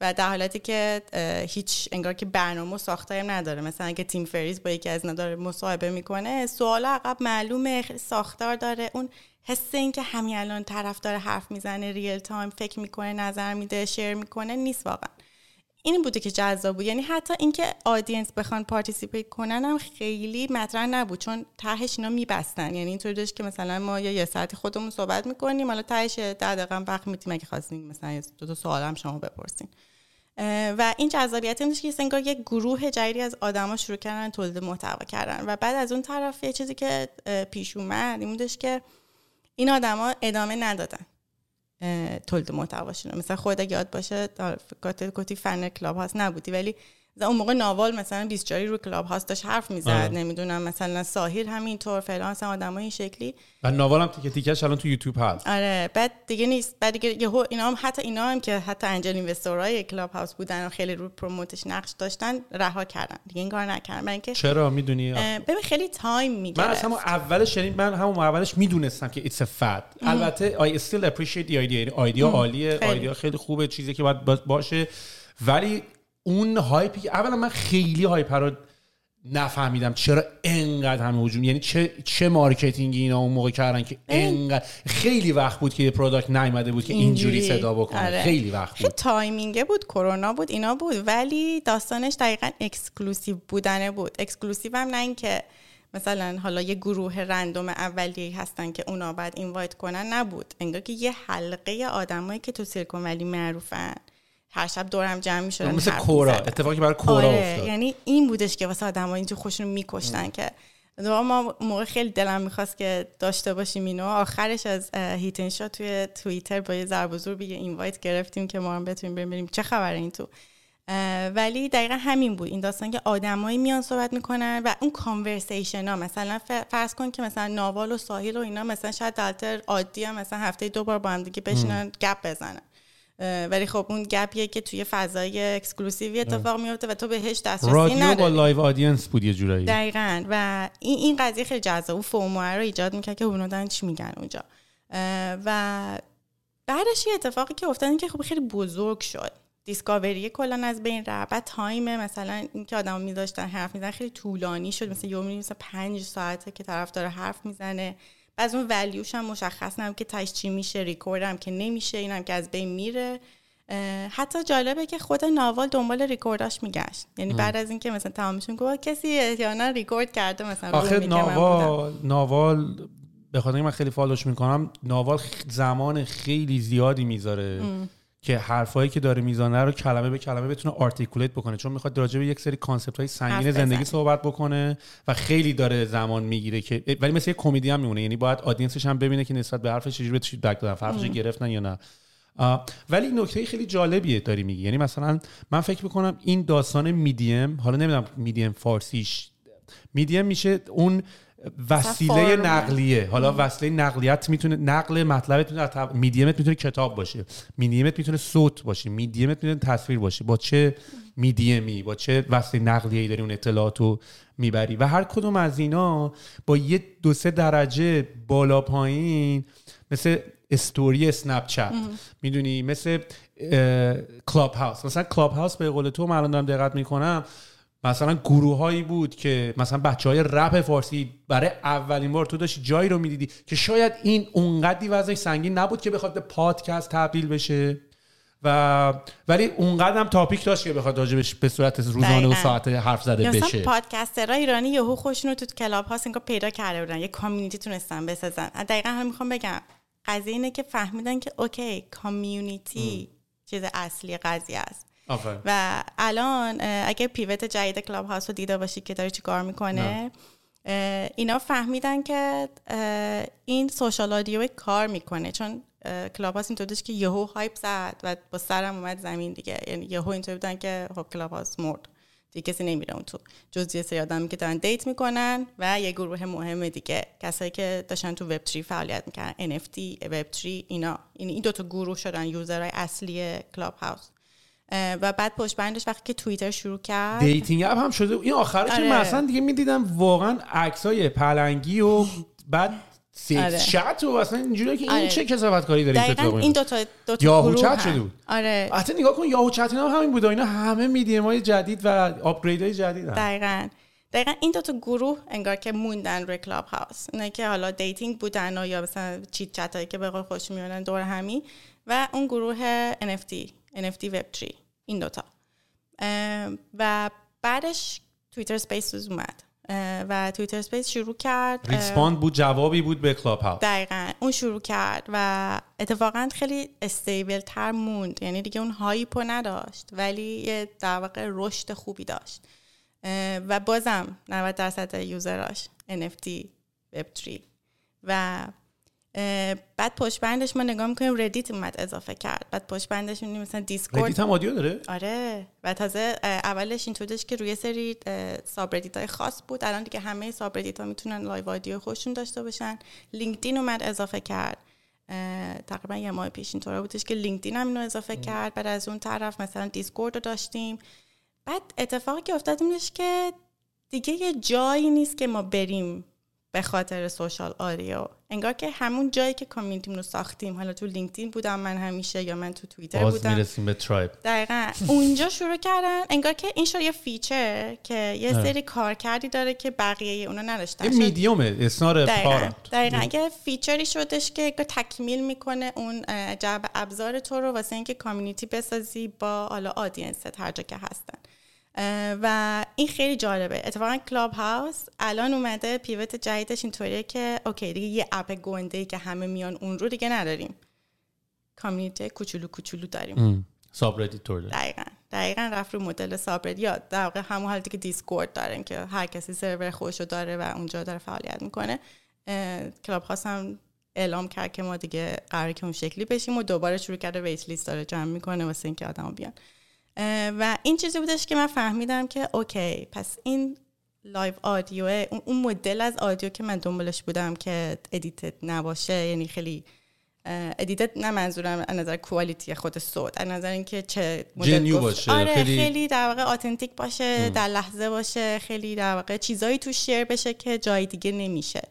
[SPEAKER 2] و در حالتی که هیچ انگار که برنامه ساخته هم نداره. مثلا اگه تیم فریس با یکی از اینا مصاحبه می‌کنه سوال عقب معلومه خیلی ساختار داره. اون حس این که همین الان طرف داره حرف می‌زنه real time فکر می‌کنه نظر میده share می‌کنه نیست واقعا. این بوده که جذاب بود. یعنی حتی اینکه audience بخوان participate کنن هم خیلی مطرح نبود چون تهش اینا میبستن. یعنی اینطوری داشت که مثلا ما یا یه ساعتی خودمون صحبت می‌کنیم حالا تهش ده دقیقه وقت میدیم اگه خواستین مثلا دو تا سوال هم شما بپرسین. و این جذابیت این که انگار یک گروه جدیدی از آدما شروع کردن تولید محتوا کردن. و بعد از اون طرف یه چیزی که پیش اومد این بودش که این آدما ادامه ندادن. تولید محتواشون مثلا خود اگه یاد باشه گفتی فن کلاب هاوس نبودی ولی اون موقع ناوال مثلا 24 رو کلاب هاوس داشت حرف می‌زد آره. نمی‌دونم مثلا ساحیل همینطور فلان مثلا آدمای این شکلی.
[SPEAKER 1] و ناوال هم تیکه تیکش الان تو یوتیوب هست.
[SPEAKER 2] آره بعد دیگه نیست. بعد دیگه یهو اینا هم حتی اینا هم که حتی angel investor ای Clubhouse بودن و خیلی رو promote ش نقش داشتن رها کردن. دیگه این کار نکردن. من که
[SPEAKER 1] چرا؟ می‌دونی؟
[SPEAKER 2] ببین خیلی time می‌گیره
[SPEAKER 1] من اصلا اولش یعنی من همون اولش می‌دونستم که it's fad البته I still appreciate the idea. idea عالیه idea خیلی خوبه چیزی که باید باشه. ولی اون hype ی که اولا من خیلی hype رو نفهمیدم چرا انقدر همه هجوم یعنی چه چه marketing ی اینا اون موقع کردن که انقدر خیلی وقت بود که یه product نیومده بود که اینجوری. صدا بکنه.
[SPEAKER 2] آره.
[SPEAKER 1] خیلی وقت بود.
[SPEAKER 2] timing ه بود کرونا بود اینا بود ولی داستانش دقیقا exclusive بودنه بود. exclusive هم نه اینکه مثلا حالا یه گروه رندوم اولیه هستن که اونا بعد اینوایت کنن نبود. انگار که یه حلقه آدمایی که تو سیلیکون ولی معروفن. هر شب دورم جمع می‌شدن
[SPEAKER 1] مثل کورا. اتفاقی برای کورا
[SPEAKER 2] آره
[SPEAKER 1] افتاد.
[SPEAKER 2] یعنی این بودش که واسه آدم اینجا خوشون میکشتن که دوباره ما موقع خیلی دلم می‌خواست که داشته باشیم اینو. آخرش از اه، هیتن شا توی توییتر با یه ضرب زور یه اینوایت گرفتیم که ما هم بتونیم بریم چه خبره این تو. ولی دقیقا همین بود. این داستان که آدمایی میان صحبت می‌کنن و اون conversation ها مثلا فرض کن که مثلا ناوال و ساحیل و اینا مثلا شاید دلتر عادی هم مثلا هفته دو بار با هم دیگه بشینن گپ بزنن. ولی خب اون گپیه که توی فضای exclusive ی اتفاق میفته و تو بهش دسترسی
[SPEAKER 1] رادیو با
[SPEAKER 2] نداری.
[SPEAKER 1] live audience بود یه جورایی.
[SPEAKER 2] دقیقا. و این, این قضیه خیلی جذاب. FOMO ه رو ایجاد می‌کرد که اونا دارن چی میگن اونجا. و بعدش یه اتفاقی که افتاد این که خب خیلی بزرگ شد. discovery کلا از بین رفت. بعد time مثلا اینکه آدم میذاشتن حرف می‌زنن خیلی طولانی شد. مثلا یهو می مثلا پنج ساعته که طرف داره حرف می‌زنه. بعد اون value ش هم مشخص نم که چی میشه ریکورد هم که نمیشه اینم که از بین میره. حتی جالبه که خود ناوال دنبال ریکورداش میگشت. یعنی بعد از اینکه مثلا تمامشون گفت کسی احیانا ریکورد کرده مثلا
[SPEAKER 1] آخه. ناوال ناوال به خاطر من خیلی follow ش می‌کنم ناوال زمان خیلی زیادی می‌ذاره. که حرفایی که داره می‌زنه رو کلمه به کلمه بتونه articulate بکنه. چون می‌خواد راجع به یک سری concept های سنگین زندگی. صحبت بکنه و خیلی داره زمان می‌گیره که ولی مثل یک کمدی هم میمونه. یعنی باید audience ش هم ببینه که نسبت به حرفش چجوری بهش feedback دادن حرفش گرفتن یا نه. ولی نکته خیلی جالبیه داری میگی. یعنی مثلا من فکر می‌کنم این داستان میدیم حالا نمی‌دونم میدیم فارسیش میدیم میشه اون وسیله. نقلیه. حالا وسیله نقلیت می‌تونه نقل مطلبت می‌تونه میدیمت می‌تونه کتاب باشه. میدیمت می‌تونه صوت باشه. میدیمت می‌تونه تصویر باشه. با چه میدیمی؟ با چه وسیله نقلیه ای داری اون اطلاعات رو می‌بری؟ و هر کدوم از اینا با یه دو سه درجه بالا پایین مثل story Snapchat. می‌دونی؟ مثل کلاب هاوس. مثلا کلاب هاوس به قول تو من الان دارم دقت می‌کنم مثلا گروه هایی بود که مثلا بچه های رپ فارسی برای اولین بار تو داشتی جایی رو می‌دیدی که شاید این اونقدی وضعش سنگین نبود که بخواد به پادکست تبدیل بشه؟ و ولی اونقدر هم topic داشت که بخواد راجبش به صورت روزانه و. ساعت حرف زده بشه
[SPEAKER 2] مثلا podcaster ها ایرانی یهو خوشون رو تو کلاب هاوس انگار پیدا کرده بودن یه community تونستن بسازن. دقیقا هم می‌خوام بگم. قضیه اینه که فهمیدن که اوکی community چیز اصلی قضیه است.
[SPEAKER 1] آفرین.
[SPEAKER 2] و الان اگه pivot جدید کلاب هاوس رو دیده باشی که داره چی کار می‌کنه اینا فهمیدن که این social audio کار می‌کنه. چون کلاب هاوس اینطور که یهو hype زد و با سر هم اومد زمین دیگه. یعنی یهو اینطور بودن که خب کلاب هاوس مرد. دیگه کسی نمیره اون تو. جز یه سری آدمی که دارن date می‌کنن و یه گروه مهم دیگه. کسایی که داشتن تو وب 3 فعالیت می‌کنن NFT وب 3 اینا. این این دو تا گروه شدن. user های اصلی کلاب هاوس اه، و بعد پشت بندش وقتی که توییتر شروع کرد
[SPEAKER 1] dating app هم شده این آخرش
[SPEAKER 2] آره.
[SPEAKER 1] مثلا دیگه می‌دیدم واقعا عکسای پلنگی و بعد سکس
[SPEAKER 2] آره.
[SPEAKER 1] چت و اصلا اینجوریه که این
[SPEAKER 2] آره.
[SPEAKER 1] چه کثافت کاری داره این
[SPEAKER 2] دقیقا این دو تا دو تا
[SPEAKER 1] یاهو چت. شده بود.
[SPEAKER 2] آره
[SPEAKER 1] حتی نگاه کن یاهو چت اینا هم همین بود و اینا همه میدیم های جدید و upgrade های جدید هم.
[SPEAKER 2] دقیقا دقیقا این دو تا گروه انگار که موندن روی کلاب هاوس نه که حالا dating بودن و یا مثلا chit-chat هایی که به قول خودمون دور همی و اون گروه NFT NFT Web 3 این دوتا. و بعدش Twitter Space اومد. و Twitter Space شروع کرد
[SPEAKER 1] respond بود جوابی بود به کلاب هاوس
[SPEAKER 2] دقیقا اون شروع کرد و اتفاقا خیلی stable تر موند. یعنی دیگه اون hype و نداشت ولی یه در واقع رشد خوبی داشت. و بازم 90 درصد user اش NFT Web3 و بعد پشت بندش ما نگاه می‌کنیم ردیت اومد اضافه کرد. بعد پشت بندش می‌بینیم مثلا دیسکورد
[SPEAKER 1] ردیت هم audio داره؟
[SPEAKER 2] آره. و تازه اولش اینطور داشت که روی سری subreddit های خاص بود. الان دیگه همه subreddit ها می‌تونن live audio خودشون داشته باشن. لینکدین اومد اضافه کرد. تقریبا یه ماه پیش اینطوره بودش که لینکدین هم اینو اضافه کرد. بعد از اون طرف مثلا دیسکورد رو داشتیم. بعد اتفاقی که افتاد اینش که دیگه یه جایی نیست که ما بریم به خاطر social audio انگار که همون جایی که community مون رو ساختیم حالا تو لینکدین بودم من همیشه یا من تو توییتر
[SPEAKER 1] باز
[SPEAKER 2] بودم.
[SPEAKER 1] می‌رسیم به ترایب
[SPEAKER 2] دقیقا. اونجا شروع کردن. انگار که این شد یه feature که یه
[SPEAKER 1] آره.
[SPEAKER 2] سری کار کردی داره که بقیه اونا نداشتن.
[SPEAKER 1] این
[SPEAKER 2] شاید-
[SPEAKER 1] میدیومه اسنار
[SPEAKER 2] دقیقا.
[SPEAKER 1] part
[SPEAKER 2] دقیقا. یه feature ی شدش که تکمیل می‌کنه اون جعب ابزار تو رو واسه اینکه community بسازی با حالا audience ت هر جا که هستن. و این خیلی جالبه. اتفاقا کلاب هاوس الان اومده pivot جدیدش اینطوریه که okay دیگه یه app گنده ای که همه میان اون رو دیگه نداریم. community کوچولو کوچولو داریم.
[SPEAKER 1] subreddit طور داره
[SPEAKER 2] دقیقا. دقیقا رفت رو مدل subreddit یا در واقع همون حالتی که دیسکورد دارن که هر کسی سرور خودشو داره و اونجا داره فعالیت می‌کنه. کلاب هاوس هم اعلام کرد که ما دیگه قراره که اون شکلی بشیم و دوباره شروع کرده waitlist داره جمع می‌کنه واسه اینکه آدما بیان. و این چیزی بودش که من فهمیدم که okay پس این live audio اون مدل از audio که من دنبالش بودم که edited نباشه یعنی خیلی edited نه منظورم از نظر quality خود صوت از نظر اینکه چه genuine
[SPEAKER 1] باشه،
[SPEAKER 2] آره
[SPEAKER 1] خیلی-
[SPEAKER 2] خیلی, در واقع authentic باشه در لحظه باشه خیلی در واقع چیزایی تو share بشه که جای دیگه نمیشه.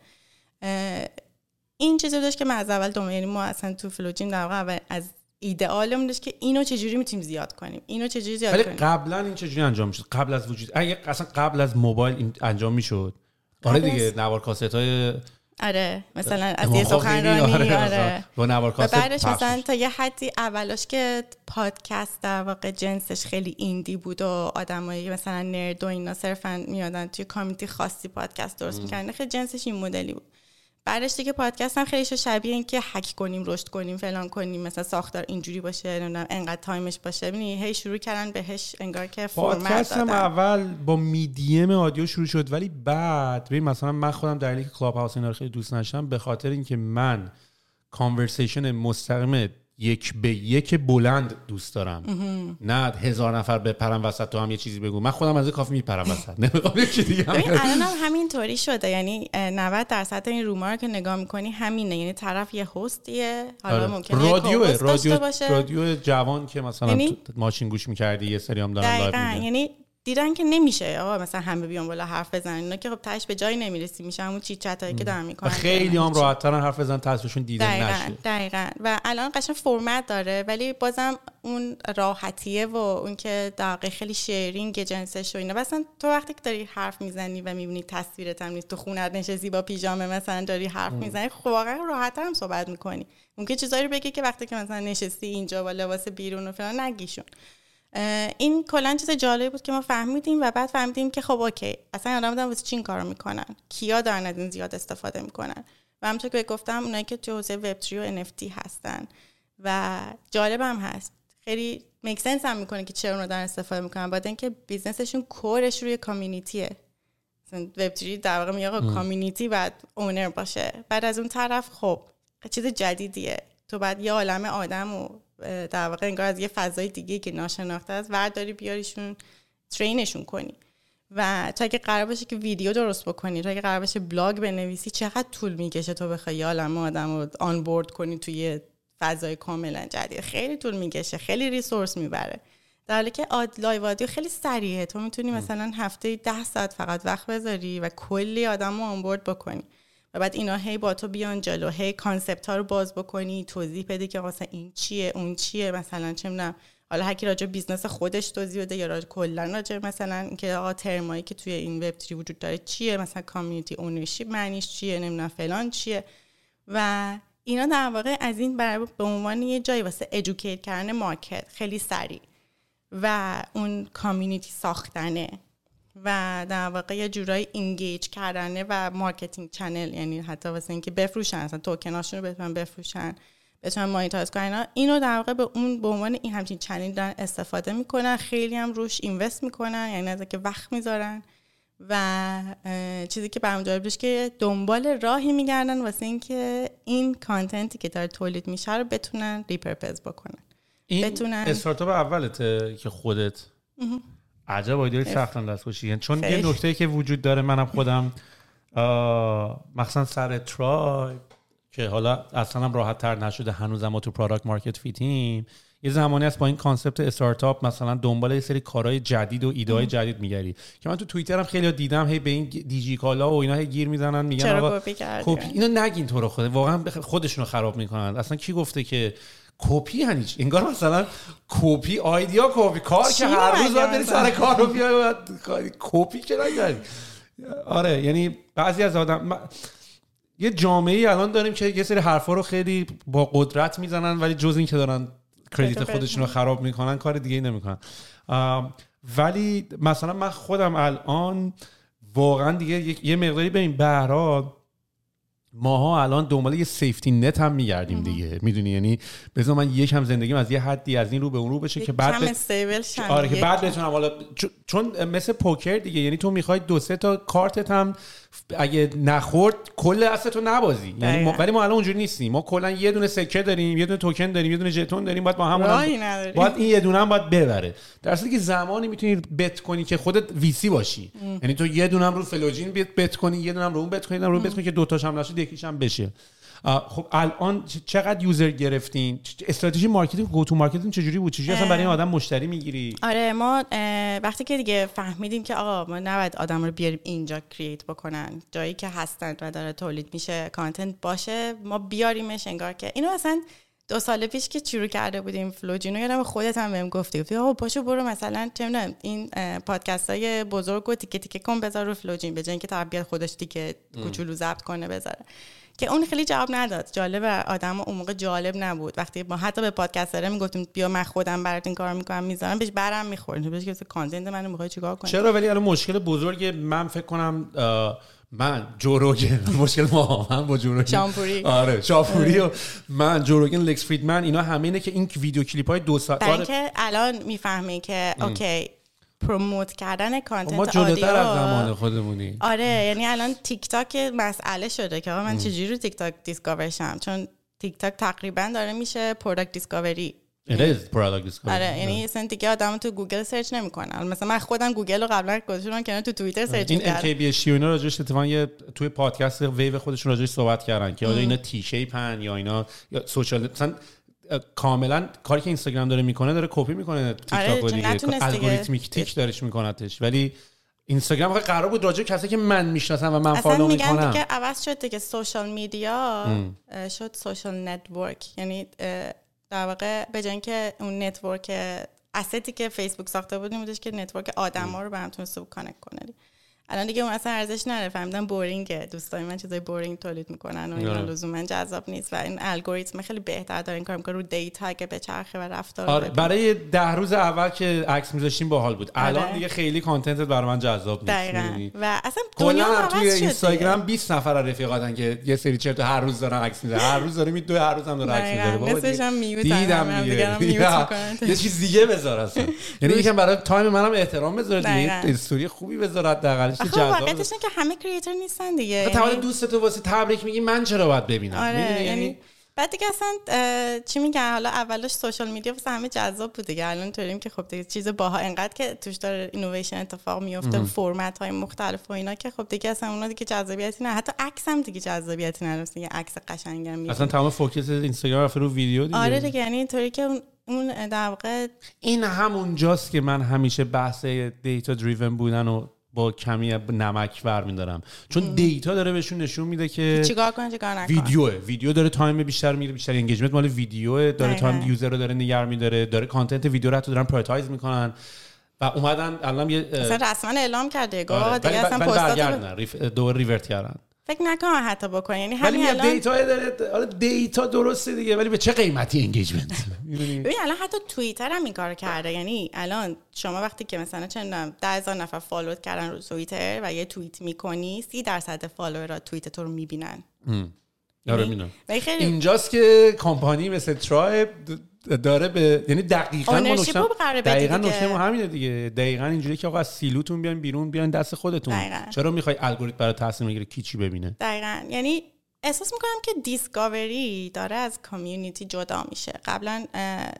[SPEAKER 2] این چیزی داشت که من از اول دوم یعنی ما اصلا تو فلوجین در واقع از ایدئالمون داشت که اینو چجوری می‌تونیم زیاد کنیم؟ اینو چجوری زیاد
[SPEAKER 1] ولی
[SPEAKER 2] کنیم؟
[SPEAKER 1] قبلا این چجوری انجام می‌شد؟ قبل از وجود اگه اصلا قبل از موبایل این انجام می‌شد. آره دیگه
[SPEAKER 2] از-
[SPEAKER 1] نوار کاست های
[SPEAKER 2] آره مثلا از یه سخنرانی آره
[SPEAKER 1] با نوار کاست
[SPEAKER 2] بعدش مثلا. تا یه حدی اولش که پادکست در واقع جنسش خیلی ایندی بود و آدمایی مثلا نرد و اینا صرفا میادن توی کامیتی خاصی پادکست درست می‌کردن خیلی جنسش این مدلی بود. بعدش دیگه پادکست هم خیلی شبیه این که حک کنیم رشد کنیم فلان کنیم. مثلا ساختار اینجوری باشه نمی‌دونم انقدر time ش باشه. ببینی هی شروع کردن بهش انگار که فرمت
[SPEAKER 1] پادکست هم
[SPEAKER 2] دادن.
[SPEAKER 1] اول با medium audio شروع شد ولی بعد ببین مثلا من خودم دلیلی که کلاب هاوس اینا رو خیلی دوست نداشتم به خاطر اینکه من conversation مستقیم یک به یک بلند دوست دارم. نه هزار نفر بپرم وسط تو هم یه چیزی بگو. من خودم از کافی میپرم وسط. نمی‌خوام یکی دیگه
[SPEAKER 2] الان هم همینطوری شده. یعنی اه، 90 درصد این room ا رو که نگاه می‌کنی همینه. یعنی طرف یه host یه. حالا
[SPEAKER 1] آره.
[SPEAKER 2] ممکنه
[SPEAKER 1] رادیو رادیو رادیو جوان که مثلا
[SPEAKER 2] یعنی-
[SPEAKER 1] ماشین گوش می‌کردی یه سری هم دارن live
[SPEAKER 2] یعنی دیدن که نمیشه آقا مثلا همه بیان بالا حرف بزنن. اینا که خب تهش به جایی نمی‌رسی میشه همون chit chat هایی که دارن می‌کنن.
[SPEAKER 1] خیلی هم راحت ترن حرف بزن تصویرشون دیده
[SPEAKER 2] دقیقا
[SPEAKER 1] نشه.
[SPEAKER 2] دقیقا. و الان قشنگ فرمت داره ولی بازم اون راحتیه و اون که واقع خیلی sharing جنسش و اینا. مثلا تو وقتی که داری حرف می‌زنی و می‌بینی تصویرت هم نیست تو خونت نشستی با پیژامه مثلا داری حرف می‌زنی خب واقعا راحت‌تر هم صحبت می‌کنی. ممکن چیزایی رو بگی که وقتی که مثلا نشستی اینجا با لباس بیرون و فلان نگیشون این کلا چیز جالبی بود که ما فهمیدیم و بعد فهمیدیم که خب okay اصلا آدم بودن واسه چی این کارو می‌کنن؟ کیا دارن از این زیاد استفاده می‌کنن؟ و همونطور که گفتم اونایی که تو حوزه وب 3 و NFT هستن. و جالب هم هست. خیلی make sense هم می‌کنه که چرا دارن استفاده می‌کنن. بعد اینکه business شون core ش روی community ه web 3 در واقع میگه community باید owner باشه. بعد از اون طرف خب چیز جدیدیه. تو باید یه عالم آدم و اه، در واقع انگار از یه فضای دیگه که ناشناخته است ورداری بیاریشون train شون کنی. و تا اگه قرار باشه که ویدیو درست بکنی تا اگه قرار باشه بلاگ بنویسی چقدر طول می‌کشه تو بخوای یه عالم آدم رو onboard کنی توی فضای کاملا جدید؟ خیلی طول می‌کشه خیلی resource می‌بره. در حالی که آد لایو آدیو خیلی سریعه. تو می‌تونی مثلا هفته ده ساعت فقط وقت بذاری و کلی آدم رو onboard بکنی. و بعد اینا هی با تو بیان جلو هی concept ها رو باز بکنی توضیح بدی که مثلا این چیه اون چیه مثلا چه می‌دونم. حالا هر کی راجع business خودش توضیح بده یا راجع کلا راجع مثلا اینکه آقا ترمایی که توی این وب 3 وجود داره چیه مثلا community ownership معنیش چیه نمی‌دونم فلان چیه. و اینا در واقع از این بر به عنوان یه جایی واسه educate کردن market خیلی سریع. و اون community ساختنه. و در واقع یه جورایی engage کردنه و marketing channel یعنی حتی واسه اینکه بفروشن اصلا توکناشون رو بتونن بفروشن بتونن monetize کنن. اینو در واقع به اون به عنوان این همچین channel دارن استفاده می‌کنن. خیلی هم روش invest می‌کنن یعنی از که وقت می‌ذارن و چیزی که برام جالب که دنبال راهی میگردن واسه اینکه این content ی که داره تولید میشه رو بتونن repurpose بکنن.
[SPEAKER 1] این
[SPEAKER 2] بتونن-
[SPEAKER 1] استارتاپ اولته که خودت عجب آیدیای سختن دست باشی یعنی چون یه. نکته که وجود داره منم خودم مخصوصا سر ترایب که حالا اصلا هم راحت تر نشده هنوزم ما تو پرادکت مارکت فیتیم یه زمانی از با این کانسپت استارتاپ مثلا دنبال یه سری کارهای جدید و ایده های جدید میگردی که من تو توییترم خیلی دیدم هی به این دیجی کالا و اینا هی گیر می‌زنن میگن آقا؟
[SPEAKER 2] کپی
[SPEAKER 1] اینو نگین تو رو خود. واقعا خودشونو خراب می‌کنن. اصلا کی گفته که کپی یعنی؟ انگار مثلا کپی آیدیا کپی کار که هر روز باید بری؟ سر کار رو بیای کپی که نگردی آره یعنی بعضی از آدم من- یه جامعه ای الان داریم که یه سری حرفا رو خیلی با قدرت می‌زنن ولی جز این که دارن کردیت خودشون رو خراب می‌کنن کار دیگه ای نمی‌کنن ولی مثلا من خودم الان واقعا دیگه یک- یه مقداری به این بهرا ماها الان دنبال یه سیفتی نت هم میگردیم دیگه. می‌دونی؟ یعنی بذار من یکم زندگیم از یه حدی از این رو به اون رو بشه که بعد بت- آره که
[SPEAKER 2] یک-
[SPEAKER 1] بعد بتونم حالا چون- چون مثل پوکر دیگه یعنی تو می‌خوای دو سه تا کارتت هم اگه نخورد کل تو نبازی. یعنی ما. ولی ما الان اونجوری نیستیم. ما کلا یه دونه سکه داریم یه دونه توکن داریم یه دونه ژتون داریم باید با همون هم. باید این یه دونه هم باید ببره. در که زمانی می‌تونی بت کنی که خودت ویسی باشی. یعنی تو یه دونه هم رو فلوجین bet, کنی یه دونه هم رو اون bet کنی یه دونه هم رو bet کنی که دو تاش هم نشد یکیش هم بشه. خب الان چقدر user گرفتین؟ استراتژی marketing go to marketing چجوری بود؟ چجوری اصلا برای این آدم مشتری می‌گیری؟
[SPEAKER 2] آره ما وقتی که دیگه فهمیدیم که آقا ما نباید آدم رو بیاریم اینجا create بکنن. جایی که هستن و داره تولید میشه content باشه ما بیاریمش انگار که. اینو اصلا دو سال پیش که شروع کرده بودیم فلوجینو یادم خودت هم بهم گفتی. گفتی آقا پاشو برو مثلا چه می‌دونم این پادکست های بزرگ و تیکه تیکه کن بذار رو Flowjin به جای اینکه طرف بیاد خودش تیکه کوچولو ضبط کنه بذاره. که اون خیلی جواب نداد. جالب آدم اون موقع جالب نبود. وقتی ما حتی به podcaster ه می‌گفتیم بیا من خودم برات این کار می‌کنم می‌ذارم بهش برم می‌خورد. بهش گفت content منو می‌خوای چیکار کنی؟
[SPEAKER 1] چرا؟ ولی الان مشکل بزرگ من فکر کنم من Joe Rogan. مشکل ما من با Joe
[SPEAKER 2] Rogan. Shaan Puri.
[SPEAKER 1] آره Shaan Puri و من Joe Rogan Lex Fridman اینا همه اینه که این ویدیو کلیپ های دو ساعت
[SPEAKER 2] برای
[SPEAKER 1] آره،
[SPEAKER 2] اینکه الان می‌فهمی که okay promote کردن
[SPEAKER 1] خب ما
[SPEAKER 2] content
[SPEAKER 1] جلوتر از زمان خودمونی.
[SPEAKER 2] آره یعنی الان تیک تاک مسئله شده که من چجوری رو تیک تاک discover شم؟ چون تیک تاک تقریبا داره میشه
[SPEAKER 1] product discovery.
[SPEAKER 2] آره یعنی اصلا دیگه آدم تو گوگل search نمی‌کنن. مثلا من خودم گوگل رو قبلا گذاشتم که تو توییتر search
[SPEAKER 1] این
[SPEAKER 2] می‌کردم
[SPEAKER 1] MKBHD و اینا راجعش اتفاقا یه توی پادکست ویو خودشون راجعش صحبت کردن که آیا اینا تی شیپن یا اینا یا social مثلا کاملا کاری که اینستاگرام داره می‌کنه داره کپی می‌کنه تیک
[SPEAKER 2] آره،
[SPEAKER 1] تاک
[SPEAKER 2] چون
[SPEAKER 1] دیگه. algorithmic تیک دارش میکنتش. ولی اینستاگرام قرار بود راجع کسایی که من می‌شناسم و من
[SPEAKER 2] اصلا
[SPEAKER 1] follow
[SPEAKER 2] میگن
[SPEAKER 1] می‌کنم.
[SPEAKER 2] دیگه عوض شد دیگه social media شد social network یعنی در واقع به جای اینکه اون network استی که فیسبوک ساخته بود این بودش که network آدما رو به هم تونسته connect کنه. الان دیگه اون اصلا ارزش نداره فهمیدم boring ه دوستای من چیزای boring تولید می‌کنن و اینا
[SPEAKER 1] آره.
[SPEAKER 2] لزوما جذاب نیست و این الگوریتم خیلی بهتر داره این کار می‌کنه رو data که به چرخه و رفتار
[SPEAKER 1] آره. برای ده روز اول که عکس میذاشتیم باحال بود الان
[SPEAKER 2] آره.
[SPEAKER 1] دیگه خیلی content ت برای من جذاب نیست
[SPEAKER 2] دقیقا؟ و اصلا دنیا هم
[SPEAKER 1] توی. اینستاگرام 20 نفر رفیقاتن که یه سری چرت هر روز دارن عکس می‌ذارن هر روز داره می دو هر روز هم داره عکس. می‌ذاره دیدم. یه چیز دیگه بذار اصلا یعنی یکم برای time منم احترام بذار دیگه استوری خوبی بذار حداقل
[SPEAKER 2] واقعیتش
[SPEAKER 1] بذار.
[SPEAKER 2] اینه که همه creator نیستن دیگه.
[SPEAKER 1] تمام
[SPEAKER 2] یعنی-
[SPEAKER 1] دوست تو واسه تبریک میگی من چرا باید ببینم؟
[SPEAKER 2] آره
[SPEAKER 1] می‌دونی؟
[SPEAKER 2] یعنی بعد دیگه اصلا چی میگن؟ حالا اولش social media واسه همه جذاب بود دیگه. الان طوریم که خب دیگه چیز باها انقدر که توش داره اینویشن اتفاق میفته فرمت های مختلف و اینا که خب دیگه اصلا اونا دیگه جذابیتی نه. حتی عکس هم دیگه جذابیتی نداره. دیگه عکس قشنگم می‌بینی.
[SPEAKER 1] اصلا تمام focus اینستاگرام رفته رو ویدیو دیگه.
[SPEAKER 2] آره دیگه یعنی اینطوری که اون در واقع
[SPEAKER 1] این همون جاست که من همیشه بحث data driven بودن و با کمی نمک برمیدارم چون data داره بهشون نشون میده که
[SPEAKER 2] چیکار کن چیکار نکن
[SPEAKER 1] ویدیوه. ویدیو داره time بیشتر میره بیشتر engagement مال ویدیوه. داره. time user رو داره نگر میداره. داره content ویدیو رو حتی دارن prioritize می‌کنن. و اومدن الان یه
[SPEAKER 2] اصلا رسما اعلام کرده گفت
[SPEAKER 1] آره،
[SPEAKER 2] دیگه اصلا
[SPEAKER 1] برگردن. rev- دوباره revert کردن.
[SPEAKER 2] فکر نکنم حتی بکنه یعنی
[SPEAKER 1] ولی
[SPEAKER 2] همین الان
[SPEAKER 1] data داره آره data درسته دیگه ولی به چه قیمتی engagement
[SPEAKER 2] ببین الان حتی توییتر هم این کار کرده. یعنی الان شما وقتی که مثلا چه می‌دونم 10000 نفر follow ت کردن رو توییتر و یه توییت می‌کنی 30 درصد follower ا tweet تو رو می‌بینن.
[SPEAKER 1] آره می‌دونم. اینجاست که کمپانی مثل ترایب داره به یعنی دقیقاً ما
[SPEAKER 2] قراره بدی
[SPEAKER 1] دقیقاً. نکته ما همینه دیگه. دقیقاً اینجوری که آقا از سیلوتون بیان بیرون بیان دست خودتون.
[SPEAKER 2] دقیقاً.
[SPEAKER 1] چرا می‌خوای الگوریتم برای تصمیم بگیره کی چی ببینه؟
[SPEAKER 2] دقیقا. یعنی احساس می‌کنم که دیسکاوری داره از کامیونیتی جدا میشه. قبلا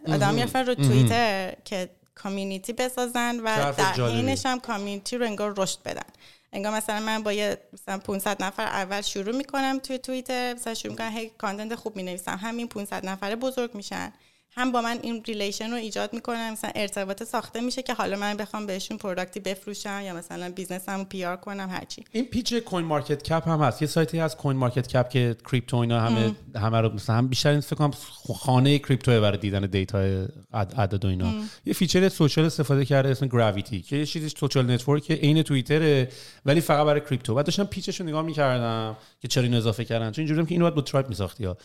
[SPEAKER 2] آدم می‌رفتن رو توییتر که کامیونیتی بسازن و در. حینش هم کامیونیتی رو انگار رشد بدن. انگار مثلا من با یه مثلا 500 نفر اول شروع می‌کنم توی توییتر مثلا شروع می‌کنم هی content خوب می‌نویسم. همین 500 نفره بزرگ میشن. هم با من این relation رو ایجاد می‌کنم مثلا ارتباط ساخته میشه که حالا من بخوام بهشون product ی بفروشم یا مثلا business مو PR کنم هرچی
[SPEAKER 1] این pitch CoinMarketCap هم هست. یه سایتی هست CoinMarketCap که crypto اینا همه همه رو مثلا هم بیشتر این فکر کنم خانه crypto برای دیدن data عدد و اینا. یه feature social استفاده کرده اسم Gravity که یه چیزی social network عین توییتره ولی فقط برای crypto. بعد داشتم pitch ش رو نگاه می‌کردم که چرا اینو اضافه کردن. چون اینجوریه که اینو باید با tribe میساختی ها.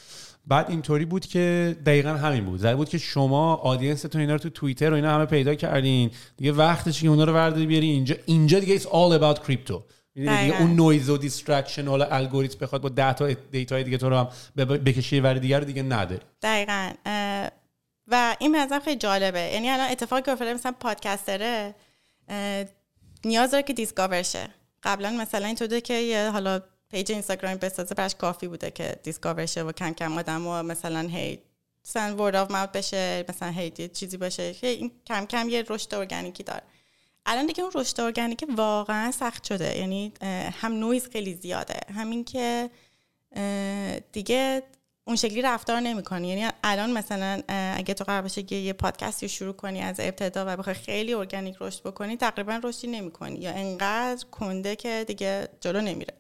[SPEAKER 1] بعد اینطوری بود که دقیقا همین بود. زده بود که شما audience تون اینا رو تو توییتر و اینا همه پیدا کردین. دیگه وقتش که اونا رو ورداری بیاری. اینجا اینجا دیگه it's all about crypto. دیگه اون نویز و distraction حالا الگوریتم بخواد با 10 تا data دیگه تو رو هم بکشی ور دیگه رو دیگه نداره
[SPEAKER 2] دقیقا. و این مثلا خیلی جالبه. یعنی الان اتفاقی که افتاده مثلا podcaster ه نیاز داره که discover شه. قبلا مثلا اینطوره که حالا page اینستاگرام بسازه براش کافی بوده که discover شه و کم کم آدم و مثلا هی مثلا word of mouth بشه مثلا هی چیزی باشه. که این کم کم یه رشد ارگانیکی داره. الان دیگه اون رشد ارگانیک واقعا سخت شده. یعنی هم نویز خیلی زیاده همین که دیگه اون شکلی رفتار نمی‌کنی. یعنی الان مثلا اگه تو قرار باشه که یه پادکستی رو شروع کنی از ابتدا و بخوای خیلی ارگانیک رشد بکنی تقریبا رشدی نمی‌کنی. یا انقدر کنده که دیگه جلو نمیره.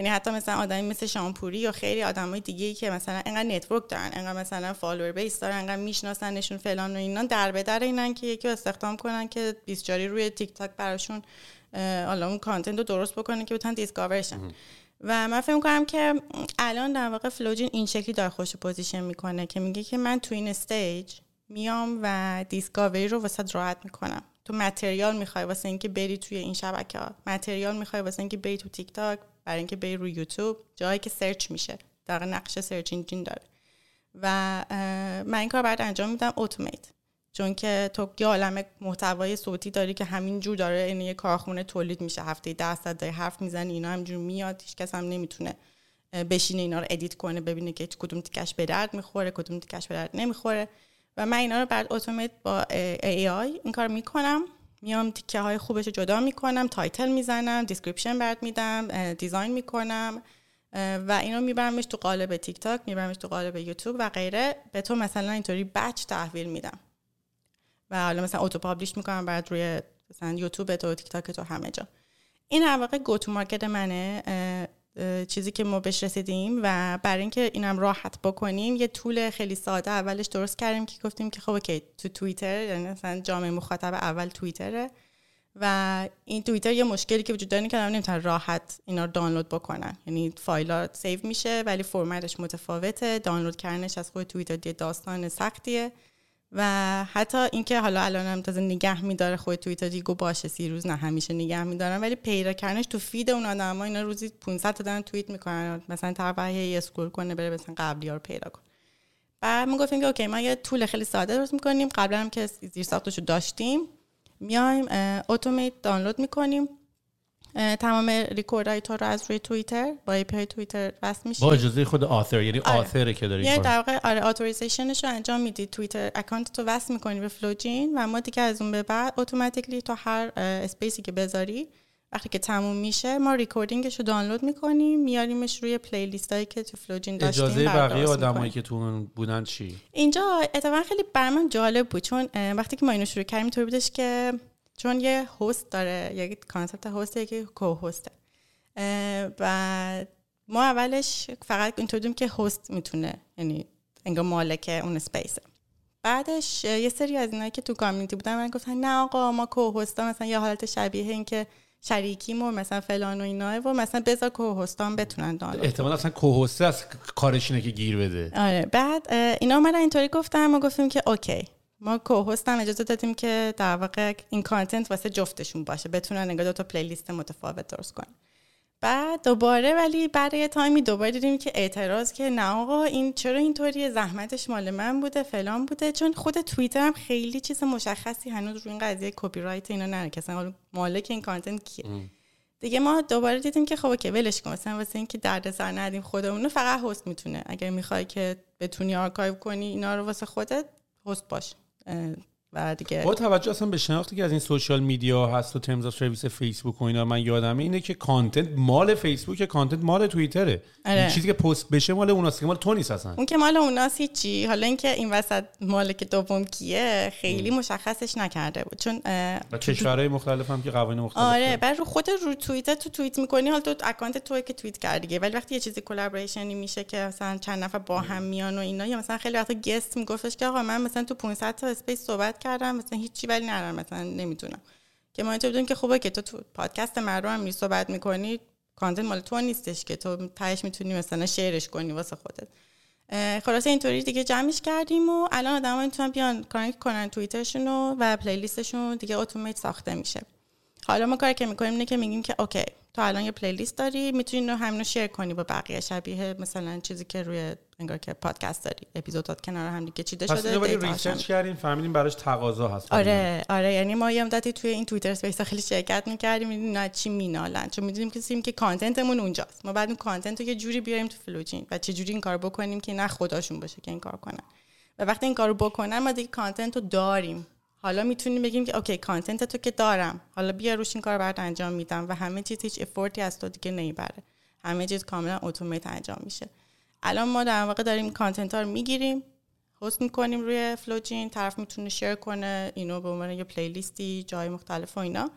[SPEAKER 2] یعنی حتی مثلا آدمی مثل Shaan Puri یا خیلی آدمای دیگه ای که مثلا انقدر network دارن انقدر مثلا follower base دارن انقدر میشناسنشون فلان و اینا در به در اینن که یکی استخدام کنن که بیسجاری روی تیک تاک براشون حالا اون content رو درست بکنن که بتونن discover شن و من فکر می‌کنم که الان در واقع Flowjin این شکلی داره خوش position می‌کنه که میگه که من تو این stage میام و discovery رو واسه راحت می‌کنم. تو material می‌خوای واسه اینکه بری توی این شبکه ها material می‌خوای واسه اینکه بری تو تیک تاک. برای اینکه بری روی یوتیوب جایی که search میشه. در نقش search engine داره. و من این کار بعد انجام میدم automate چون که تو یه عالم محتوای صوتی داری که همین جور داره این یه کارخونه تولید میشه. هفته ده ساعت حرف می‌زنی اینا همجور میاد. هیچ کس هم نمی‌تونه بشینه اینا رو edit کنه ببینه که کدوم تیکش به درد می‌خوره کدوم تیکش به درد نمی‌خوره. و من اینا رو بعد automate با AI این کار می‌کنم. میام تیکه های خوبش رو جدا می‌کنم title می‌زنم description برات میدم design می‌کنم و اینو میبرمش تو قالب تیک تاک میبرمش تو قالب یوتیوب و غیره. به تو مثلا اینطوری batch تحویل میدم. و حالا مثلا auto publish می‌کنم بعد روی مثلا یوتیوب تو تیک تاک تو همه جا. این در واقع go to market منه. چیزی که ما بهش رسیدیم و برای اینکه اینم راحت بکنیم یه tool خیلی ساده اولش درست کردیم که گفتیم که خب okay تو توییتر یعنی مثلا جامعه مخاطب اول توییتره و این توییتر یه مشکلی که وجود داره که نمی‌تونن راحت اینا رو دانلود بکنن. یعنی فایل save میشه ولی فرمتش متفاوته دانلود کردنش از خود توییتر یه داستان سختیه. و حتی اینکه حالا الان هم تازه نگه میداره خود توییتر دیگه باشه سی روز نه همیشه نگه میدارن ولی پیدا کردنش تو feed اون آدما اینا روزی 500 تا دارن توییت می‌کنن. مثلا طرف یه scroll کنه بره مثلا قبلی ها رو پیدا کنه. بعد ما گفتیم که okay ما یه tool خیلی ساده درست می‌کنیم. قبلا هم که زیر ساختشو داشتیم. میایم automate دانلود می‌کنیم. تمام ریکوردهای تو رو از روی توییتر با API توییتر وصل میشه
[SPEAKER 1] با اجازه خود author یعنی آره. author ه که داری
[SPEAKER 2] یعنی در واقع آره authorization ش رو انجام میدی. توییتر account تو وصل می‌کنی به فلوجین و ما دیگه از اون به بعد automatically تو هر space ی که بذاری وقتی که تموم میشه ما recording ش رو دانلود می‌کنیم میاریمش روی playlist هایی که تو فلوجین داشتیم
[SPEAKER 1] اجازه بقیه آدمایی که تو بودن چی؟
[SPEAKER 2] اینجا اتفاقا خیلی برام جالب بود چون وقتی که ما اینو شروع کردیم طور بودش که چون یه host داره یک concept هست یکی co-host ه و ما اولش فقط اینطور که host می‌تونه یعنی انگار مالک اون space ه بعدش یه سری از اینایی که تو community بودن من گفتن نه آقا ما co-host ا مثلا یه حالت شبیه این که شریکیمو مثلا فلان و اینا و مثلا بذار co-host ام بتونن دانلود
[SPEAKER 1] احتمال اصلا co-host ه از کارش اینه که گیر بده.
[SPEAKER 2] آره بعد اینا اومدن اینطوری گفتن ما گفتیم که okay. ما co-host هم اجازه دادیم که در واقع این content واسه جفتشون باشه بتونن نگاه دو تا playlist متفاوت درست کنن. بعد دوباره ولی بعد یه تایمی دوباره دیدیم که اعتراض که نه آقا این چرا اینطوری زحمتش مال من بوده فلان بوده. چون خود توییتر هم خیلی چیز مشخصی هنوز روی این قضیه کپی رایت اینا نره. که مالک این content کیه؟ دیگه ما دوباره دیدیم که خب که ولش کن. مثلا واسه اینکه دردسر ندیم خودمون فقط host می‌تونه. اگر می‌خوای که بتونی آرکایو کنی اینا رو واسه خودت host باش. and و دیگه
[SPEAKER 1] با توجه اصلا به شناختی که از این social media هست و terms of service فیسبوک و اینا من یادمه اینه که content مال فیسبوک content مال توییتره
[SPEAKER 2] آره.
[SPEAKER 1] این چیزی که پست بشه مال اوناست که مال تو نیست اصلا.
[SPEAKER 2] اون که مال اوناست هیچی. حالا اینکه این وسط مال که دوم کیه خیلی مشخصش نکرده بود. چون
[SPEAKER 1] و کشورهای مختلف هم که قوانین مختلف
[SPEAKER 2] آره. بعد رو خود رو توییت تو توییت می‌کنی حالا تو account توی که توییت کردی ولی وقتی یه چیزی collaboration ی میشه که مثلا چند نفر با هم میان و اینا یا مثلا خیلی وقتا guest میگفتش که آقا من مثلا تو 500 تا space صحبت کردم مثلا هیچی ولی نه مثلا نمی‌تونم که ما اینطور بودیم که خوبه که تو تو پادکست رو هم صحبت می‌کنی content مال تو نیستش که تو تهش می‌تونی مثلا شیرش کنی واسه خودت. خلاصه اینطوری دیگه جمعش کردیم و الان آدما می‌تونن بیان connect کنن توییترشون و playlist شون دیگه automat ساخته میشه. حالا ما کاری که می‌کنیم اینه که میگیم که okay تو الان یه playlist داری؟ می‌تونی رو همینو share کنی با بقیه شبیه مثلا چیزی که روی انگار که پادکست داری اپیزودات کنار هم دیگه چیده
[SPEAKER 1] پس
[SPEAKER 2] شده هم-
[SPEAKER 1] research کردیم فهمیدیم براش تقاضا هست.
[SPEAKER 2] آره آره یعنی ما یه مدتی توی این توییتر space خیلی شرکت می‌کردیم می‌دونیم نه چی مینالن؟ چون می‌دونیم که سیم که content مون اونجاست. ما بعد اون content رو یه جوری بیاریم تو فلوجین و چه جوری این کار بکنیم که از خداشون باشه که این کار کنن. و وقتی این کارو بکنن ما دیگه content رو داریم. حالا می‌تونیم بگیم که okay content تو که دارم. حالا بیا روش این کار برات انجام میدم و همه چیز هیچ effort ی از تو دیگه نمی‌بره همه چیز کاملا automat انجام میشه. الان ما در واقع داریم content ها رو می‌گیریم host می‌کنیم روی فلوجین طرف می‌تونه share کنه اینو به عنوان یه playlist ی جای مختلف و اینا.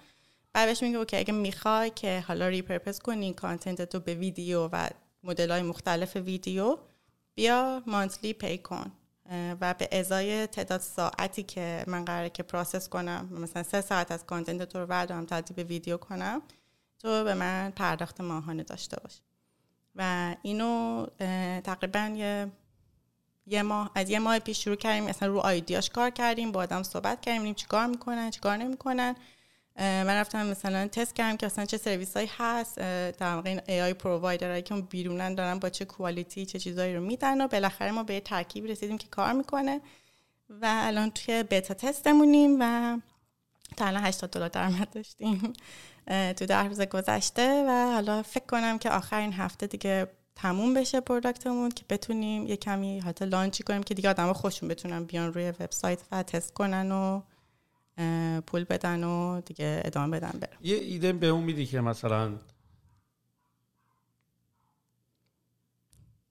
[SPEAKER 2] بعد بهش میگه okay اگه می‌خوای که حالا repurpose کنی content تو به ویدیو و مدل های مختلف ویدیو بیا monthly pay کن. و به ازای تعداد ساعتی که من قراره که process کنم مثلا سه ساعت از content تو رو بردارم تبدیل به ویدیو کنم تو به من پرداخت ماهانه داشته باش. و اینو تقریبا یه یه ماه از یه ماه پیش شروع کردیم مثلا رو idea ش کار کردیم با آدم صحبت کردیم چیکار می‌کنن چیکار نمی‌کنن. من رفتم مثلا تست کردم که اصلا چه سرویس هایی هست در واقع این AI provider ایی که اون بیرونن دارن با چه quality چه چیزایی رو میدن و بالاخره ما به یه ترکیبی رسیدیم که کار می‌کنه. و الان توی بتا تستمونیم و تا الان 80 دلار درآمد داشتیم تو ده روز گذشته و حالا فکر کنم که آخر این هفته دیگه تموم بشه پروداکتمون که بتونیم یه کمی حتی لانچی کنیم که دیگه آدم خوشون بتونن بیان روی وبسایت و تست کنن و پول بدن و دیگه ادامه بدن برن
[SPEAKER 1] یه ایده به اون میدی که مثلا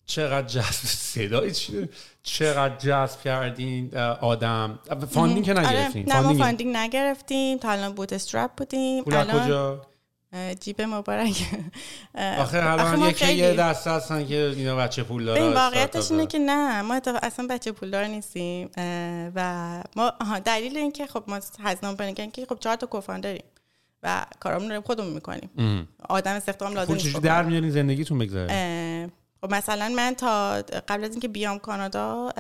[SPEAKER 1] چقدر جذب صدای چی؟ چقدر جذب کردین آدم؟ funding که
[SPEAKER 2] آره
[SPEAKER 1] نگرفتین؟
[SPEAKER 2] نه ما funding؟ نگرفتیم تا الان bootstrap بودیم.
[SPEAKER 1] پول
[SPEAKER 2] الان
[SPEAKER 1] کجا؟
[SPEAKER 2] جیب مبارک
[SPEAKER 1] آخه الان
[SPEAKER 2] ما
[SPEAKER 1] یکی یه دسته هستن که اینا بچه پول داره
[SPEAKER 2] واقعیتش اینه که نه ما اصلا بچه پولدار نیستیم اه، و ما دلیل این که خب ما هزینه پلنگن که خب چهار تا co-founder یم و کارامون رو خودمون می‌کنیم. آدم استخدام لازم
[SPEAKER 1] پول
[SPEAKER 2] نیست بکنیم.
[SPEAKER 1] در میارین زندگیتون
[SPEAKER 2] اه، خب مثلا من تا قبل از اینکه بیام کانادا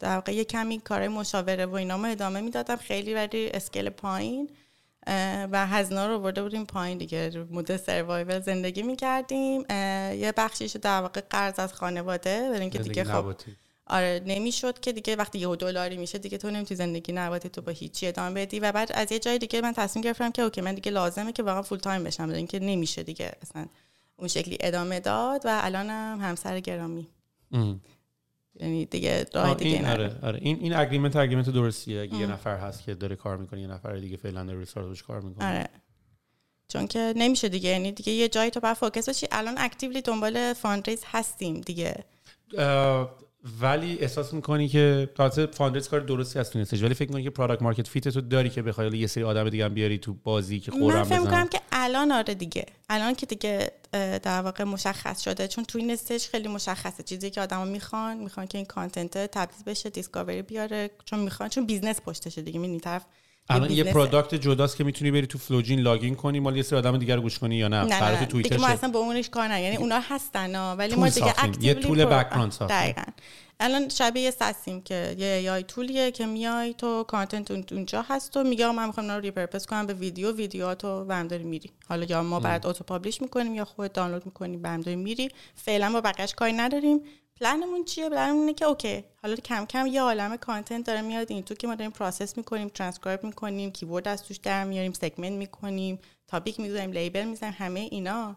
[SPEAKER 2] در واقع یه کمی کار مشاوره و اینا ما ادامه می‌دادم. خیلی ولی scale پایین. و هزینه رو برده بودیم پایین دیگه. مدل survival زندگی می‌کردیم. یه بخشیش در واقع قرض از خانواده برای اینکه دیگه خب آره نمی‌شد که دیگه وقتی یه دلاری میشه دیگه تو نمی‌تونی زندگی نباتی تو با هیچی ادامه بدی. و بعد از یه جای دیگه من تصمیم گرفتم که okay من دیگه لازمه که واقعا full time بشم برای اینکه نمیشه دیگه اصلا اون شکلی ادامه داد. و الانم همسر گرامی. یعنی دیگه راه دیگه
[SPEAKER 1] این آره آره. این این agreement agreement درستیه. اگه یه نفر هست که داره کار می‌کنه یه نفر دیگه فعلا داره research کار می‌کنه.
[SPEAKER 2] آره. چون که نمیشه دیگه. یعنی دیگه یه جایی تو باید focus بشی الان actively دنبال fundraise هستیم دیگه.
[SPEAKER 1] ولی احساس می‌کنی که تازه founders کار درستی هست تونستش ولی فکر می‌کنی که product market fit تو داری که بخوای یه سری آدم دیگه هم بیاری تو بازی که
[SPEAKER 2] من
[SPEAKER 1] فکرم
[SPEAKER 2] فکر می‌کنم که الان آره دیگه. الان که دیگه در واقع مشخص شده چون توی این stage خیلی مشخصه. چیزی که آدما می‌خوان می‌خوان که این content تبدیل بشه discovery بیاره چون می‌خوان چون business پشتشه دیگه. این طرف
[SPEAKER 1] الان یه. product جداست که می‌تونی بری تو فلوجین login کنی مال یه سری آدم دیگر رو گوش کنی یا نه
[SPEAKER 2] نه
[SPEAKER 1] برای تو
[SPEAKER 2] نه
[SPEAKER 1] توییتر
[SPEAKER 2] ما. اصلا با اونش کار نه یعنی اونا هستن ها، ولی ما دیگه.
[SPEAKER 1] یه
[SPEAKER 2] pro-
[SPEAKER 1] background ساختیم.
[SPEAKER 2] دقیقاً الان شبیه یه SaaS ایم که یه یای تولیه که میای تو content اون- اونجا هست و میگه من می‌خوام اینا رو repurpose کنم به ویدیو ویدیوهاتو برمیداری میری حالا یا ما برات auto publish می‌کنیم یا خودت دانلود می‌کنی برمیداری میری فعلا با بقیش کاری نداریم پلنمون چیه؟ پلنمون اینه که okay حالا کم کم یه عالم content داره میاد این تو که ما داریم process می‌کنیم ترانسکرایب می‌کنیم keyword از توش در میاریم segment می‌کنیم topic می‌ذاریم label می‌ذاریم همه اینا.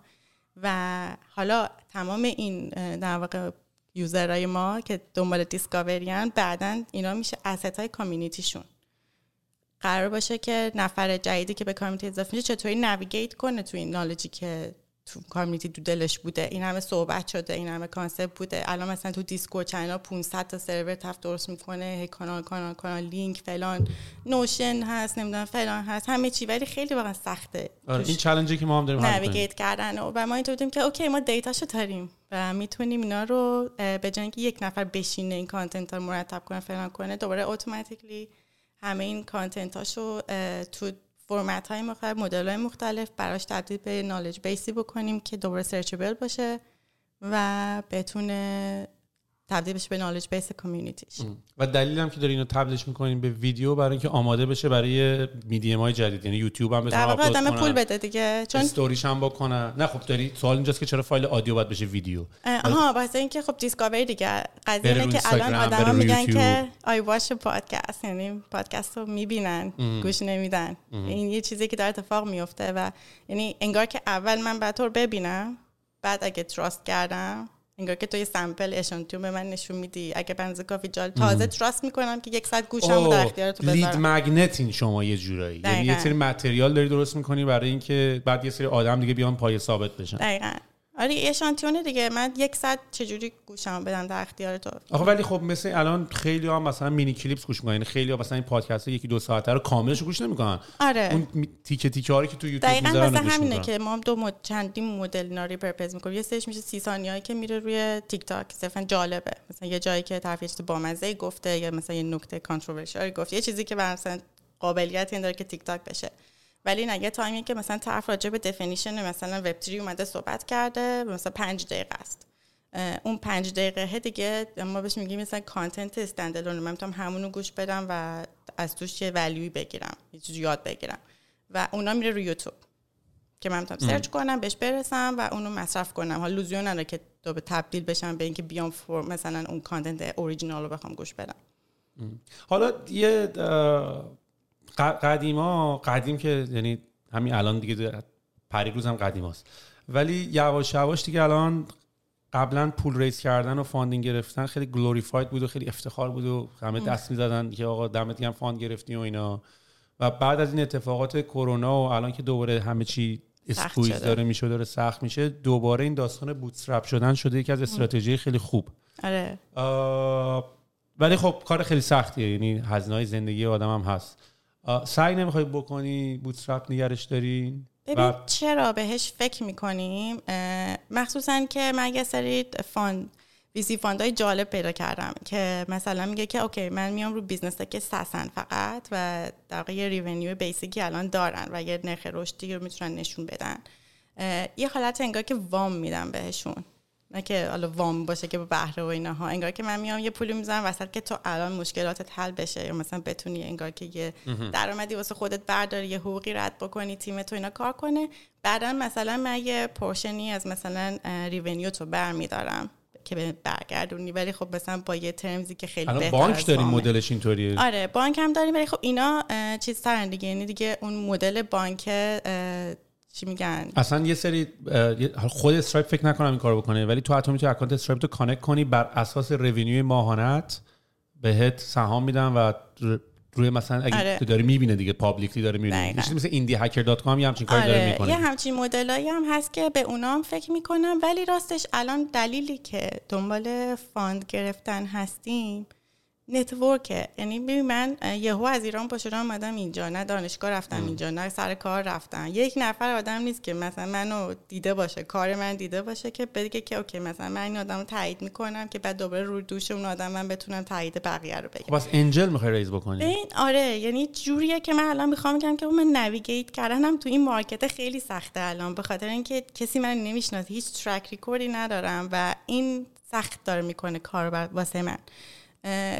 [SPEAKER 2] و حالا تمام این در واقع user های ما که دنبال discovery ان بعدا اینا میشه asset های community شون قرار باشه که نفر جدیدی که به community اضافه میشه چطوری navigate کنه تو این knowledge ی که تو community تو دلش بوده. این همه صحبت شده این همه concept بوده. الان مثلا تو Discord channel 500 تا سرور تف درست می‌کنه. هی کانال کانال کانال لینک فلان. Notion هست نمی‌دونم فلان هست. همه چی. ولی خیلی واقعا سخته.
[SPEAKER 1] آره این challenge ی که ما هم داریم.
[SPEAKER 2] navigate کردن و ما اینطور بودیم که okay ما data شو داریم و می‌تونیم اینا رو به جای اینکه یک نفر بشینه این content رو مرتب کنه فلان کنه دوباره automatically همه این content هاشو تو فرمت های مختلف مدل های مختلف براش تبدیل به knowledge base ی بکنیم که دوباره searchable باشه و بتونه تبدیل بشه به knowledge base community ش
[SPEAKER 1] و دلیلم که داری اینو تبلیغ می‌کنیم به ویدیو برای اینکه آماده بشه برای میدیم های جدید. یعنی یوتیوب هم بتونه آپلود
[SPEAKER 2] آدم پول بده دیگه چون
[SPEAKER 1] استوریش هم بکنن. نه خب داری سوال اینجاست که چرا فایل audio باید بشه ویدیو؟
[SPEAKER 2] آها واسه اینکه خب discovery دیگه. قضیه اینه که الان آدما میگن. که I watch podcast یعنی پادکست رو می‌بینن گوش نمیدن. این یه چیزی که در اتفاق میفته و یعنی انگار که اول من رو ببینم بعد اگه trust کردم انگار که تو یه sample اشانتیون به من نشون میدی. اگه بنز کافی جال تازه trust می‌کنم که یک ساعت گوشم در اختیار تو
[SPEAKER 1] lead
[SPEAKER 2] بذارم.
[SPEAKER 1] magnet این شما یه جورایی. یعنی یه. سری material داری درست می‌کنی برای اینکه بعد یه سری آدم دیگه بیان پای ثابت بشن.
[SPEAKER 2] دقیقا. آره یه اشانتیونه دیگه. من یک ساعت چجوری گوشم بدم در اختیار تو؟
[SPEAKER 1] آخه ولی خب مثل الان خیلی هم مثلا mini clips گوش می‌کنن. یعنی خیلی ها مثلا این پادکست یکی دو ساعته رو کاملش گوش نمی‌کنن.
[SPEAKER 2] آره.
[SPEAKER 1] اون تیکه تیکه هایی که تو یوتیوب
[SPEAKER 2] دقیقا
[SPEAKER 1] می‌ذارن
[SPEAKER 2] مثل
[SPEAKER 1] رو گوش
[SPEAKER 2] همینه که ما دو مد... چندین مدل اینا رو purpose می‌کنیم. یه سرش میشه سی ثانیه‌ای که میره روی تیک تاک صرفا جالبه. مثلا یه جایی که طرف یه چیز بامزه گفته یا مثلا یه نکته controversial گفت یه چیزی که مثلا قابلیت این داره که تیک تاک بشه. ولی نه یه تایمی که مثلا طرف راجع به definition مثلا وب 3 اومده صحبت کرده مثلا پنج دقیقه است. اون پنج دقیقه دیگه ما بهش میگیم مثلا content standalone من می‌تونم همونو گوش بدم و از توش یه value ی بگیرم یه چیزی یاد بگیرم. و اونا میره روی یوتیوب که من می‌تونم search کنم بهش برسم و اونو مصرف کنم. حالا لزوم نداره که تو به تبدیل بشم به اینکه بیام full مثلا اون content original رو بخوام گوش بدم.
[SPEAKER 1] حالا یه قدیما قدیم که یعنی همین الان دیگه پریروز هم قدیم هست. ولی یواش یواش دیگه الان قبلا پول raise کردن و funding گرفتن خیلی glorified بود و خیلی افتخار بود و همه دست می‌زدن که آقا دمت گرم fund گرفتی و اینا. و بعد از این اتفاقات کرونا و الان که دوباره همه چی
[SPEAKER 2] squeeze.
[SPEAKER 1] داره میشه داره سخت میشه دوباره این داستان bootstrap شدن شده یکی از استراتژی خیلی خوب.
[SPEAKER 2] آره.
[SPEAKER 1] ولی خب کار خیلی سختیه یعنی هزینه های زندگی آدم هم هست. سعی نمی‌خوای بکنی bootstrap نگرش داری؟
[SPEAKER 2] ببین چرا بهش فکر می‌کنیم؟ مخصوصا که من یه سری fund ویزی fund های جالب پیدا کردم که مثلا میگه که okay من میام رو business که SaaS ان فقط و در یه revenue basic ی الان دارن و یه نرخ رشدی رو می‌تونن نشون بدن. یه حالت انگار که وام میدم بهشون. نه که حالا وام باشه که به بهره و اینها. انگار که من میام یه پولی می‌ذارم وسط که تو الان مشکلاتت حل بشه. یا مثلا بتونی انگار که یه درآمدی واسه خودت برداری یه حقوقی رد بکنی تیم تو اینا کار کنه. بعدا مثلا من یه portion ی از مثلا revenue تو برمیدارم که به برگردونی. ولی خب مثلا با یه terms ی که خیلی
[SPEAKER 1] الان
[SPEAKER 2] بهتر
[SPEAKER 1] بانک داریم. مدلش اینطوریه؟
[SPEAKER 2] آره بانک هم داریم. ولی خب اینا چیز ترن دیگه. یعنی دیگه اون مدل بانک چی میگن؟
[SPEAKER 1] اصلا یه سری خود Stripe فکر نکنم این کارو بکنه ولی تو حتی می‌تونی account Stripe تو connect کنی بر اساس revenue ی ماهانت بهت سهام میدن و روی مثلا اگه
[SPEAKER 2] آره.
[SPEAKER 1] تو داری می‌بینه دیگه publicly داره می‌بینه چیزی مثل Indie Hacker dot com یه همچین کاری داره
[SPEAKER 2] آره.
[SPEAKER 1] می‌کنه.
[SPEAKER 2] یه همچین مدلایی هم هست که به اونا هم فکر می‌کنم ولی راستش الان دلیلی که دنبال fund گرفتن هستیم network ه یعنی ببین من یهو از ایران پا شدم اومدم اینجا. نه دانشگاه رفتم اینجا نه سر کار رفتم. یک نفر آدم نیست که مثلا منو دیده باشه کار من دیده باشه که بگه که okay مثلا من این آدم رو تایید می‌کنم که بعد دوباره رو دوش اون آدم من بتونم تایید بقیه رو بگم.
[SPEAKER 1] خب پس angel می‌خوای raise بکنی؟
[SPEAKER 2] ببین آره. یعنی جوریه که من الان می‌خوام بگم که من navigate کردنم تو این market خیلی سخته الان به خاطر اینکه کسی من نمی‌شناسه هیچ track record ی ندارم و این سخت داره می‌کنه کار واسه من.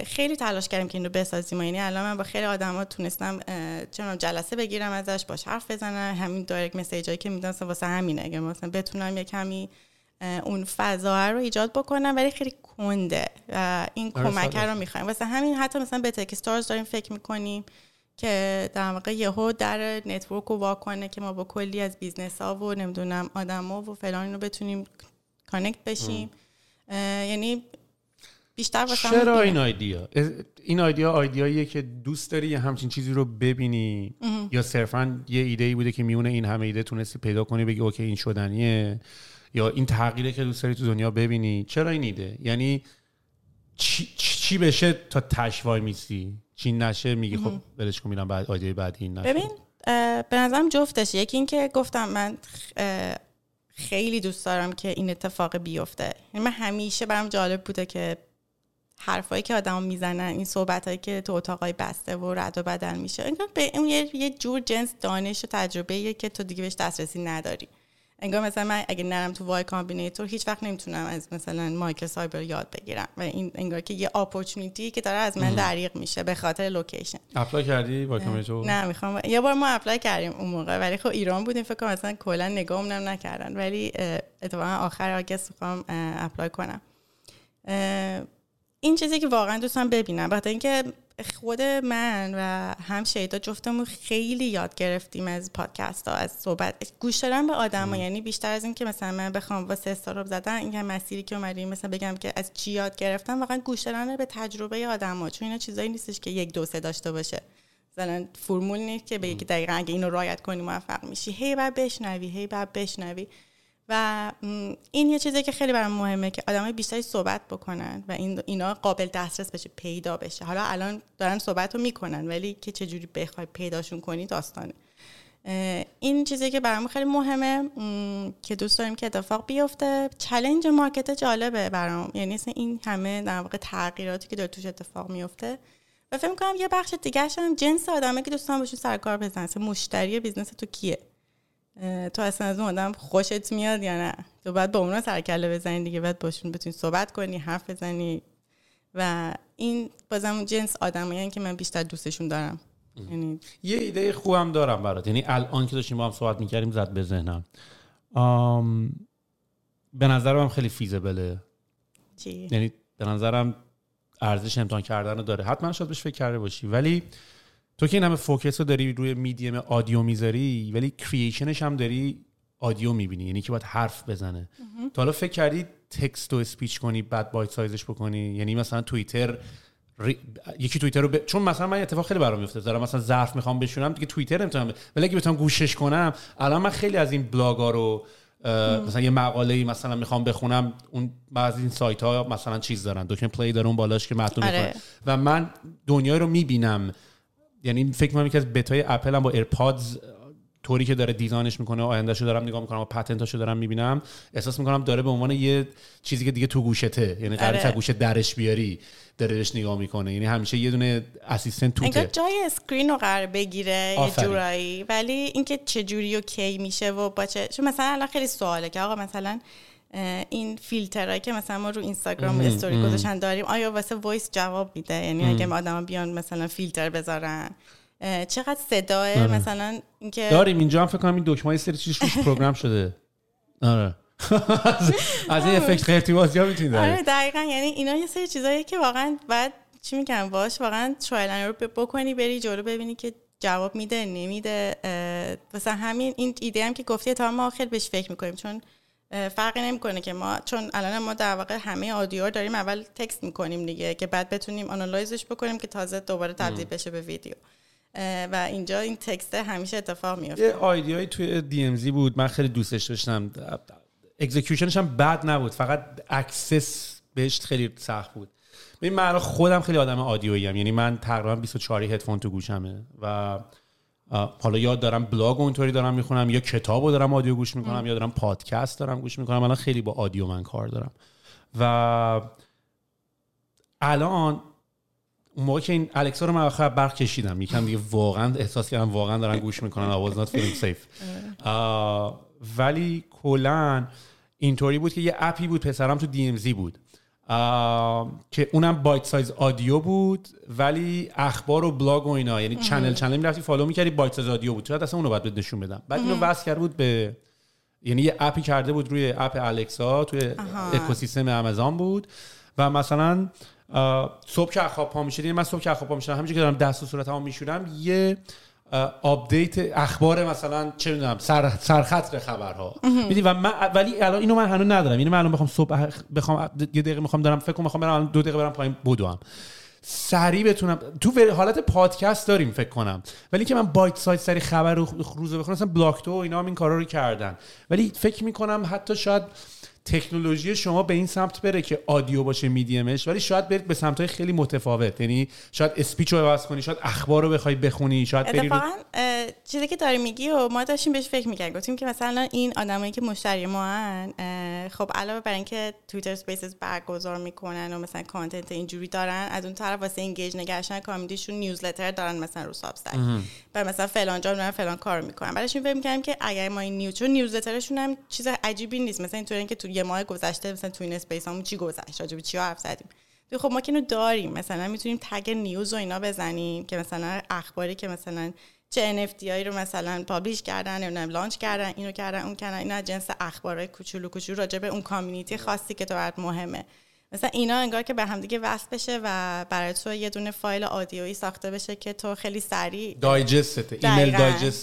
[SPEAKER 2] خیلی تلاش کردیم که این رو بسازیم و یعنی الان من با خیلی آدما تونستم چه جلسه بگیرم ازش باش حرف بزنم. همین direct message هایی که می‌دونستم واسه همینه. اگه مثلا بتونم یه کمی اون فضا رو ایجاد بکنم ولی خیلی کنده و این
[SPEAKER 1] آره،
[SPEAKER 2] کمک. رو می‌خوایم. واسه همین حتی مثلا به Techstars داریم فکر می‌کنیم که در واقع یهو در network رو وا کنه که ما با کلی از business ها و نمی‌دونم آدم ها و فلان رو بتونیم connect بشیم. یعنی بیشتر واسه
[SPEAKER 1] چرا این idea؟ این idea idea ییه که دوست داری یه همچین چیزی رو ببینی؟ یا صرفا یه ایده ای بوده که میونه این همه ایده تونستی پیدا کنی بگی okay این شدنیه؟ یا این تغییره که دوست داری تو دنیا ببینی؟ چرا این ایده؟ یعنی چی, چی بشه تا تشوای میسی چی نشه؟ میگی خب ولش کن میرم بعد ایده بعدی این نشه.
[SPEAKER 2] ببین به نظرم جفتش یکی اینکه گفتم من خیلی دوست دارم که این اتفاق بیفته. یعنی من همیشه برام جالب بوده که حرفایی که آدم می‌زنن این صحبت هایی که تو اتاقای بسته و رد و بدل میشه. انگار به اون یه جور جنس دانش و تجربه که تو دیگه بهش دسترسی نداری. انگار مثلا من اگه نرم تو Y Combinator هیچ وقت نمی‌تونم از مثلا Michael Seibel یاد بگیرم. و این انگار که یه opportunity که داره از من دریغ میشه به خاطر location.
[SPEAKER 1] apply کردی Y Combinator؟
[SPEAKER 2] نه می‌خوام. یه بار ما apply کردیم اون موقع ولی خب ایران بودیم فکر کنم مثلا کلا نگاهمون نکردن. ولی اتفاقا آخر August می‌خوام apply کنم. این چیزی که واقعا دوستم ببینم بخاطر اینکه خود من و هم شیدا جفتمون خیلی یاد گرفتیم از پادکست ها از صحبت. گوش دادن به آدم ها یعنی بیشتر از این که مثلا من بخوام واسه استارتاپ زدن این مسیری که اومدیم مثلا بگم که از چی یاد گرفتم واقعا گوش دادن به تجربه آدم ها چون اینا چیزایی نیستش که یک دو سه داشته باشه. مثلا فرمول نیست که بگی که دقیقا اگه اینو رایت کنی موفق میشی. هی بعد بشنوی هی بعد بشنوی. و این یه چیزی که خیلی برام مهمه که آدمای بیشتری صحبت بکنن و این اینا قابل دسترس بشه پیدا بشه. حالا الان دارن صحبت رو می‌کنن ولی که چجوری بخوای پیداشون کنی داستانه. این چیزی که برام خیلی مهمه که دوست داریم که اتفاق بیفته چلنج مارکت جالبه برام. یعنی این همه در واقع تغییراتی که داره توش اتفاق میفته و فکر کنم یه بخش دیگه هم جنس آدمه که دوست دارم باشون سرکله بزنم. مشتری business تو کیه؟ تو اصلا از اون آدم خوشت میاد یا نه؟ تو باید با اونا سرکله بزنی دیگه باید باشون بتونی صحبت کنی حرف بزنی. و این بازم جنس آدمایی که من بیشتر دوستشون دارم. یعنی
[SPEAKER 1] یه ایده خوبم دارم برات. یعنی الان که داشتیم با هم صحبت می‌کردیم زد به ذهنم. به نظرم خیلی feasible ه
[SPEAKER 2] چی؟
[SPEAKER 1] یعنی به نظرم ارزش امتحان کردن رو داره. حتما شاید بهش فکر کرده باشی. ولی تو که این همه focus رو داری روی medium audio می‌ذاری ولی creation ش هم داری audio می‌بینی یعنی که باید حرف بزنه. تا حالا فکر کردی text رو speech کنی بعد bite size ش بکنی؟ یعنی مثلا توییتر یکی توییتر رو ب... چون مثلا من اتفاق خیلی برام میفته دارم مثلا ظرف می‌خوام بشورم دیگه توییتر نمی‌تونم ولی اگه بتونم گوشش کنم الان من خیلی از این بلاگا رو مثلا یه مقاله مثلا می‌خوام بخونم اون بعضی این سایت ها مثلا چیز دارن. دکمه play داره اون بالاش که متن آره. و من دنیایی رو می‌بینم. یعنی فکر می‌کنم یکی از bet ای Apple هم با AirPods طوری که داره design ش می‌کنه آیندهشو دارم نگاه می‌کنم و patent اشو دارم می‌بینم احساس می‌کنم داره به عنوان یه چیزی که دیگه تو گوشته یعنی قراره آره. گوشه درش بیاری داره نگاه می‌کنه. یعنی همیشه یه دونه assistant توته.
[SPEAKER 2] انگار جای screen رو قرار بگیره یه جورایی. ولی اینکه چه جوری و کی میشه و با چه چون مثلا الان خیلی سواله که آقا مثلا این فیلترهایی که مثلا ما رو اینستاگرام استوری گذاشتن داریم آیا واسه voice جواب میده؟ یعنی اگه آدم بیان مثلا فیلتر بذارن؟ چقدر صداه آره. مثلا اینکه
[SPEAKER 1] داریم اینجا هم فکر کنم این دکمه سری چیزش روش program شده. آره. از این effect خیلی بازی ها می‌تونید
[SPEAKER 2] آره دقیقا. یعنی اینا یه سری چیزایی که واقعا بعد چی میگم باش واقعا trial رو بکنی بری جلو ببینی که جواب میده نمیده مثلا همین این ایده هم که گفتی تا ما خیلی بهش فکر می‌کنیم. چون فرقی نمی‌کنه که ما چون الان ما در واقع همه audio داریم اول text می‌کنیم دیگه که بعد بتونیم analyze ش بکنیم که تازه دوباره تبدیل بشه به ویدیو. و اینجا این text همیشه اتفاق میفته
[SPEAKER 1] یه idea یی توی DMZ بود من خیلی دوستش داشتم. execution ش هم بد نبود فقط access بهش خیلی سخت بود. ببین من خودم خیلی آدم audio یی یعنی من تقریبا 24 هدفون تو گوشمه و حالا یاد دارم بلاگ اونطوری دارم می‌خونم یا کتابو دارم audio گوش می‌کنم یا دارم پادکست دارم گوش می‌کنم. الان خیلی با audio من کار دارم. و الان اون موقع که این Alexa رو من آخر برق کشیدم یکم دیگه واقعا احساس کردم واقعا دارن گوش می‌کنن was not feeling safe. ولی کلا اینطوری بود که یه app ی بود پسرم تو DMZ بود. که اونم bite size audio بود ولی اخبار و بلاگ و اینا یعنی channel channel می‌رفتی follow می‌کردی bite size audio بود. شاید اصلا اونو باید نشون بدم. بعد اینو وصل کرده بود به یعنی یه app ی کرده بود روی app الکسا توی اکوسیستم آمازون بود. و مثلا صبح که خواب پا می‌شدی من صبح که خواب پا می‌شدم همینجوری که دارم دست و صورتمو میشورم یه update اخبار مثلا چه می‌دونم سر سرخط خبرها. میدی و من ولی الان اینو من هنوز ندارم. اینو من الان بخوام صبح بخوام یه دقیقه می‌خوام دارم فکر کنم می‌خوام برم الان دو دقیقه برم پایین بدوم. سریع بتونم تو حالت پادکست داریم فکر کنم. ولی که من بایت سایت سری خبر رو روزه بخونم مثلا بلاکتو و اینا هم این کارا رو کردن. ولی فکر می‌کنم حتی شاید تکنولوژی شما به این سمت بره که آدیو باشه میدیمش ولی شاید برید به سمت خیلی متفاوت. یعنی شاید اسپیچ رو عوض کنی شاید اخبار رو بخوای بخونی شاید بری رو-
[SPEAKER 2] چیزی که داری میگی و ما داشتیم بهش فکر می‌کردیم. گفتیم که مثلا این آدمایی که مشتری ما هن خب علاوه بر اینکه توییتر Spaces برگزار می‌کنن و مثلا content اینجوری دارن از اون طرف واسه engage نگه داشتن community شون newsletter دارن مثلا رو Substack و مثلا فلان جا میرن فلان کار می‌کنن بعدش این فکر می‌کردیم که اگر ما این news چون newsletter شون هم چیز عجیبی نیست. مثلا اینطوری که تو یه ماه گذشته مثلا تو این space همون چی گذشت؟ راجع به چی حرف زدیم؟ خب ما که اینو داریم. مثلا می‌تونیم tag news و اینا بزنیم که مثلا اخباری که مثلا چه NFT هایی رو مثلا publish کردن نمی‌دونم launch کردن اینو کردن اون کردن. اینا جنس اخبارای کوچولو کوچولو راجع به اون community خاصی که تو مهمه. مثلا اینا انگار که به هم دیگه وصل بشه و برای تو یه دونه فایل audio یی ساخته بشه که تو خیلی سریع
[SPEAKER 1] digest ه ایمیل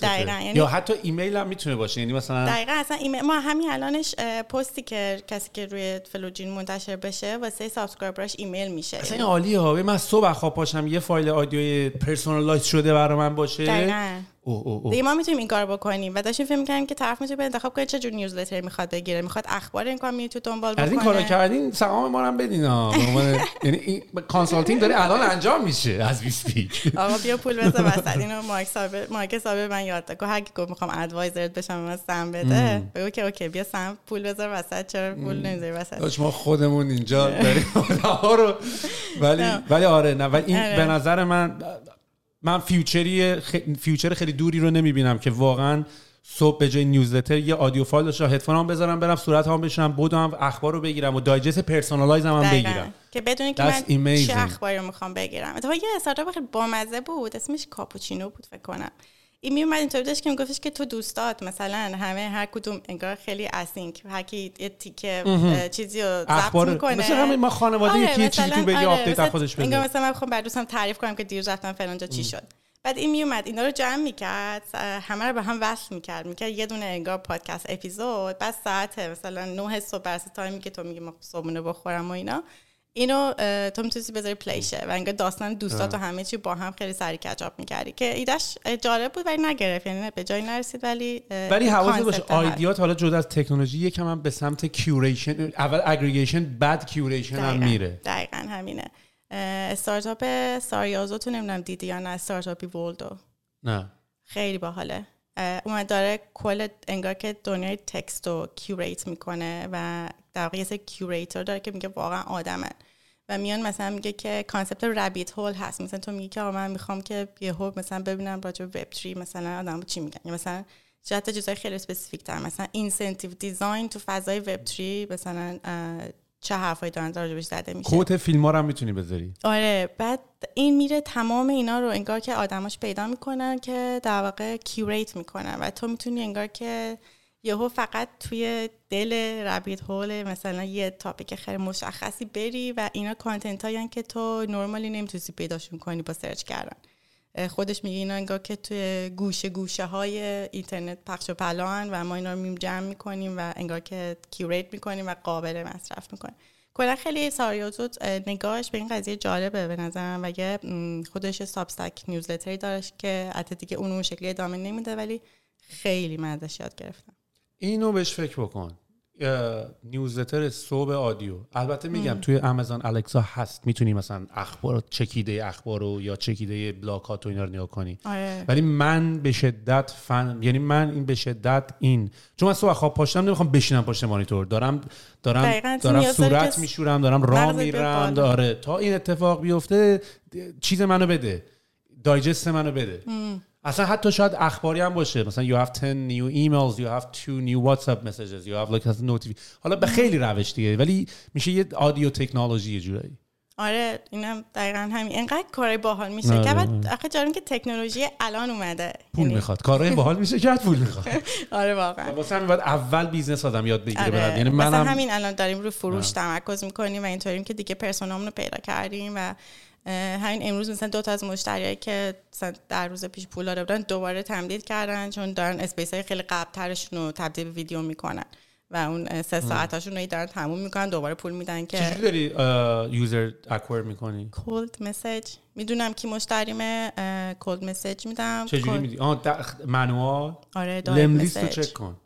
[SPEAKER 2] دقیقاً. یعنی-
[SPEAKER 1] یا حتی ایمیل هم می‌تونه باشه یعنی مثلا
[SPEAKER 2] دقیقا اصلا ایمیل ما همین الانش پستی که کسی که روی فلوجین منتشر بشه واسه subscriber ش ایمیل میشه
[SPEAKER 1] اصلا این عالیه ها من صبح خواب پاشم یه فایل audio ی personalize شده برای من باشه
[SPEAKER 2] دقیقاً.
[SPEAKER 1] اوه اوه اوه.
[SPEAKER 2] دیگه ما می‌تونیم این کار بکنیم. و داشتیم فکر می‌کردیم که طرف می‌تونه انتخاب کنه چه جور newsletter می‌خواد بگیره. می‌خواد اخبار این community رو دنبال بکنه
[SPEAKER 1] از این کارا کردین سهام ما رو هم بدین یعنی این کانسالتینگ داره الان انجام میشه از وی سپیک
[SPEAKER 2] آقا بیا پول بذار وسط. اینو مارک صابر مارک صابر من یاد داد. هر کی گفت می‌خوام ادوایزرت بشم من سم بده. بگو که اوکی بیا سم پول بذار وسط. چرا پول نمی‌ذاری وسط؟
[SPEAKER 1] ما خودمون اینجا داریم. رو. ولی ولی آره نه. ولی این
[SPEAKER 2] آره.
[SPEAKER 1] به نظر من من فیوچری خ- فیوچر خیلی دوری رو نمی‌بینم که واقعا صبح به جای نیوزلتر یه آدیو فایل داشته هدفون هم بذارم برم صورت هم بشنم بودم اخبار رو بگیرم و دایجست پرسونالایز هم, هم. بگیرم
[SPEAKER 2] که بدونی که
[SPEAKER 1] That's
[SPEAKER 2] من
[SPEAKER 1] amazing.
[SPEAKER 2] چه اخباری رو می‌خوام بگیرم اتفاقا یه استارتاپ خیلی بامزه بود اسمش کاپوچینو بود فکر کنم این میومد اینطوری داشت که میگفتش که تو دوستات مثلا همه هر کدوم انگار خیلی async هر کی یه تیکه چیزی رو ضبط می‌کنه.
[SPEAKER 1] مثل همین ما خانواده یکی یه چیزی
[SPEAKER 2] مثلا-
[SPEAKER 1] تو بگه، update از
[SPEAKER 2] مثلا
[SPEAKER 1] خودش بده.
[SPEAKER 2] انگار مثلا من بخوام بر دوستم تعریف کنم که دیروز رفتم فلانجا چی شد. بعد این میومد اینا رو جمع می‌کرد همه رو به هم وصل می‌کرد. می‌کرد یه دونه انگار podcast episode بعد ساعت مثلا 9 صبح بر اساس time ی که تو میگی ما صبحونه بخورم و اینا. اینو تو می‌تونستی بذاری پلیشه و انگار داستان دوستات و همه چی با هم خیلی سریع کچاپ می‌کردی که ایدش جالب بود ولی نگرفت. یعنی به جایی نرسید ولی
[SPEAKER 1] ولی حواست باشه. آیدیات حالا جدا از تکنولوژی یکم هم به سمت کیوریشن اول اگریگیشن بعد کیوریشن هم. میره.
[SPEAKER 2] دقیقا همینه. استارتاپ ساریازو تو نمی‌دونم دیدی یا نه استارتاپی ولدو
[SPEAKER 1] نه.
[SPEAKER 2] خیلی باحاله. اومد داره کل انگار که دنیای تکست رو کیوریت می‌کنه و در واقع یه سری curator داره که میگه واقعا آدمن. و میان مثلا میگه که concept rabbit hole هست. مثلا تو میگی که من می‌خوام که یهو مثلا ببینم راجع به وب 3 مثلا آدم چی میگن. یا مثلا تا چیزای خیلی specific تر مثلا incentive design تو فضای وب 3 مثلا چه حرفایی دارن راجبش زده میشه.
[SPEAKER 1] quote فیلم ها رو هم می‌تونی بذاری.
[SPEAKER 2] آره بعد این میره تمام اینا رو انگار که آدماش پیدا می‌کنن که در واقع curate می‌کنن. و تو می‌تونی انگار که یهو فقط توی دل rabbit hole مثلا یه topic خیلی مشخصی بری و اینا content هایی که تو normally نمی‌تونی پیداشون کنی با search کردن. خودش میگه اینا انگار که توی گوشه گوشه های اینترنت پخش و پلاهن و ما اینا رو جمع می‌کنیم و انگار که curate می‌کنیم و قابل مصرف می‌کنیم. کلا خیلی ساریوزو نگاهش به این قضیه جالبه به نظرم و یه خودش Substack newsletter ی داشت که حتی دیگه اون اون شکلی ادامه نمیده ولی خیلی من ازش یاد گرفتم.
[SPEAKER 1] اینو بهش فکر بکن. نیوزلتر صبح آدیو. البته میگم توی آمازون الکسا هست. می‌تونی مثلا اخبار چکیده اخبار رو یا چکیده بلاکات و اینا رو نگاه کنی.
[SPEAKER 2] آره.
[SPEAKER 1] ولی من به شدت فن یعنی من این به شدت این. چون من صبح خواب پاشتم نمی‌خوام بشینم پشت مانیتور. دارم دارم دارم صورت
[SPEAKER 2] که
[SPEAKER 1] میشورم دارم راه میرم. آره. تا این اتفاق بیفته چیز منو بده. digest منو بده. اصلا حتی شاید اخباری هم باشه. مثلا you have 10 new emails you have two new whatsapp messages you have like notification حالا به خیلی روش دیگه ولی میشه یه audio تکنولوژی یه جورایی.
[SPEAKER 2] آره اینم دقیقا همین. انقدر کارای باحال میشه که بعد
[SPEAKER 1] آره.
[SPEAKER 2] آخه جالب که تکنولوژی الان اومده.
[SPEAKER 1] پول
[SPEAKER 2] یعنی-
[SPEAKER 1] می‌خواد. کارهای باحال میشه کرد پول می‌خواد.
[SPEAKER 2] آره واقعا.
[SPEAKER 1] واسه همین باید اول business آدم یاد بگیره
[SPEAKER 2] آره.
[SPEAKER 1] یعنی منم
[SPEAKER 2] همین الان داریم رو فروش تمرکز می‌کنیم و اینطوریم که دیگه persona مون رو پیدا کردیم و همین امروز مثلا دو تا از مشتریایی که در روز پیش پول داده بودن دوباره تمدید کردن چون دارن space های خیلی قبل ترشون رو تبدیل به ویدیو می‌کنن و اون سه ساعتاشون رو دارن تموم می‌کنن دوباره پول میدن که
[SPEAKER 1] چجوری داری user acquire می‌کنی؟
[SPEAKER 2] cold message می‌دونم کی مشتریمه cold message میدم.
[SPEAKER 1] چجوری میدی؟ آه manual
[SPEAKER 2] آره
[SPEAKER 1] Lemlist رو چک کن.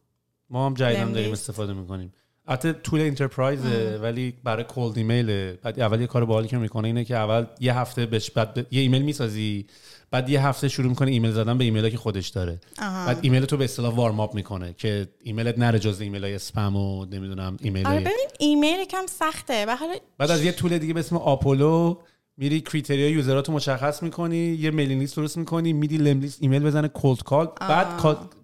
[SPEAKER 1] ما هم جدیدن داریم استفاده می‌کنیم. حتی tool enterprise ه ولی برای cold email بعد اول یه کار باحالی که می‌کنه اینه که اول یه هفته بهش بعد یه ایمیل می‌سازی بعد یه هفته شروع می‌کنه ایمیل زدن به ایمیل که خودش داره. آها. بعد ایمیل تو به اصطلاح وارم اپ می‌کنه که ایمیلت نره جز ایمیل های اسپم و نمی‌دونم ایمیل
[SPEAKER 2] آره ببین ایمیل کم سخته و حالا
[SPEAKER 1] بعد از یه طول دیگه به اسم آپولو میری کریتریا یوزراتو مشخص می‌کنی یه میلینگ لیست درست می‌کنی میدی لم لیست ایمیل بزنه کولد کال بعد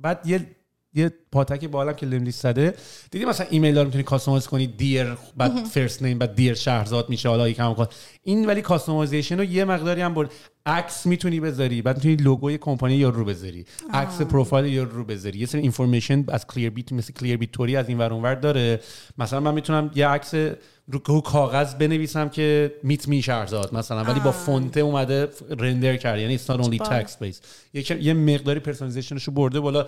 [SPEAKER 1] بعد یه یه پاتک بالام که لملیست زده. دیدی مثلا ایمیل دار می‌تونی کاستومایز کنی دیر بعد فرست نیم بعد دیر شهرزاد میشه حالا یکم کن این ولی customization رو یه مقداری هم برد. عکس می‌تونی بذاری بعد می‌تونی لوگوی کمپانی یا رو بذاری. عکس پروفایل یا رو بذاری. یه سری information از Clearbit مثل Clearbit توری از این ور اونور داره. مثلا من می‌تونم یه عکس رو کاغذ بنویسم که meet me شهرزاد مثلا ولی با فونت اومده render کرد یعنی it's not only text based. یه مقداری personalization شو برده بالا.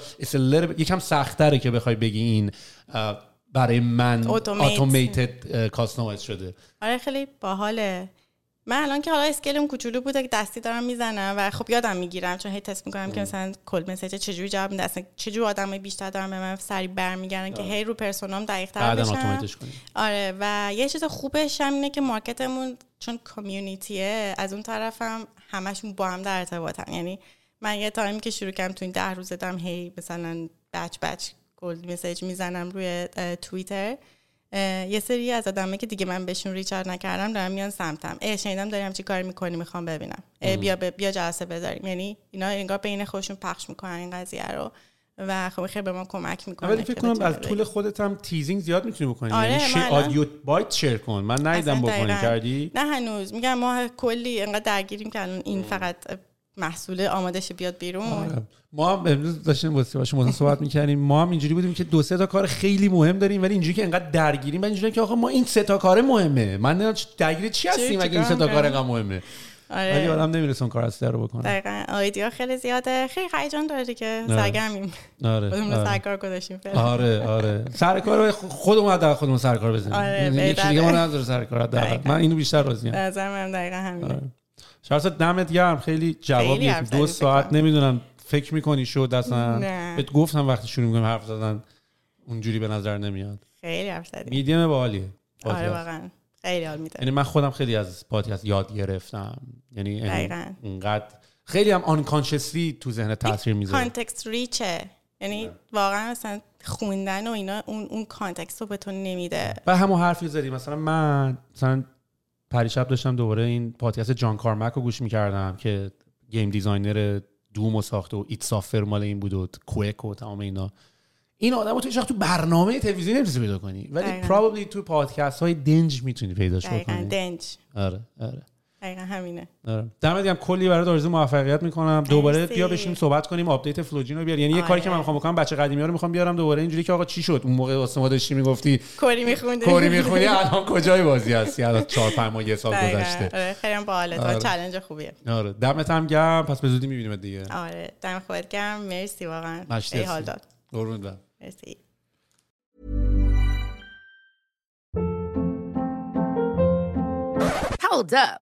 [SPEAKER 1] یکم سختره که بخوای بگی این برای من automated customize شده.
[SPEAKER 2] آره خیلی باحاله. من الان که حالا scale م کوچولو بوده که دستی دارم می‌زنم و خب یادم می‌گیرم چون هی تست می‌کنم که مثلا کل message چجوری جواب میده اصلا چجوری آدم بیشتر دارم به من سری برمیگردن که هی رو persona م دقیق تر بشن. آره و یه چیز خوبش هم اینه که market مون چون community ه از اون طرفم همشون با هم در ارتباطن. یعنی من یه تایمی که شروع کردم تو این ده روز دم هی مثلا بچ بچ کل مسیج می‌زنم روی توییتر. یه سری از آدمه که دیگه من بهشون ریچارد نکردم دارم میان سمتم. ای شنیدم داریم چی کاری می‌کنی می‌خوام ببینم. ای بیا بیا جلسه بذاریم. یعنی اینا انگار بین خودشون پخش می‌کنن این قضیه رو. و خب خیلی به ما کمک می‌کنه
[SPEAKER 1] ولی فکر کنم از طول خودت هم تیزینگ زیاد می‌تونی بکنی. آره یعنی شی آدیو بایت شیر کن. من ندیدم بکنی کردی؟
[SPEAKER 2] نه هنوز. میگم ما کلی انقدر درگیریم که الان این فقط محصول آماده بیاد بیرون. آره.
[SPEAKER 1] ما هم امروز داشتیم با شما صحبت می‌کردیم. ما هم اینجوری بودیم که دو سه تا کار خیلی مهم داریم ولی اینجوری که انقدر درگیریم و اینجوری که آقا ما این سه تا کار مهمه. من درگیر چی هستیم اگه این سه تا کار انقدر مهمه؟ آره. ولی آدم نمی‌رسه اون کار اصلی رو بکنه.
[SPEAKER 2] دقیقاً. آیدیا خیلی زیاده. خیلی هیجان داره دیگه. آره. سرگرمیم.
[SPEAKER 1] آره آره.
[SPEAKER 2] سرکار گذاشتیم
[SPEAKER 1] آره آره. سرکار خودمون حداقل خودمون سرکار بزنیم. آره یعنی یکی دیگه ما نداره سرکار من اینو بیشتر راضیم.
[SPEAKER 2] نظر من دقیقاً همینه.
[SPEAKER 1] شهرزاد دمت گرم. خیلی جوابی دو ساعت نمی‌دونم فکر می‌کنی شد اصلا بهت گفتم وقتی شروع می‌کنم حرف زدن اونجوری به نظر نمیاد.
[SPEAKER 2] خیلی حرف زدی.
[SPEAKER 1] میدیم باحالیه
[SPEAKER 2] آره واقعا. خیلی حال میده.
[SPEAKER 1] یعنی من خودم خیلی از پادکست یاد گرفتم. یعنی اینقدر خیلی هم unconsciously تو ذهن تاثیر می‌ذاره.
[SPEAKER 2] context rich ه یعنی واقعا مثلا خوندن و اینا اون اون context رو به تو نمیده.
[SPEAKER 1] و همون حرفی زدی مثلا من مثلا پریشب داشتم دوباره این پادکست جان کارمک رو گوش می‌کردم که game designer Doom و ساخته و id Software مال این بود و Quake و تمام اینا. این آدم رو تو تو برنامه تلویزیونی نمی‌تونی پیدا کنی؟ ولی probably تو پادکست های دنج می‌تونی پیداش بکنی.
[SPEAKER 2] دنج.
[SPEAKER 1] آره آره.
[SPEAKER 2] دقیقا همینه.
[SPEAKER 1] آره. دمت گرم. کلی برای آرزو موفقیت می‌کنم. دوباره بیا بشینیم صحبت کنیم update فلوجین رو بیار یعنی یه کاری که من می‌خوام بکنم بچه قدیمی ها رو می‌خوام بیارم دوباره. اینجوری که آقا چی شد؟ اون موقع واسه ما داشتی می‌گفتی
[SPEAKER 2] کوری میخوندی.
[SPEAKER 1] کوری می‌خونی الان کجای بازی هستی؟ الان 4 5 ماه یه سال گذشته.
[SPEAKER 2] آره خیلی باحاله. تو چالش خوبیه.
[SPEAKER 1] آره. دمت هم گرم. پس به زودی می‌بینیم دیگه.
[SPEAKER 2] آره. دم خودت گرم. مرسی واقعا. خیلی حال داد
[SPEAKER 1] قربونت برم.
[SPEAKER 2] مرسی.
[SPEAKER 3] Hold up.